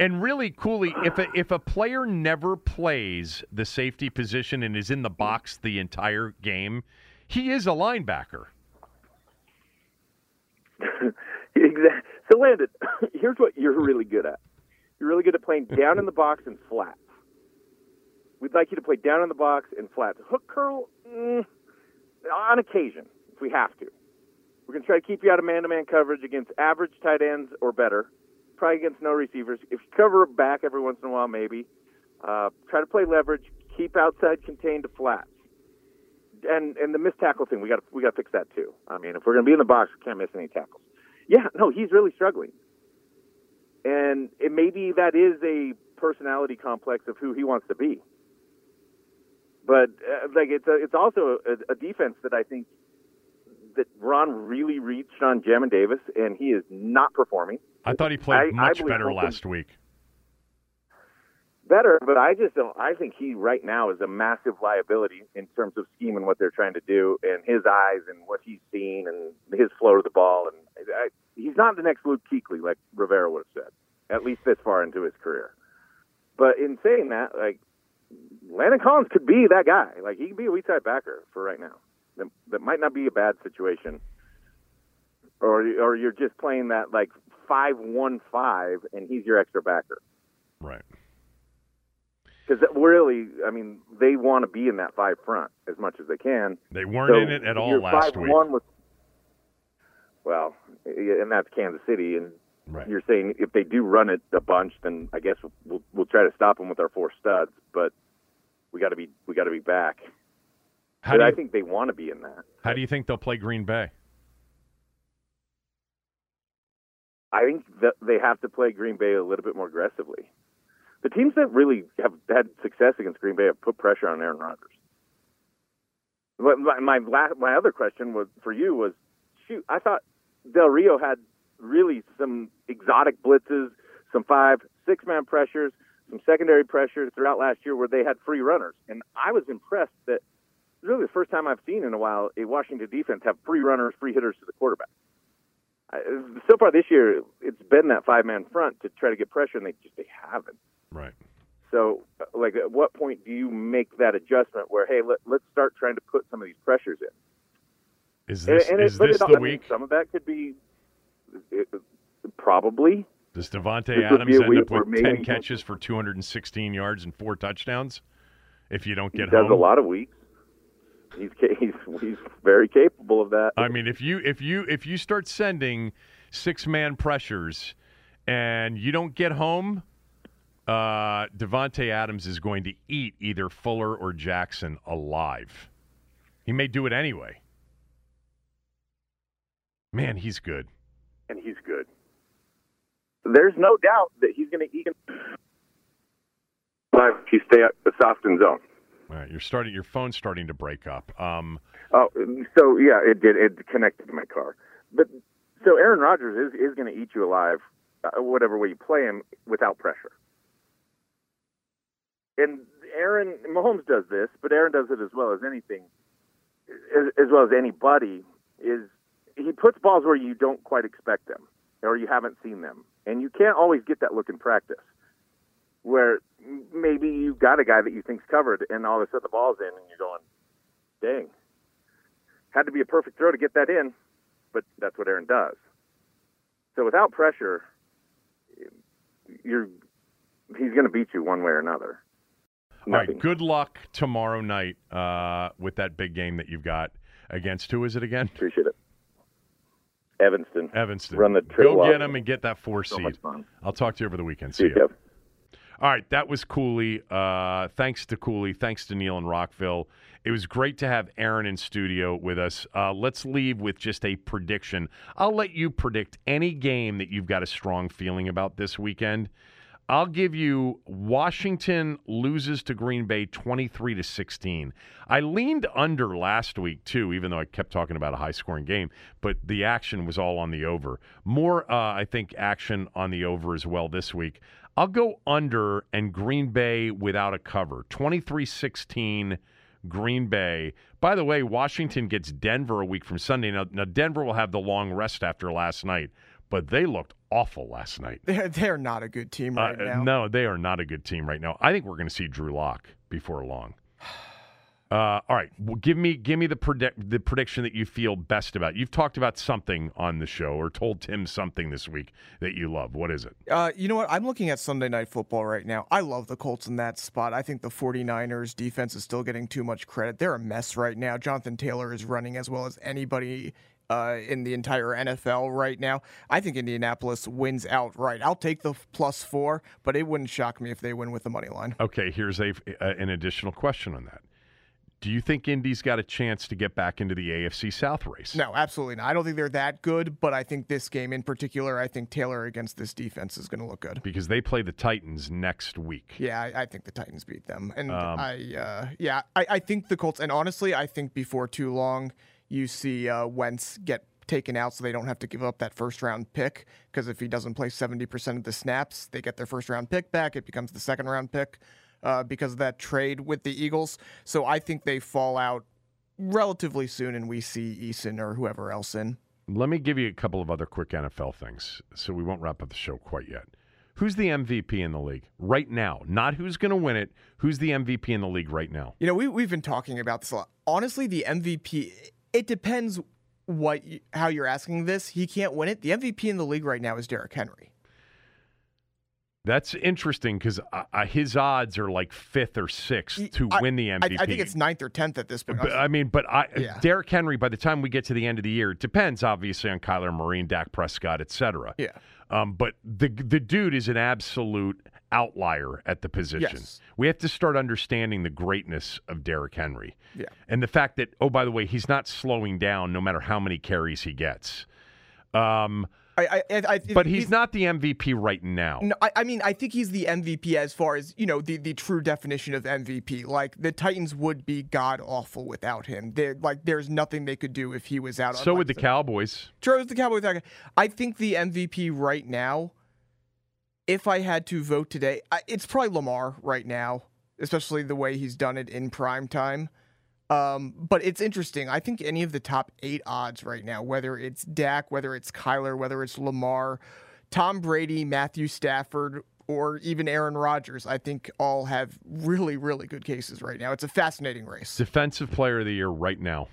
And really, Cooley, if a, if a player never plays the safety position and is in the box the entire game, he is a linebacker. *laughs* exactly. So, Landon, *coughs* here's what you're really good at. You're really good at playing down in the box and flat. We'd like you to play down in the box and flats. Hook curl, mm, on occasion, if we have to. We're going to try to keep you out of man-to-man coverage against average tight ends or better. Probably against no receivers. If you cover back every once in a while, maybe. Uh, try to play leverage. Keep outside contained to flats. And and the missed tackle thing, we got we got to fix that too. I mean, if we're going to be in the box, we can't miss any tackles. Yeah, no, he's really struggling. And it maybe that is a personality complex of who he wants to be. But uh, like it's a, it's also a, a defense that I think that Ron really reached on Jamin Davis, and he is not performing I thought he played I- I much believe better last week. better. But I just don't. I think he right now is a massive liability in terms of scheme and what they're trying to do, and his eyes and what he's seen, and his flow to the ball. And I, he's not the next Luke Kuechly, like Rivera would have said, at least this far into his career. But in saying that, like Landon Collins could be that guy. Like he could be a weak side backer for right now. That, that might not be a bad situation. Or or you're just playing that like five one five, and he's your extra backer. Right. Because really, I mean, they want to be in that five front as much as they can. They weren't So in it at all last week. one was well, and that's Kansas City, and Right. you're saying if they do run it a bunch, then I guess we'll we'll try to stop them with our four studs, but we got to be we got to be back. How but do I you, think they want to be in that. how do you think they'll play Green Bay? I think that they have to play Green Bay a little bit more aggressively. The teams that really have had success against Green Bay have put pressure on Aaron Rodgers. But my my, la- my other question was for you was, shoot, I thought Del Rio had really some exotic blitzes, some five, six man pressures, some secondary pressures throughout last year where they had free runners, and I was impressed that really the first time I've seen in a while a Washington defense have free runners, free hitters to the quarterback. So far this year, it's been that five man front to try to get pressure, and they just they haven't. Right. So, uh, like, at what point do you make that adjustment where, hey, let, let's start trying to put some of these pressures in? Is this and is it, this the I mean, week? some of that could be it, probably. Does Davante Adams end up with ten catches for 216 yards and four touchdowns? If you don't He get does home, a lot of weeks. He's he's he's very capable of that. I mean, if you if you if you start sending six man pressures and you don't get home, uh, Davante Adams is going to eat either Fuller or Jackson alive. He may do it anyway. Man, he's good. and he's good. there's no doubt that he's going to eat live if you stay at the soft and zone. All right, you're starting. Your phone's starting to break up. Um, Oh, so yeah, it did. It connected to my car. But so Aaron Rodgers is is going to eat you alive, uh, whatever way you play him, without pressure. And Aaron Mahomes does this, but Aaron does it as well as anything, as, as well as anybody. Is he puts balls where you don't quite expect them, or you haven't seen them, and you can't always get that look in practice. Where maybe you got a guy that you think's covered, and all of a sudden the ball's in, and you're going, "Dang." had to be a perfect throw to get that in, but that's what Aaron does. So without pressure, you're he's going to beat you one way or another. all Nothing. right. Good luck tomorrow night uh, with that big game that you've got against who is it again? Appreciate it. Evanston. Evanston. Run the Go get him and get that four So seed. I'll talk to you over the weekend. See See you. All right, that was Cooley. Uh, thanks to Cooley. Thanks to Neil and Rockville. It was great to have Aaron in studio with us. Uh, let's leave with just a prediction. I'll let you predict any game that you've got a strong feeling about this weekend. I'll give you Washington loses to Green Bay 23 to 16. I leaned under last week too, even though I kept talking about a high scoring game, but the action was all on the over. More, uh, I think, action on the over as well this week. I'll go under and Green Bay without a cover 23 16. Green Bay. By the way, Washington gets Denver a week from Sunday. Now, now, Denver will have the long rest after last night, but they looked awful last night. They're, they're not a good team right Uh, now. No, they are not a good team right now. I think we're going to see Drew Lock before long. *sighs* *sighs* *sighs* Uh, all right, well, give me give me the predict the prediction that you feel best about. You've talked about something on the show or told Tim something this week that you love. What is it? Uh, you know what? I'm looking at Sunday Night Football right now. I love the Colts in that spot. I think the 49ers defense is still getting too much credit. They're a mess right now. Jonathan Taylor is running as well as anybody uh, in the entire NFL right now. I think Indianapolis wins outright. I'll take the plus four, but it wouldn't shock me if they win with the money line. Okay, here's a, a an additional question on that. Do you think Indy's got a chance to get back into the AFC South race? No, absolutely not. I don't think they're that good, but I think this game in particular, I think Taylor against this defense is going to look good. because they play the Titans next week. Yeah, I, I think the Titans beat them, and Um, I, uh, yeah, I, I think the Colts. And honestly, I think before too long, you see uh, Wentz get taken out, so they don't have to give up that first round pick. Because if he doesn't play seventy percent of the snaps, they get their first round pick back. It becomes the second round pick uh, because of that trade with the Eagles. So I think they fall out relatively soon, and we see Eason or whoever else in. Let me give you a couple of other quick NFL things so we won't wrap up the show quite yet. Who's the MVP in the league right now? Not who's going to win it. Who's the MVP in the league right now? You know, we we've been talking about this a lot. Honestly, the MVP. It depends what you, how you're asking this. He can't win it. The MVP in the league right now is Derrick Henry. That's interesting because uh, uh, his odds are like fifth or sixth to I- win the MVP. I think it's ninth or tenth at this point. But, I mean, but I, Yeah. Derrick Henry. By the time we get to the end of the year, it depends obviously on Kyler Murray, and Dak Prescott, et cetera. yeah, Um, but the the dude is an absolute outlier at the position. Yes. We have to start understanding the greatness of Derrick Henry. Yeah. And the fact that, oh, by the way, he's not slowing down no matter how many carries he gets. Um, I, I, I, but he's, not the MVP right now. No, I, I mean, I think he's the MVP as far as you know the, the true definition of MVP. Like the Titans would be god awful without him. They're, like there's nothing they could do if he was out. So would the Cowboys. True, the Cowboys. I think the MVP right now, if I had to vote today, it's probably Lamar right now, especially the way he's done it in prime time. Um, but it's interesting. I think any of the top eight odds right now, whether it's Dak, whether it's Kyler, whether it's Lamar, Tom Brady, Matthew Stafford, or even Aaron Rodgers, I think all have really, really good cases right now. It's a fascinating race. Defensive player of the year right now.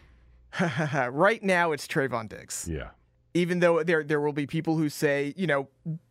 *laughs* right now, it's Trevon Diggs. Yeah. Even though there there will be people who say, you know,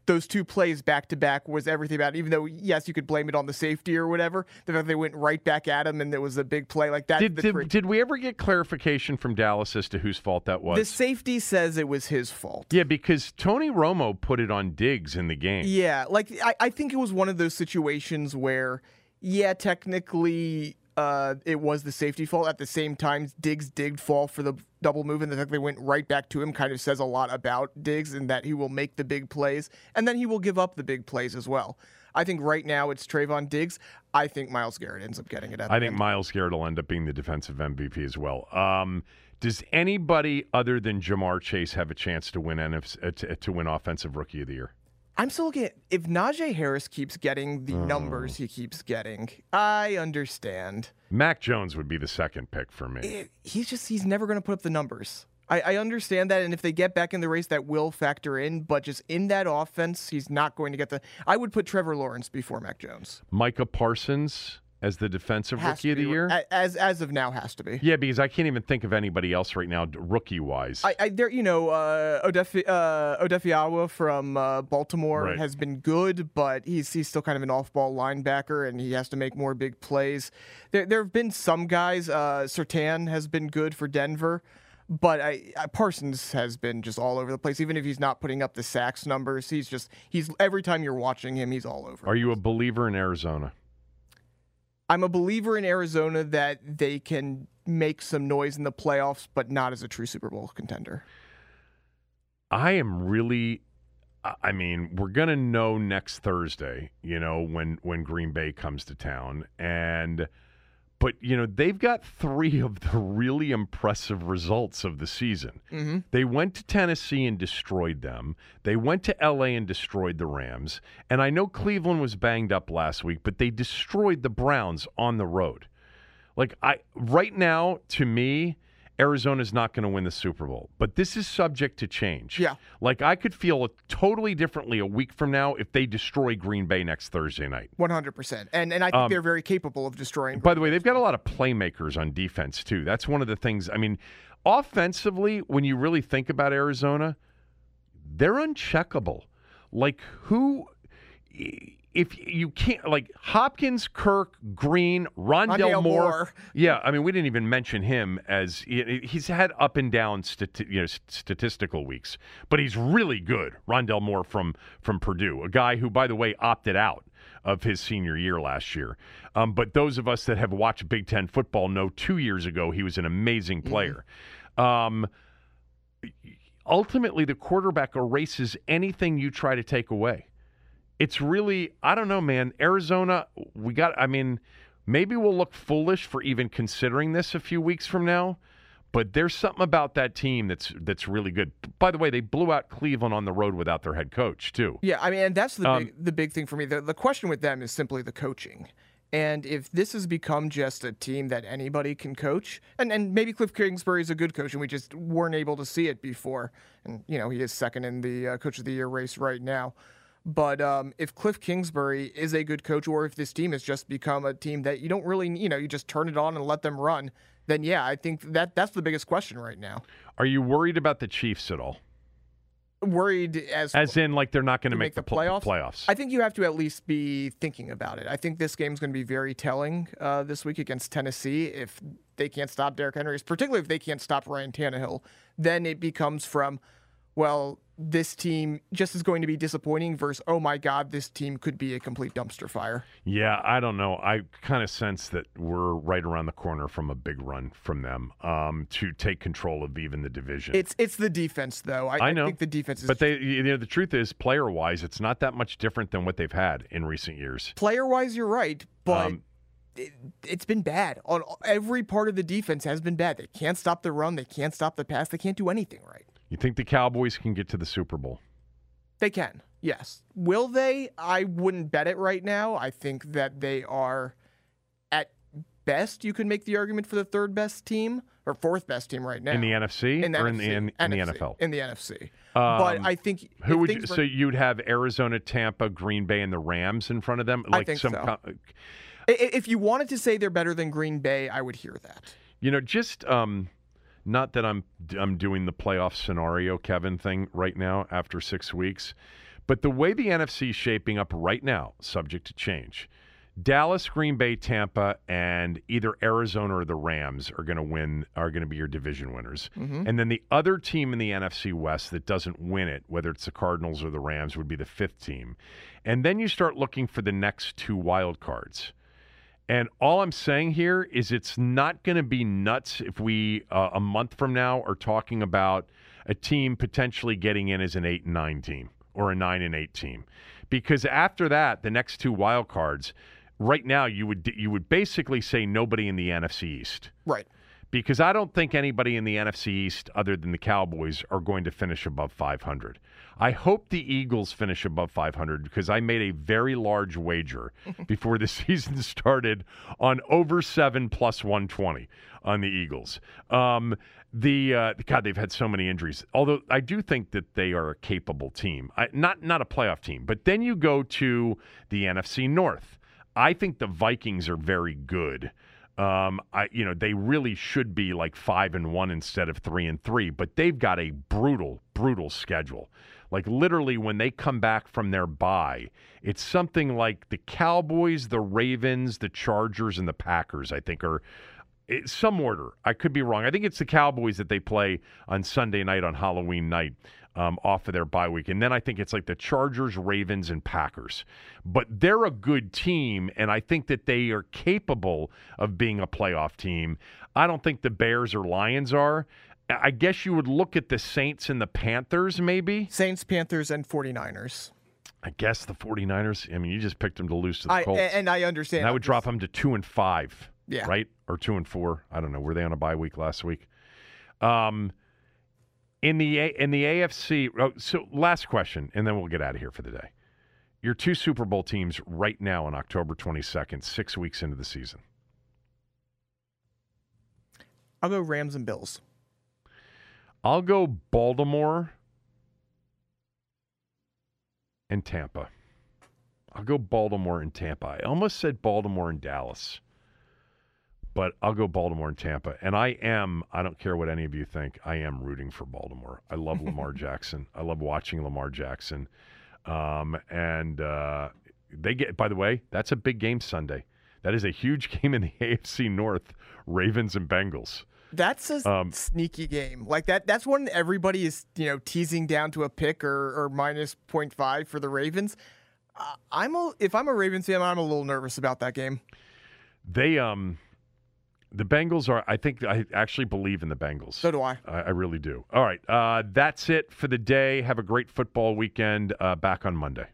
those two plays back to back was everything about it. Even though yes, you could blame it on the safety or whatever, the fact they went right back at him and there was a big play like that. Did, did, did we ever get clarification from Dallas as to whose fault that was? the safety says it was his fault. yeah, because Tony Romo put it on Diggs in the game. Yeah, like I, I think it was one of those situations where, yeah, technically, uh, it was the safety fault. At the same time, Diggs did fall for the double move, and the fact they went right back to him kind of says a lot about Diggs and that he will make the big plays, and then he will give up the big plays as well. I think right now it's Trevon Diggs. I think Myles Garrett ends up getting it. I the think end. Myles Garrett will end up being the defensive MVP as well. Um, does anybody other than Ja'Marr Chase have a chance to win NFC, uh, to, to win Offensive Rookie of the Year? I'm still looking at if Najee Harris keeps getting the Oh. numbers he keeps getting. I understand. Mac Jones would be the second pick for me. It- he's just he's never going to put up the numbers. I, I understand that, and if they get back in the race, that will factor in. But just in that offense, he's not going to get the. I would put Trevor Lawrence before Mac Jones. Micah Parsons as the defensive Has rookie of the be- year? as as of now has to be. yeah, because I can't even think of anybody else right now, rookie wise. I, I there you know uh, Odafe, uh, Odafe Oweh from uh, Baltimore Right. has been good, but he's he's still kind of an off-ball linebacker, and he has to make more big plays. There there have been some guys. Uh, Surtain has been good for Denver, but I, I, Parsons has been just all over the place. Even if he's not putting up the sacks numbers, he's just he's every time you're watching him, he's all over. Are you a believer in Arizona? I'm a believer in Arizona that they can make some noise in the playoffs, but not as a true Super Bowl contender. I am really I- mean, we're going to know next Thursday, you know, when when Green Bay comes to town and but you know, they've got 3 of the really impressive results of the season. Mm-hmm. They went to Tennessee and destroyed them. They went to LA and destroyed the Rams. And I know Cleveland was banged up last week, but they destroyed the Browns on the road. Like I right now to me Arizona's not going to win the Super Bowl, but this is subject to change. Yeah. Like I could feel totally differently a week from now if they destroy Green Bay next Thursday night. One hundred percent, and and I think Um, they're very capable of destroying. By the way, they've got a lot of playmakers on defense too. That's one of the things. I mean, offensively, when you really think about Arizona, they're uncheckable. Like who? If you can't, like Hopkins, Kirk, Green, Rondale Moore. Moore. Yeah, I mean, we didn't even mention him as he- he's had up and down stati- you know, statistical weeks, but he's really good. Rondale Moore from from Purdue, a guy who, by the way, opted out of his senior year last year. Um, but those of us that have watched Big Ten football know two years ago he was an amazing player. Um, ultimately, the quarterback erases anything you try to take away. It's really, I don't know, man. Arizona, we got, I mean, maybe we'll look foolish for even considering this a few weeks from now. But there's something about that team that's that's really good. By the way, they blew out Cleveland on the road without their head coach too. Yeah, I mean, and that's the Um, big the big thing for me. The the question with them is simply the coaching. And if this has become just a team that anybody can coach, and, and maybe Cliff Kingsbury is a good coach, and we just weren't able to see it before, and you know he is second in the uh, coach of the year race right now. But um, if Cliff Kingsbury is a good coach, or if this team has just become a team that you don't really, you know, you just turn it on and let them run, then yeah, I think that that's the biggest question right now. Are you worried about the Chiefs at all? Worried as As in, like they're not going to make, make the pl- playoffs? Playoffs. I think you have to at least be thinking about it. I think this game's going to be very telling uh, this week against Tennessee. If they can't stop Derrick Henry, particularly if they can't stop Ryan Tannehill, then it becomes from, well, this team just is going to be disappointing versus, oh my God, this team could be a complete dumpster fire. Yeah, I don't know. I kind of sense that we're right around the corner from a big run from them um, to take control of even the division. It's it's the defense though. I, I know, think the defense is but they, you know, the truth is, player wise, it's not that much different than what they've had in recent years. player wise, you're right, but. Um, it's been bad on every part of the defense has been bad. They can't stop the run. They can't stop the pass. They can't do anything right. You think the Cowboys can get to the Super Bowl? They can, yes. Will they? I wouldn't bet it right now. I think that they are, at best, you could make the argument for the third best team or fourth best team right now In the NFC In the or NFC, in the, in, in the NFL? In the NFC. but Um, I think Who would you, things so you'd have Arizona, Tampa, Green Bay, and the Rams in front of them? Like I think some, so. co- I- i- if you wanted to say they're better than Green Bay, I would hear that. you know, just um, not that I'm I'm doing the playoff scenario Kevin thing right now after six weeks, but the way the NFC is shaping up right now, subject to change. Dallas, Green Bay, Tampa, and either Arizona or the Rams are going to win. Are going to be your division winners, mm-hmm. and then the other team in the NFC West that doesn't win it, whether it's the Cardinals or the Rams, would be the fifth team, and then you start looking for the next two wild cards. And all I'm saying here is it's not going to be nuts if we, uh, a month from now, are talking about a team potentially getting in as an 8 and 9 team or a 9 and 8 team. Because after that, the next two wild cards, right now, you would, you would basically say nobody in the NFC East. Right. Because I don't think anybody in the NFC East, other than the Cowboys, are going to finish above 500. I hope the Eagles finish above 500 because I made a very large wager *laughs* before the *laughs* season started on over seven plus 120 on the Eagles. Um, the uh, God, they've had so many injuries. Although I do think that they are a capable team, I, not not a playoff team. But then you go to the NFC North. I think the Vikings are very good. Um, I you know they really should be like five and one instead of three and three, but they've got a brutal, brutal schedule. Like literally, when they come back from their bye, it's something like the Cowboys, the Ravens, the Chargers, and the Packers. I think are it's some order. I could be wrong. I think it's the Cowboys that they play on Sunday night on Halloween night um, off of their bye week. And then I think it's like the Chargers, Ravens, and Packers. But they're a good team, and I think that they are capable of being a playoff team. I don't think the Bears or Lions are. I guess you would look at the Saints and the Panthers, maybe. Saints, Panthers, and 49ers. I guess the 49ers. I mean, you just picked them to lose to the I, Colts. and I understand. And that would drop them to two and five. Yeah. Right? Or two and four. I don't know. Were they on a bye week last week? Um, in the A- in the AFC. Oh, so last question, and then we'll get out of here for the day. Your two Super Bowl teams right now on October 22nd, six weeks into the season. I'll go Rams and Bills. I'll go Baltimore and Tampa. I'll go Baltimore and Tampa. I almost said Baltimore and Dallas, but I'll go Baltimore and Tampa. And I am, I don't care what any of you think, I am rooting for Baltimore. I love Lamar *laughs* Jackson. I love watching Lamar Jackson. Um, and uh, they get, by the way, that's a big game Sunday. That is a huge *laughs* game in the AFC North, Ravens and Bengals. That's a Um, sneaky game. Like that. That's one everybody is you know teasing down to a pick or, or minus 0.5 for the Ravens. Uh, I'm a, if I'm a Ravens fan, I'm a little nervous about that game. They um the Bengals are I think I actually believe in the Bengals. So do I. I, I really do. All right. Uh, that's it for the day. Have a great football weekend. Uh, back on Monday.